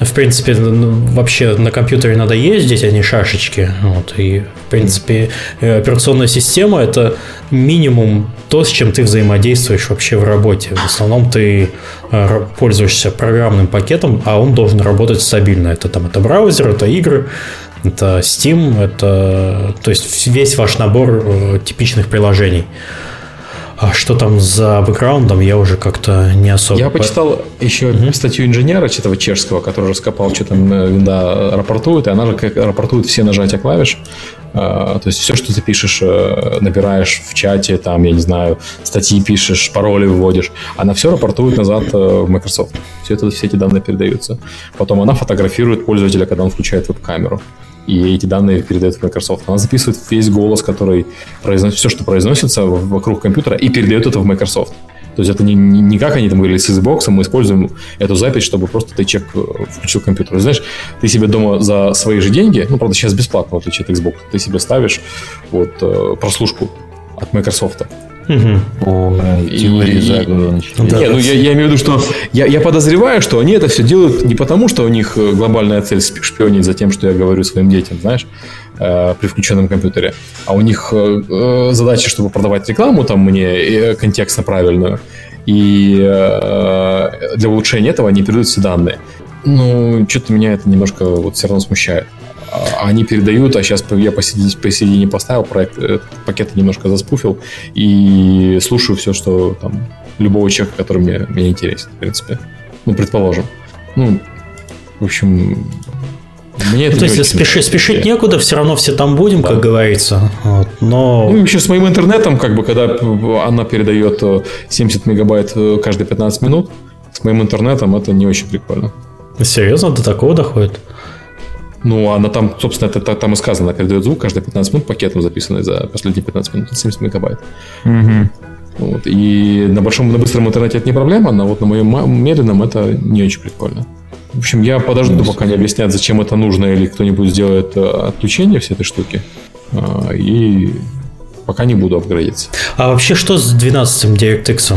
в принципе вообще на компьютере надо ездить, а не шашечки. Вот, и в принципе э, операционная система это минимум то, с чем ты взаимодействуешь вообще в работе. В основном ты э, пользуешься программным пакетом, а он должен работать стабильно. Это там это браузер, это игры, это Steam, это то есть весь ваш набор э, типичных приложений. А что там за бэкграундом, я уже как-то не особо... Я почитал еще mm-hmm. статью инженера, этого чешского, который раскопал, что там э, винда рапортует, и она же рапортует все нажатия клавиш. А, то есть все, что ты пишешь, э, набираешь в чате, там, я не знаю, статьи пишешь, пароли вводишь, она все рапортует назад э, в Microsoft. Все, это, все эти данные передаются. Потом она фотографирует пользователя, когда он включает веб-камеру и эти данные передает в Microsoft. Она записывает весь голос, который произносит, все, что произносится вокруг компьютера, и передает это в Microsoft. То есть это не, не как они там говорили с Xbox, мы используем эту запись, чтобы просто ты чек включил компьютер. Знаешь, ты себе дома за свои же деньги, ну, правда, сейчас бесплатно, в отличие от Xbox, ты себе ставишь вот э, прослушку от Microsoft. Угу. теории заговора. Да, не, ну я, я имею в виду, что я, я подозреваю, что они это все делают не потому, что у них э, глобальная цель шпионить за тем, что я говорю своим детям, знаешь, э, при включенном компьютере, а у них э, э задача, чтобы продавать рекламу там мне э, контекстно правильную, и э, для улучшения этого они передают все данные. Ну, что-то меня это немножко вот все равно смущает. А, они передают, а сейчас я посередине, посередине поставил проект, э, пакет немножко заспуфил и слушаю все, что там любого человека, который мне, мне интересен, в принципе. Ну, предположим. Ну, в общем, Мне ну, то есть спеши, спешить некуда, все равно все там будем, да. как говорится. Вот, но... Ну, еще с моим интернетом, как бы, когда она передает 70 мегабайт каждые 15 минут, с моим интернетом это не очень прикольно. Серьезно, до такого доходит? Ну, она там, собственно, это, там и сказано, она передает звук каждые 15 минут пакетом записанный за последние 15 минут, 70 мегабайт. Угу. Вот. И на большом, на быстром интернете это не проблема, но вот на моем медленном это не очень прикольно. В общем, я подожду, yes. пока не объяснят, зачем это нужно, или кто-нибудь сделает э, отключение всей этой штуки. А, и пока не буду апгрейдиться. А вообще, что с 12 DirectX?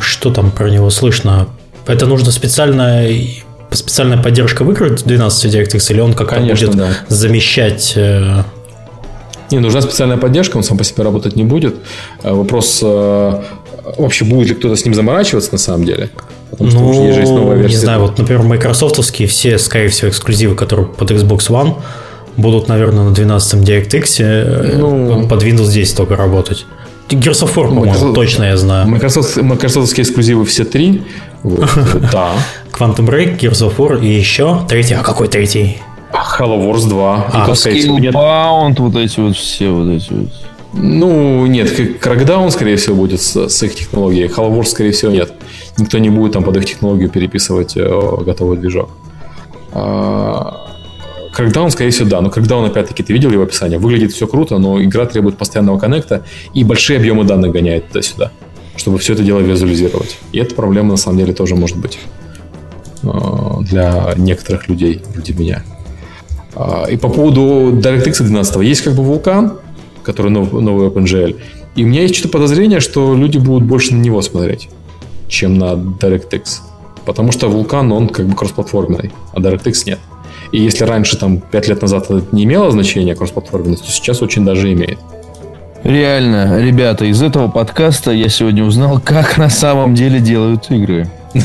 Что там про него слышно? Это нужно специально специальная поддержка в играх 12 DirectX, или он как-то Конечно, будет да. замещать э, не, нужна специальная поддержка, он сам по себе работать не будет. Э, вопрос, э, вообще будет ли кто-то с ним заморачиваться на самом деле? Потому что ну, уже есть новая версия. Не знаю, вот, например, майкрософтовские все, скорее всего, эксклюзивы, которые под Xbox One, будут, наверное, на 12 DirectX ну, под Windows 10 только работать. Gears of War, по-моему, точно я знаю. Microsoft, Microsoftские эксклюзивы все три. да. Quantum Break, Gears of War и еще третий. А какой третий? Halo Wars 2. А, Scalebound, вот эти вот все вот эти вот. Ну, нет, Crackdown, скорее всего, будет с, с их технологией. Halo Wars, скорее всего, нет. Никто не будет там под их технологию переписывать э, готовый движок. А, Crackdown, скорее всего, да. Но Crackdown, опять-таки, ты видел его описание? Выглядит все круто, но игра требует постоянного коннекта и большие объемы данных гоняет туда-сюда, чтобы все это дело визуализировать. И эта проблема, на самом деле, тоже может быть э, для некоторых людей, вроде меня. А, и по поводу DirectX 12 есть как бы вулкан, который новый, новый OpenGL. И у меня есть что-то подозрение, что люди будут больше на него смотреть, чем на DirectX. Потому что вулкан, он как бы кроссплатформенный, а DirectX нет. И если раньше, там, 5 лет назад это не имело значения кроссплатформенность, то сейчас очень даже имеет. Реально, ребята, из этого подкаста я сегодня узнал, как на самом деле делают игры.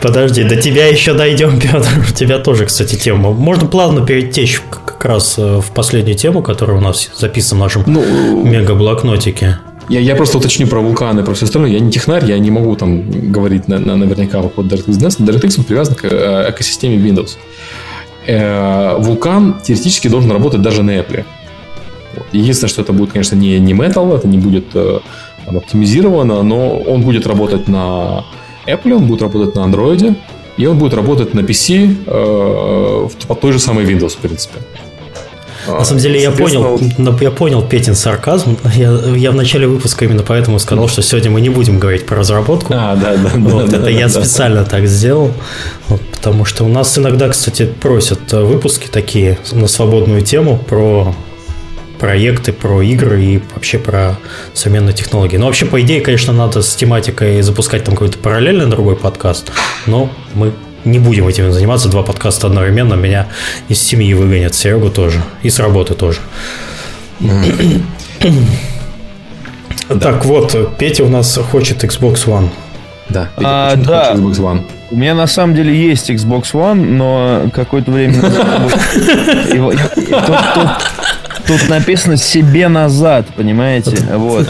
Подожди, до тебя еще дойдем, Петр. У тебя тоже, кстати, тема. Можно плавно перетечь как раз э, в последнюю тему, которая у нас записана в нашем ну, мега-блокнотике. Я, я просто уточню про вулканы, про все остальное. Я не технарь, я не могу там говорить на, на, наверняка по DirectX 12. DirectX привязан к э, экосистеме Windows. Э, вулкан теоретически должен работать даже на Apple. Единственное, что это будет, конечно, не, не Metal, это не будет э, там, оптимизировано, но он будет работать на Apple, он будет работать на Android, и он будет работать на PC э, под той же самой Windows, в принципе. На самом деле я понял, я понял Петин сарказм. Я, я в начале выпуска именно поэтому сказал, что сегодня мы не будем говорить про разработку. А, да, да. Вот, да, это да, я да. специально так сделал. Вот, потому что у нас иногда, кстати, просят выпуски такие на свободную тему про проекты, про игры и вообще про современные технологии. Но вообще, по идее, конечно, надо с тематикой запускать там какой-то параллельный другой подкаст, но мы не будем этим заниматься. Два подкаста одновременно меня из семьи выгонят, Серегу тоже, и с работы тоже. Так, вот, Петя у нас хочет Xbox One. Да, а, да. Xbox One. У меня на самом деле есть Xbox One, но какое-то время Тут написано себе назад, понимаете? Вот.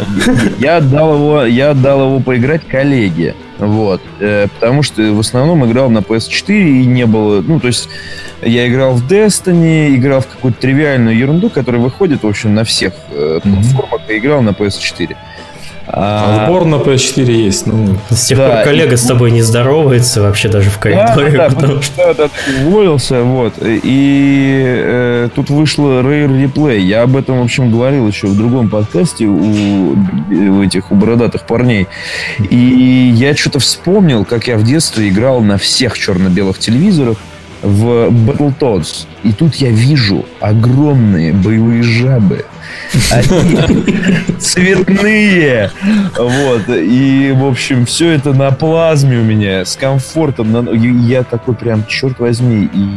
Я отдал его, я отдал его поиграть коллеге. Вот. Э, потому что в основном играл на PS4 и не было... Ну, то есть я играл в Destiny, играл в какую-то тривиальную ерунду, которая выходит, в общем, на всех э, платформах, и играл на PS4. А... Отбор на PS4 есть. Ну. С тех да, пор коллега и... с тобой не здоровается вообще даже в коридоре. Да, да, что... да, да, уволился, вот. И э, тут вышло Rare Replay. Я об этом, в общем, говорил еще в другом подкасте у, у этих, у бородатых парней. И я что-то вспомнил, как я в детстве играл на всех черно-белых телевизорах в Battletoads. И тут я вижу огромные боевые жабы. Они цветные. Вот. И, в общем, все это на плазме у меня с комфортом. Я такой прям, черт возьми. И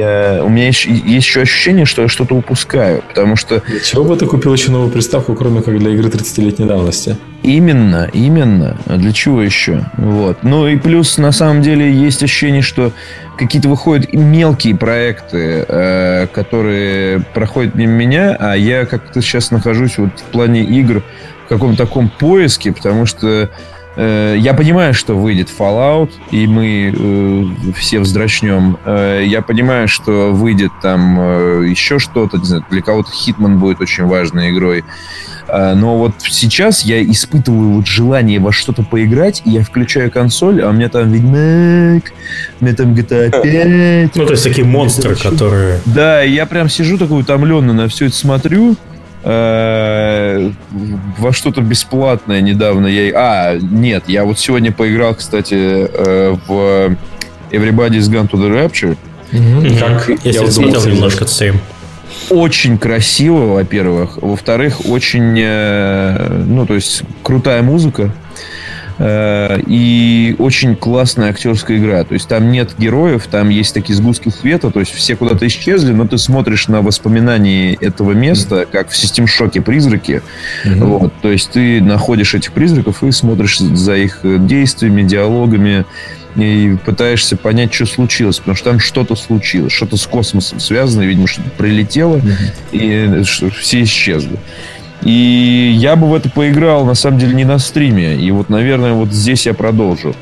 я, у меня есть, есть еще ощущение, что я что-то упускаю, потому что... Для чего бы ты купил еще новую приставку, кроме как для игры 30-летней давности? Именно, именно. Для чего еще? Вот. Ну и плюс, на самом деле, есть ощущение, что какие-то выходят мелкие проекты, э, которые проходят мимо меня, а я как-то сейчас нахожусь вот в плане игр в каком-то таком поиске, потому что э, я понимаю, что выйдет Fallout, и мы э, все вздрачнем. Э, я понимаю, что выйдет там э, еще что-то, не знаю, для кого-то Hitman будет очень важной игрой. Э, но вот сейчас я испытываю вот желание во что-то поиграть, и я включаю консоль, а у меня там Ведьмак, у меня там GTA 5. Ну, то есть такие монстры, которые... Да, я прям сижу такой утомленно на все это смотрю, э, во что-то бесплатное недавно я... А, нет, я вот сегодня поиграл, кстати, э, в Everybody's Gone to the Rapture. Как? Я вот смотрел немножко стрим. Очень красиво, во-первых. Во-вторых, очень, э, ну, то есть, крутая музыка. Э, и очень классная актерская игра. То есть там нет героев, там есть такие сгустки света, то есть все куда-то исчезли, но ты смотришь на воспоминания этого места, как в систем шоке призраки. Mm-hmm. Вот, то есть ты находишь этих призраков и смотришь за их действиями, диалогами и пытаешься понять, что случилось, потому что там что-то случилось, что-то с космосом связано, видимо, что-то прилетело, mm-hmm. и все исчезли. И я бы в это поиграл, на самом деле, не на стриме. И вот, наверное, вот здесь я продолжу.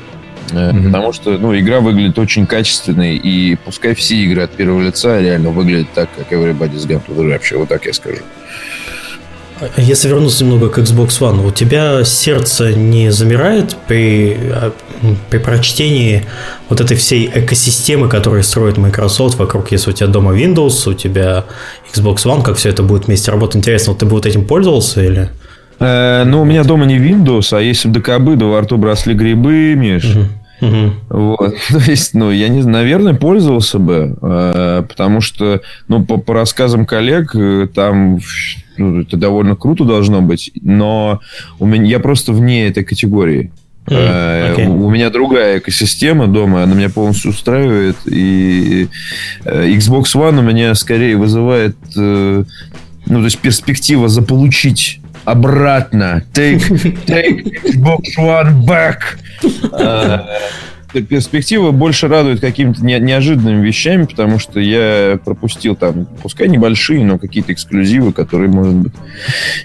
Mm-hmm. Потому что, ну, игра выглядит очень качественной, и пускай все игры от первого лица реально выглядят так, как Everybody's Gone to the Rapture, вот так я скажу. Если вернуться немного к Xbox One, у тебя сердце не замирает при, а, при прочтении вот этой всей экосистемы, которую строит Microsoft вокруг, если у тебя дома Windows, у тебя Xbox One, как все это будет вместе работать. Интересно, вот ты бы вот этим пользовался или... Э, ну, у меня дома не Windows, а если бы ДКБ, да во рту бросли грибы, Миш. Угу. Угу. Вот. То есть, ну, я не наверное, пользовался бы, э, потому что, ну, по, по рассказам коллег, э, там ну, это довольно круто должно быть, но у меня, я просто вне этой категории. Mm, okay. У меня другая экосистема дома, она меня полностью устраивает. И э, Xbox One у меня скорее вызывает ну, то есть перспектива заполучить обратно. Take, take Xbox One back перспектива больше радует какими-то не, неожиданными вещами, потому что я пропустил там, пускай небольшие, но какие-то эксклюзивы, которые, может быть,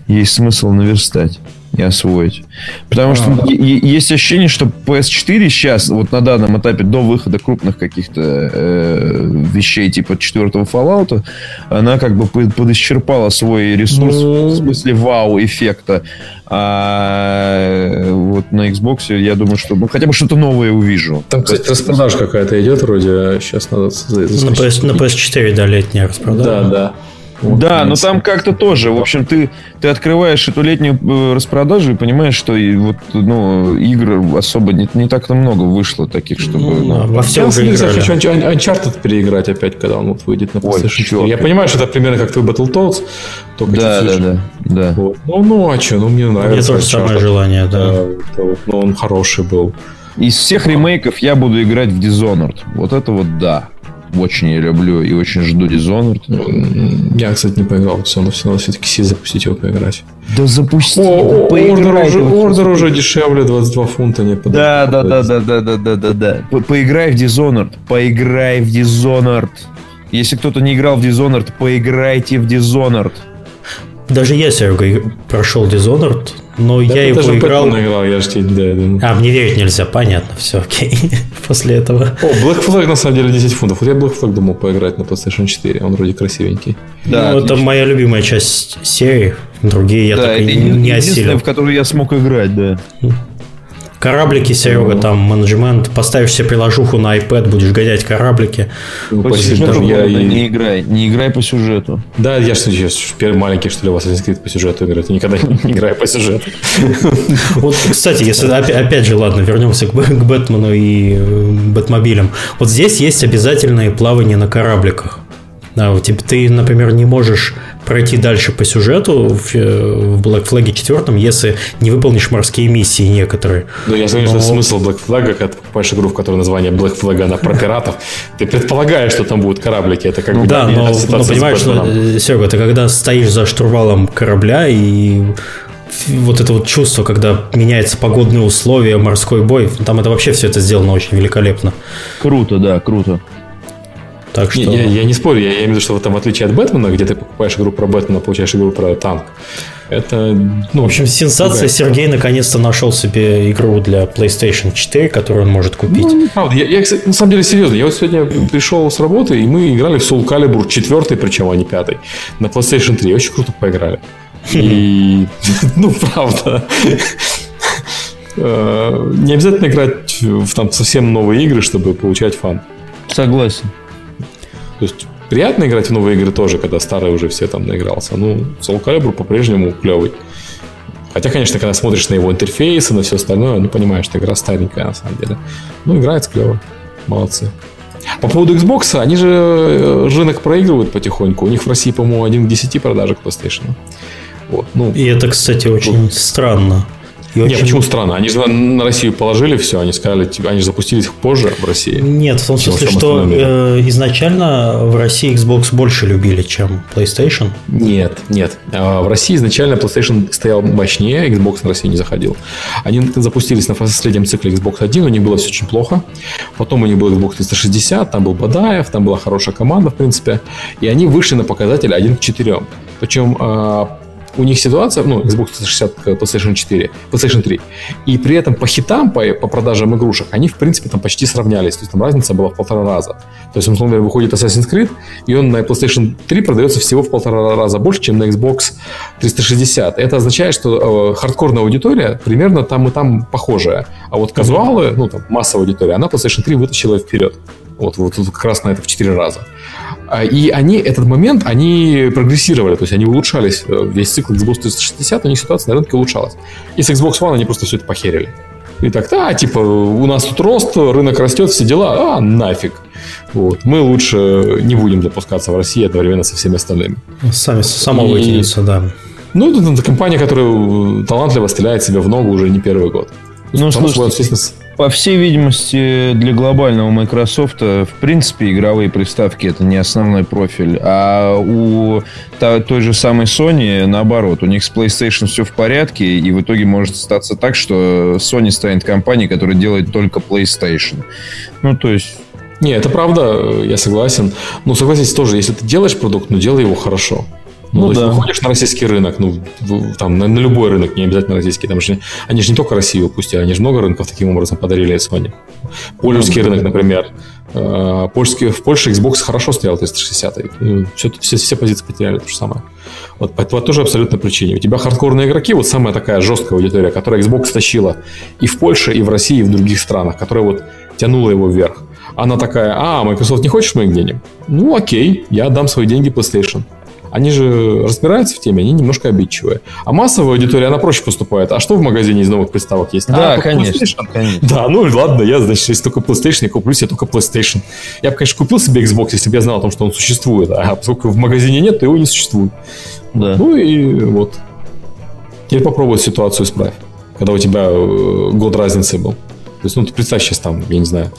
есть смысл наверстать и освоить. Потому что а. есть ощущение, что PS4 сейчас, вот на данном этапе, до выхода крупных каких-то э, вещей типа четвертого Fallout, она как бы подисчерпала свой ресурс ну... в смысле вау-эффекта. А вот на Xbox я думаю, что ну, хотя бы что-то новое увижу. Там, кстати, распродажа какая-то идет вроде. Сейчас надо... На, PS, на PS4, да, летняя распродажа. Да, да. Вот, да, но там как-то тоже. В общем, ты, ты открываешь эту летнюю э, распродажу и понимаешь, что и вот, ну, игр особо не, не так-то много вышло таких, чтобы... Ну, ну, во всем уже играли. хочу Uncharted переиграть опять, когда он вот выйдет на PlayStation 4. Я понимаю, что это примерно как твой Battletoads, только да, да, да, да. Вот. Ну, ну, а что, ну, мне нравится. Мне тоже самое желание, да. да вот, ну, он хороший был. Из всех ремейков я буду играть в Dishonored. Вот это вот да очень я люблю и очень жду Dishonored. Я, кстати, не поиграл все, но все равно все-таки сесть запустить его поиграть. Да запусти, О, да ордер, уже, ордер уже дешевле, 22 фунта не Да, да, да, да, да, да, да, да, да. Поиграй в Dishonored, поиграй в Dishonored. Если кто-то не играл в Dishonored, поиграйте в Dishonored. Даже я, Серега, прошел Dishonored, но да я его играл... играл я же тебе, да, да. А, мне верить нельзя, понятно, все, окей. После этого. О, Black Flag на самом деле 10 фунтов. Вот я Black Flag думал поиграть на PlayStation 4, он вроде красивенький. Да, ну, это моя любимая часть серии, другие я да, так и не осилил. в которую я смог играть, да. Кораблики, Серега, там менеджмент. Поставишь себе приложуху на iPad, будешь гонять кораблики. Ну, по сюжету я и... не играй. Не играй по сюжету. Да, я что сейчас первый маленький, что ли, у вас Creed по сюжету играет. Никогда не играю по сюжету. Вот, кстати, если опять же, ладно, вернемся к Бэтмену и э, Бэтмобилям. Вот здесь есть обязательные плавания на корабликах. Да, вот ты, например, не можешь пройти дальше по сюжету в, в Black Flag 4, если не выполнишь морские миссии некоторые. Ну, я знаю, Но... что смысл Black Flag, когда ты покупаешь игру, в которой название Black Flag, она про пиратов, ты предполагаешь, что там будут кораблики. Это как бы да, но, но понимаешь, что, э, Серега, ты когда стоишь за штурвалом корабля и вот это вот чувство, когда меняются погодные условия, морской бой, там это вообще все это сделано очень великолепно. Круто, да, круто. Так что... Не, я, я не спорю, я, я имею в виду, что там в отличие от Бэтмена, где ты покупаешь игру про Бэтмена, получаешь игру про танк, это, ну, в общем, сенсация. Другая. Сергей наконец-то нашел себе игру для PlayStation 4, которую он может купить. Ну, правда. Я, я, на самом деле, серьезно. Я вот сегодня пришел с работы, и мы играли в Soul Calibur 4, причем, а не 5, на PlayStation 3. Очень круто поиграли. И, ну, правда. Э, не обязательно играть в там совсем новые игры, чтобы получать фан. Согласен. То есть приятно играть в новые игры тоже, когда старые уже все там наигрался. Ну, Soul Calibur по-прежнему клевый. Хотя, конечно, когда смотришь на его интерфейс и на все остальное, ну, понимаешь, что игра старенькая на самом деле. Ну, играется клево. Молодцы. По поводу Xbox, они же э, рынок проигрывают потихоньку. У них в России, по-моему, один к 10 продажек PlayStation. Вот, ну, и это, кстати, очень вот. странно. И Нет, очень... почему странно? Они же на Россию положили все, они сказали, типа, они же запустились позже в России. Нет, в том смысле, что э, изначально в России Xbox больше любили, чем PlayStation. Нет, нет. А в России изначально PlayStation стоял мощнее, Xbox на Россию не заходил. Они запустились на последнем цикле Xbox 1, у них было все очень плохо. Потом у них был Xbox 360, там был Бадаев, там была хорошая команда, в принципе. И они вышли на показатель 1 к 4. Причем а, у них ситуация, ну, Xbox 360 к PlayStation 4, PlayStation 3, и при этом по хитам, по, по продажам игрушек, они, в принципе, там почти сравнялись, то есть там разница была в полтора раза. То есть, условно говоря, выходит Assassin's Creed, и он на PlayStation 3 продается всего в полтора раза больше, чем на Xbox 360. Это означает, что э, хардкорная аудитория примерно там и там похожая, а вот казуалы, ну, там, массовая аудитория, она PlayStation 3 вытащила вперед. Вот, вот, вот как раз на это в 4 раза. А, и они, этот момент, они прогрессировали, то есть они улучшались. Э, весь цикл Xbox 360, у них ситуация на рынке улучшалась. И с Xbox One они просто все это похерили. И так, да, типа, у нас тут рост, рынок растет, все дела, а нафиг. Вот. Мы лучше не будем запускаться в России одновременно со всеми остальными. Сами, сама и... вытянется, да. Ну, это компания, которая талантливо стреляет себе в ногу уже не первый год. Ну, Потому слушайте, что, по всей видимости, для глобального Microsoft, в принципе, игровые приставки это не основной профиль. А у той же самой Sony, наоборот, у них с PlayStation все в порядке, и в итоге может статься так, что Sony станет компанией, которая делает только PlayStation. Ну, то есть... Не, это правда, я согласен. Ну, согласитесь тоже, если ты делаешь продукт, ну, делай его хорошо. Ну, ну да. выходишь на российский рынок, ну, там, на, на любой рынок, не обязательно российский. Там же, они же не только Россию выпустили, они же много рынков таким образом подарили Sony. Польский ну, рынок, например. Э, польский, в Польше Xbox хорошо стоял 360. Все, все, все позиции потеряли то же самое. Вот по, по той же абсолютно причине. У тебя хардкорные игроки, вот самая такая жесткая аудитория, которая Xbox тащила и в Польше, и в России, и в других странах, которая вот тянула его вверх. Она такая, а, Microsoft не хочешь моих денег? Ну, окей, я отдам свои деньги PlayStation они же разбираются в теме, они немножко обидчивые. А массовая аудитория, она проще поступает. А что в магазине из новых приставок есть? Да, а, конечно, конечно. Да, ну ладно, я, значит, если только PlayStation, я куплю себе только PlayStation. Я бы, конечно, купил себе Xbox, если бы я знал о том, что он существует. А поскольку в магазине нет, то его не существует. Да. Ну и вот. Теперь попробуй ситуацию исправь. Когда у тебя э, год разницы был. То есть, ну, ты представь сейчас там, я не знаю,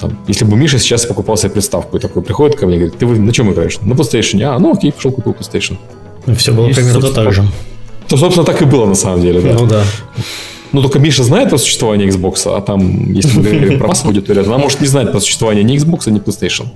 там, если бы Миша сейчас покупал себе приставку и такой приходит ко мне и говорит, ты на чем играешь? На PlayStation. А, ну окей, пошел купил PlayStation. Ну, все было Есть, примерно так же. То, собственно, так и было на самом деле, да. Ну да. Ну, только Миша знает про существование Xbox, а там, если мы говорим про массовую аудиторию, она может не знать про существование ни Xbox, ни PlayStation.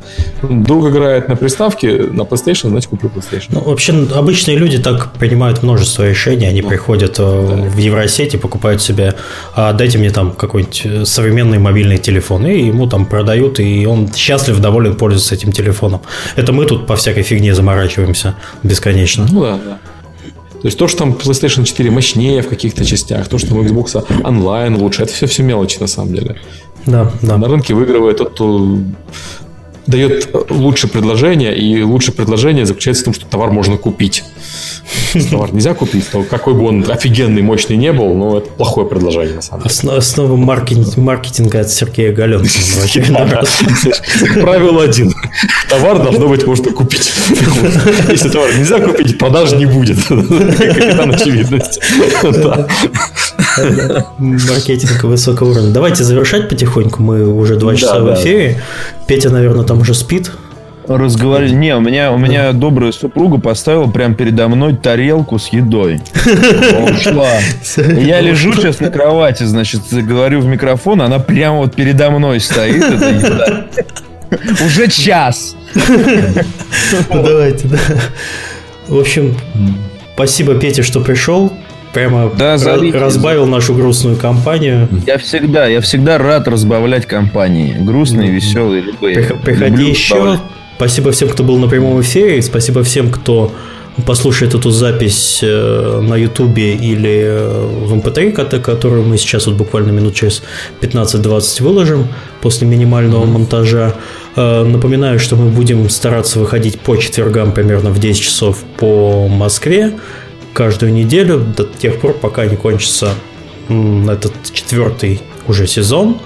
Друг играет на приставке, на PlayStation, значит, куплю PlayStation. Ну, вообще, обычные люди так принимают множество решений. Они ну, приходят э, да. в Евросеть и покупают себе, а дайте мне там какой-нибудь э, современный мобильный телефон. И ему там продают, и он счастлив, доволен пользоваться этим телефоном. Это мы тут по всякой фигне заморачиваемся бесконечно. Ну да, да. То есть то, что там PlayStation 4 мощнее в каких-то частях, то, что у Xbox онлайн лучше, это все все мелочи на самом деле. Да, да. На рынке выигрывает тот, кто дает лучшее предложение, и лучшее предложение заключается в том, что товар можно купить. Товар нельзя купить, то какой бы он офигенный, мощный не был, но это плохое предложение, на самом деле. Основа, основа маркетинга, маркетинга от Сергея Галенкина. Правило один. Товар должно быть можно купить. Если товар нельзя купить, продаж не будет. Капитан очевидность. Маркетинг высокого уровня. Давайте завершать потихоньку. Мы уже два часа в эфире. Петя, наверное, там уже спит разговаривали. Не, у меня, у меня добрая супруга поставила прямо передо мной тарелку с едой. Ушла. Я лежу сейчас на кровати, значит, говорю в микрофон, она прямо вот передо мной стоит, эта еда. Уже час. Ну, давайте, да. В общем, спасибо, Петя, что пришел. Прямо Да, зовите. разбавил нашу грустную компанию. Я всегда, я всегда рад разбавлять компании. Грустные, веселые, любые. Прих- Приходи Люблю еще. разбавлять. Спасибо всем, кто был на прямом эфире. Спасибо всем, кто послушает эту запись э, на Ютубе или э, в MP3, кото- которую мы сейчас вот буквально минут через 15-20 выложим после минимального монтажа. Э, Напоминаю, что мы будем стараться выходить по четвергам примерно в 10 часов по Москве каждую неделю до тех пор, пока не кончится этот четвертый уже сезон.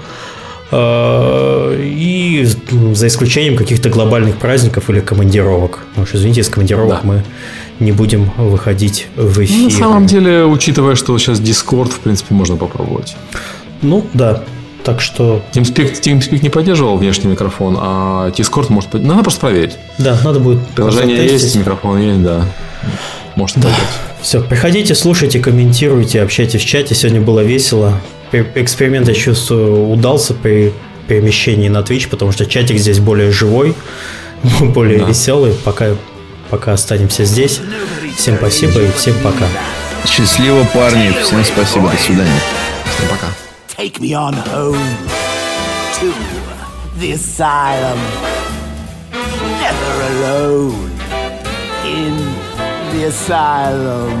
Э, И за исключением каких-то глобальных праздников или командировок. Потому что, извините, из командировок Да. мы не будем выходить в эфир. Ну, на самом деле, учитывая, что сейчас Discord, в принципе, можно попробовать. Ну, да. Так что, TeamSpeak, TeamSpeak не поддерживал внешний микрофон, а Discord может... Надо просто проверить. да, надо будет Приложение есть, микрофон есть, да. Может подойти. Все, приходите, слушайте, комментируйте, общайтесь в чате. Сегодня было весело. Э- Эксперимент, я чувствую, удался при перемещении на Twitch, потому что чатик здесь более живой, более Да. веселый. Пока, пока останемся здесь. Всем спасибо и всем пока. Счастливо, парни. Всем спасибо. До свидания. Всем пока. Take me on home to the asylum. Never alone in the asylum.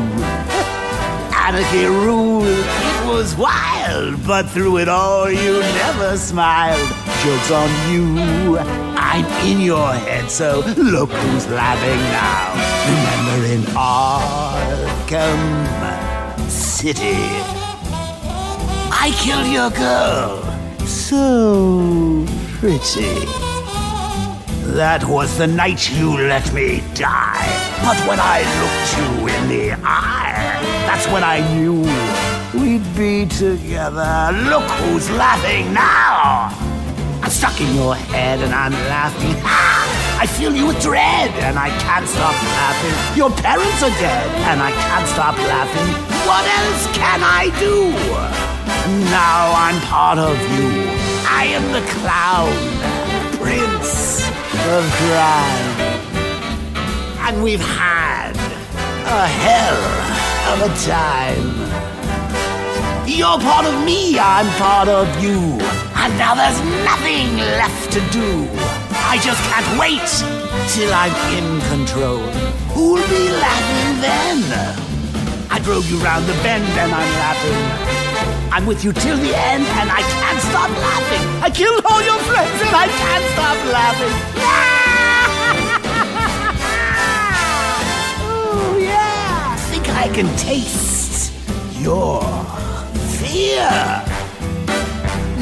Anarchy ruled, it was wild, but through it all you never smiled. Joke's on you, I'm in your head, so look who's laughing now. Remember in Arkham City. I killed your girl. So pretty. That was the night you let me die. But when I looked you in the eye, that's when I knew be together. Look who's laughing now. I'm stuck in your head and I'm laughing. I feel you with dread and I can't stop laughing. Your parents are dead and I can't stop laughing. What else can I do? Now I'm part of you. I am the clown, prince of crime. And we've had a hell of a time. You're part of me, I'm part of you. And now there's nothing left to do. I just can't wait till I'm in control. Who'll be laughing then? I drove you round the bend and I'm laughing. I'm with you till the end and I can't stop laughing. I killed all your friends and I can't stop laughing. yeah. I can taste your fear.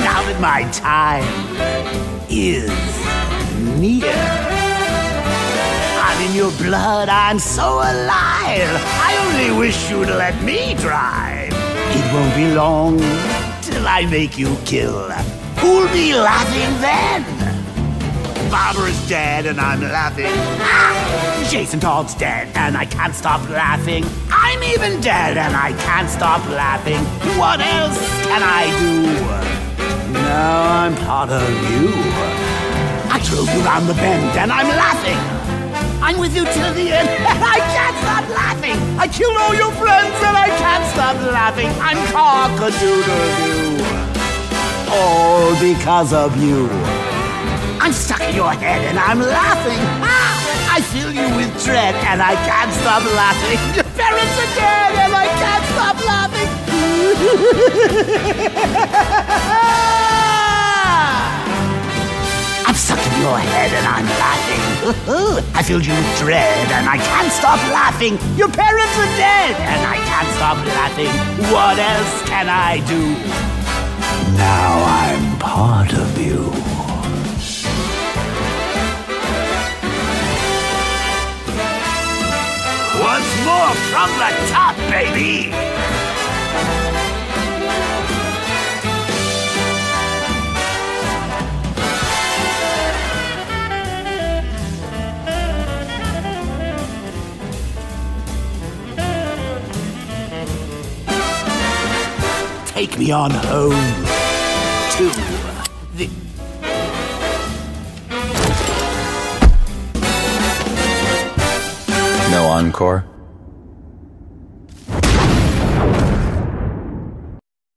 Now that my time is near. I'm in your blood, I'm so alive. I only wish you'd let me drive. It won't be long till I make you kill. Who'll be laughing then? Barbara's dead and I'm laughing. Ah! Jason Todd's dead and I can't stop laughing. I'm even dead and I can't stop laughing. What else can I do? Now I'm part of you. I drove you round the bend and I'm laughing. I'm with you till the end and I can't stop laughing. I killed all your friends and I can't stop laughing. I'm cock-a-doodle-doo. All because of you. I'm stuck in your head and I'm laughing. Ah, I fill you with dread and I can't stop laughing. Your parents are dead and I can't stop laughing. I'm stuck in your head and I'm laughing. I filled you with dread and I can't stop laughing. Your parents are dead and I can't stop laughing. What else can I do? Now I'm part of you. More from the top, baby! Take me on home to the no Encore.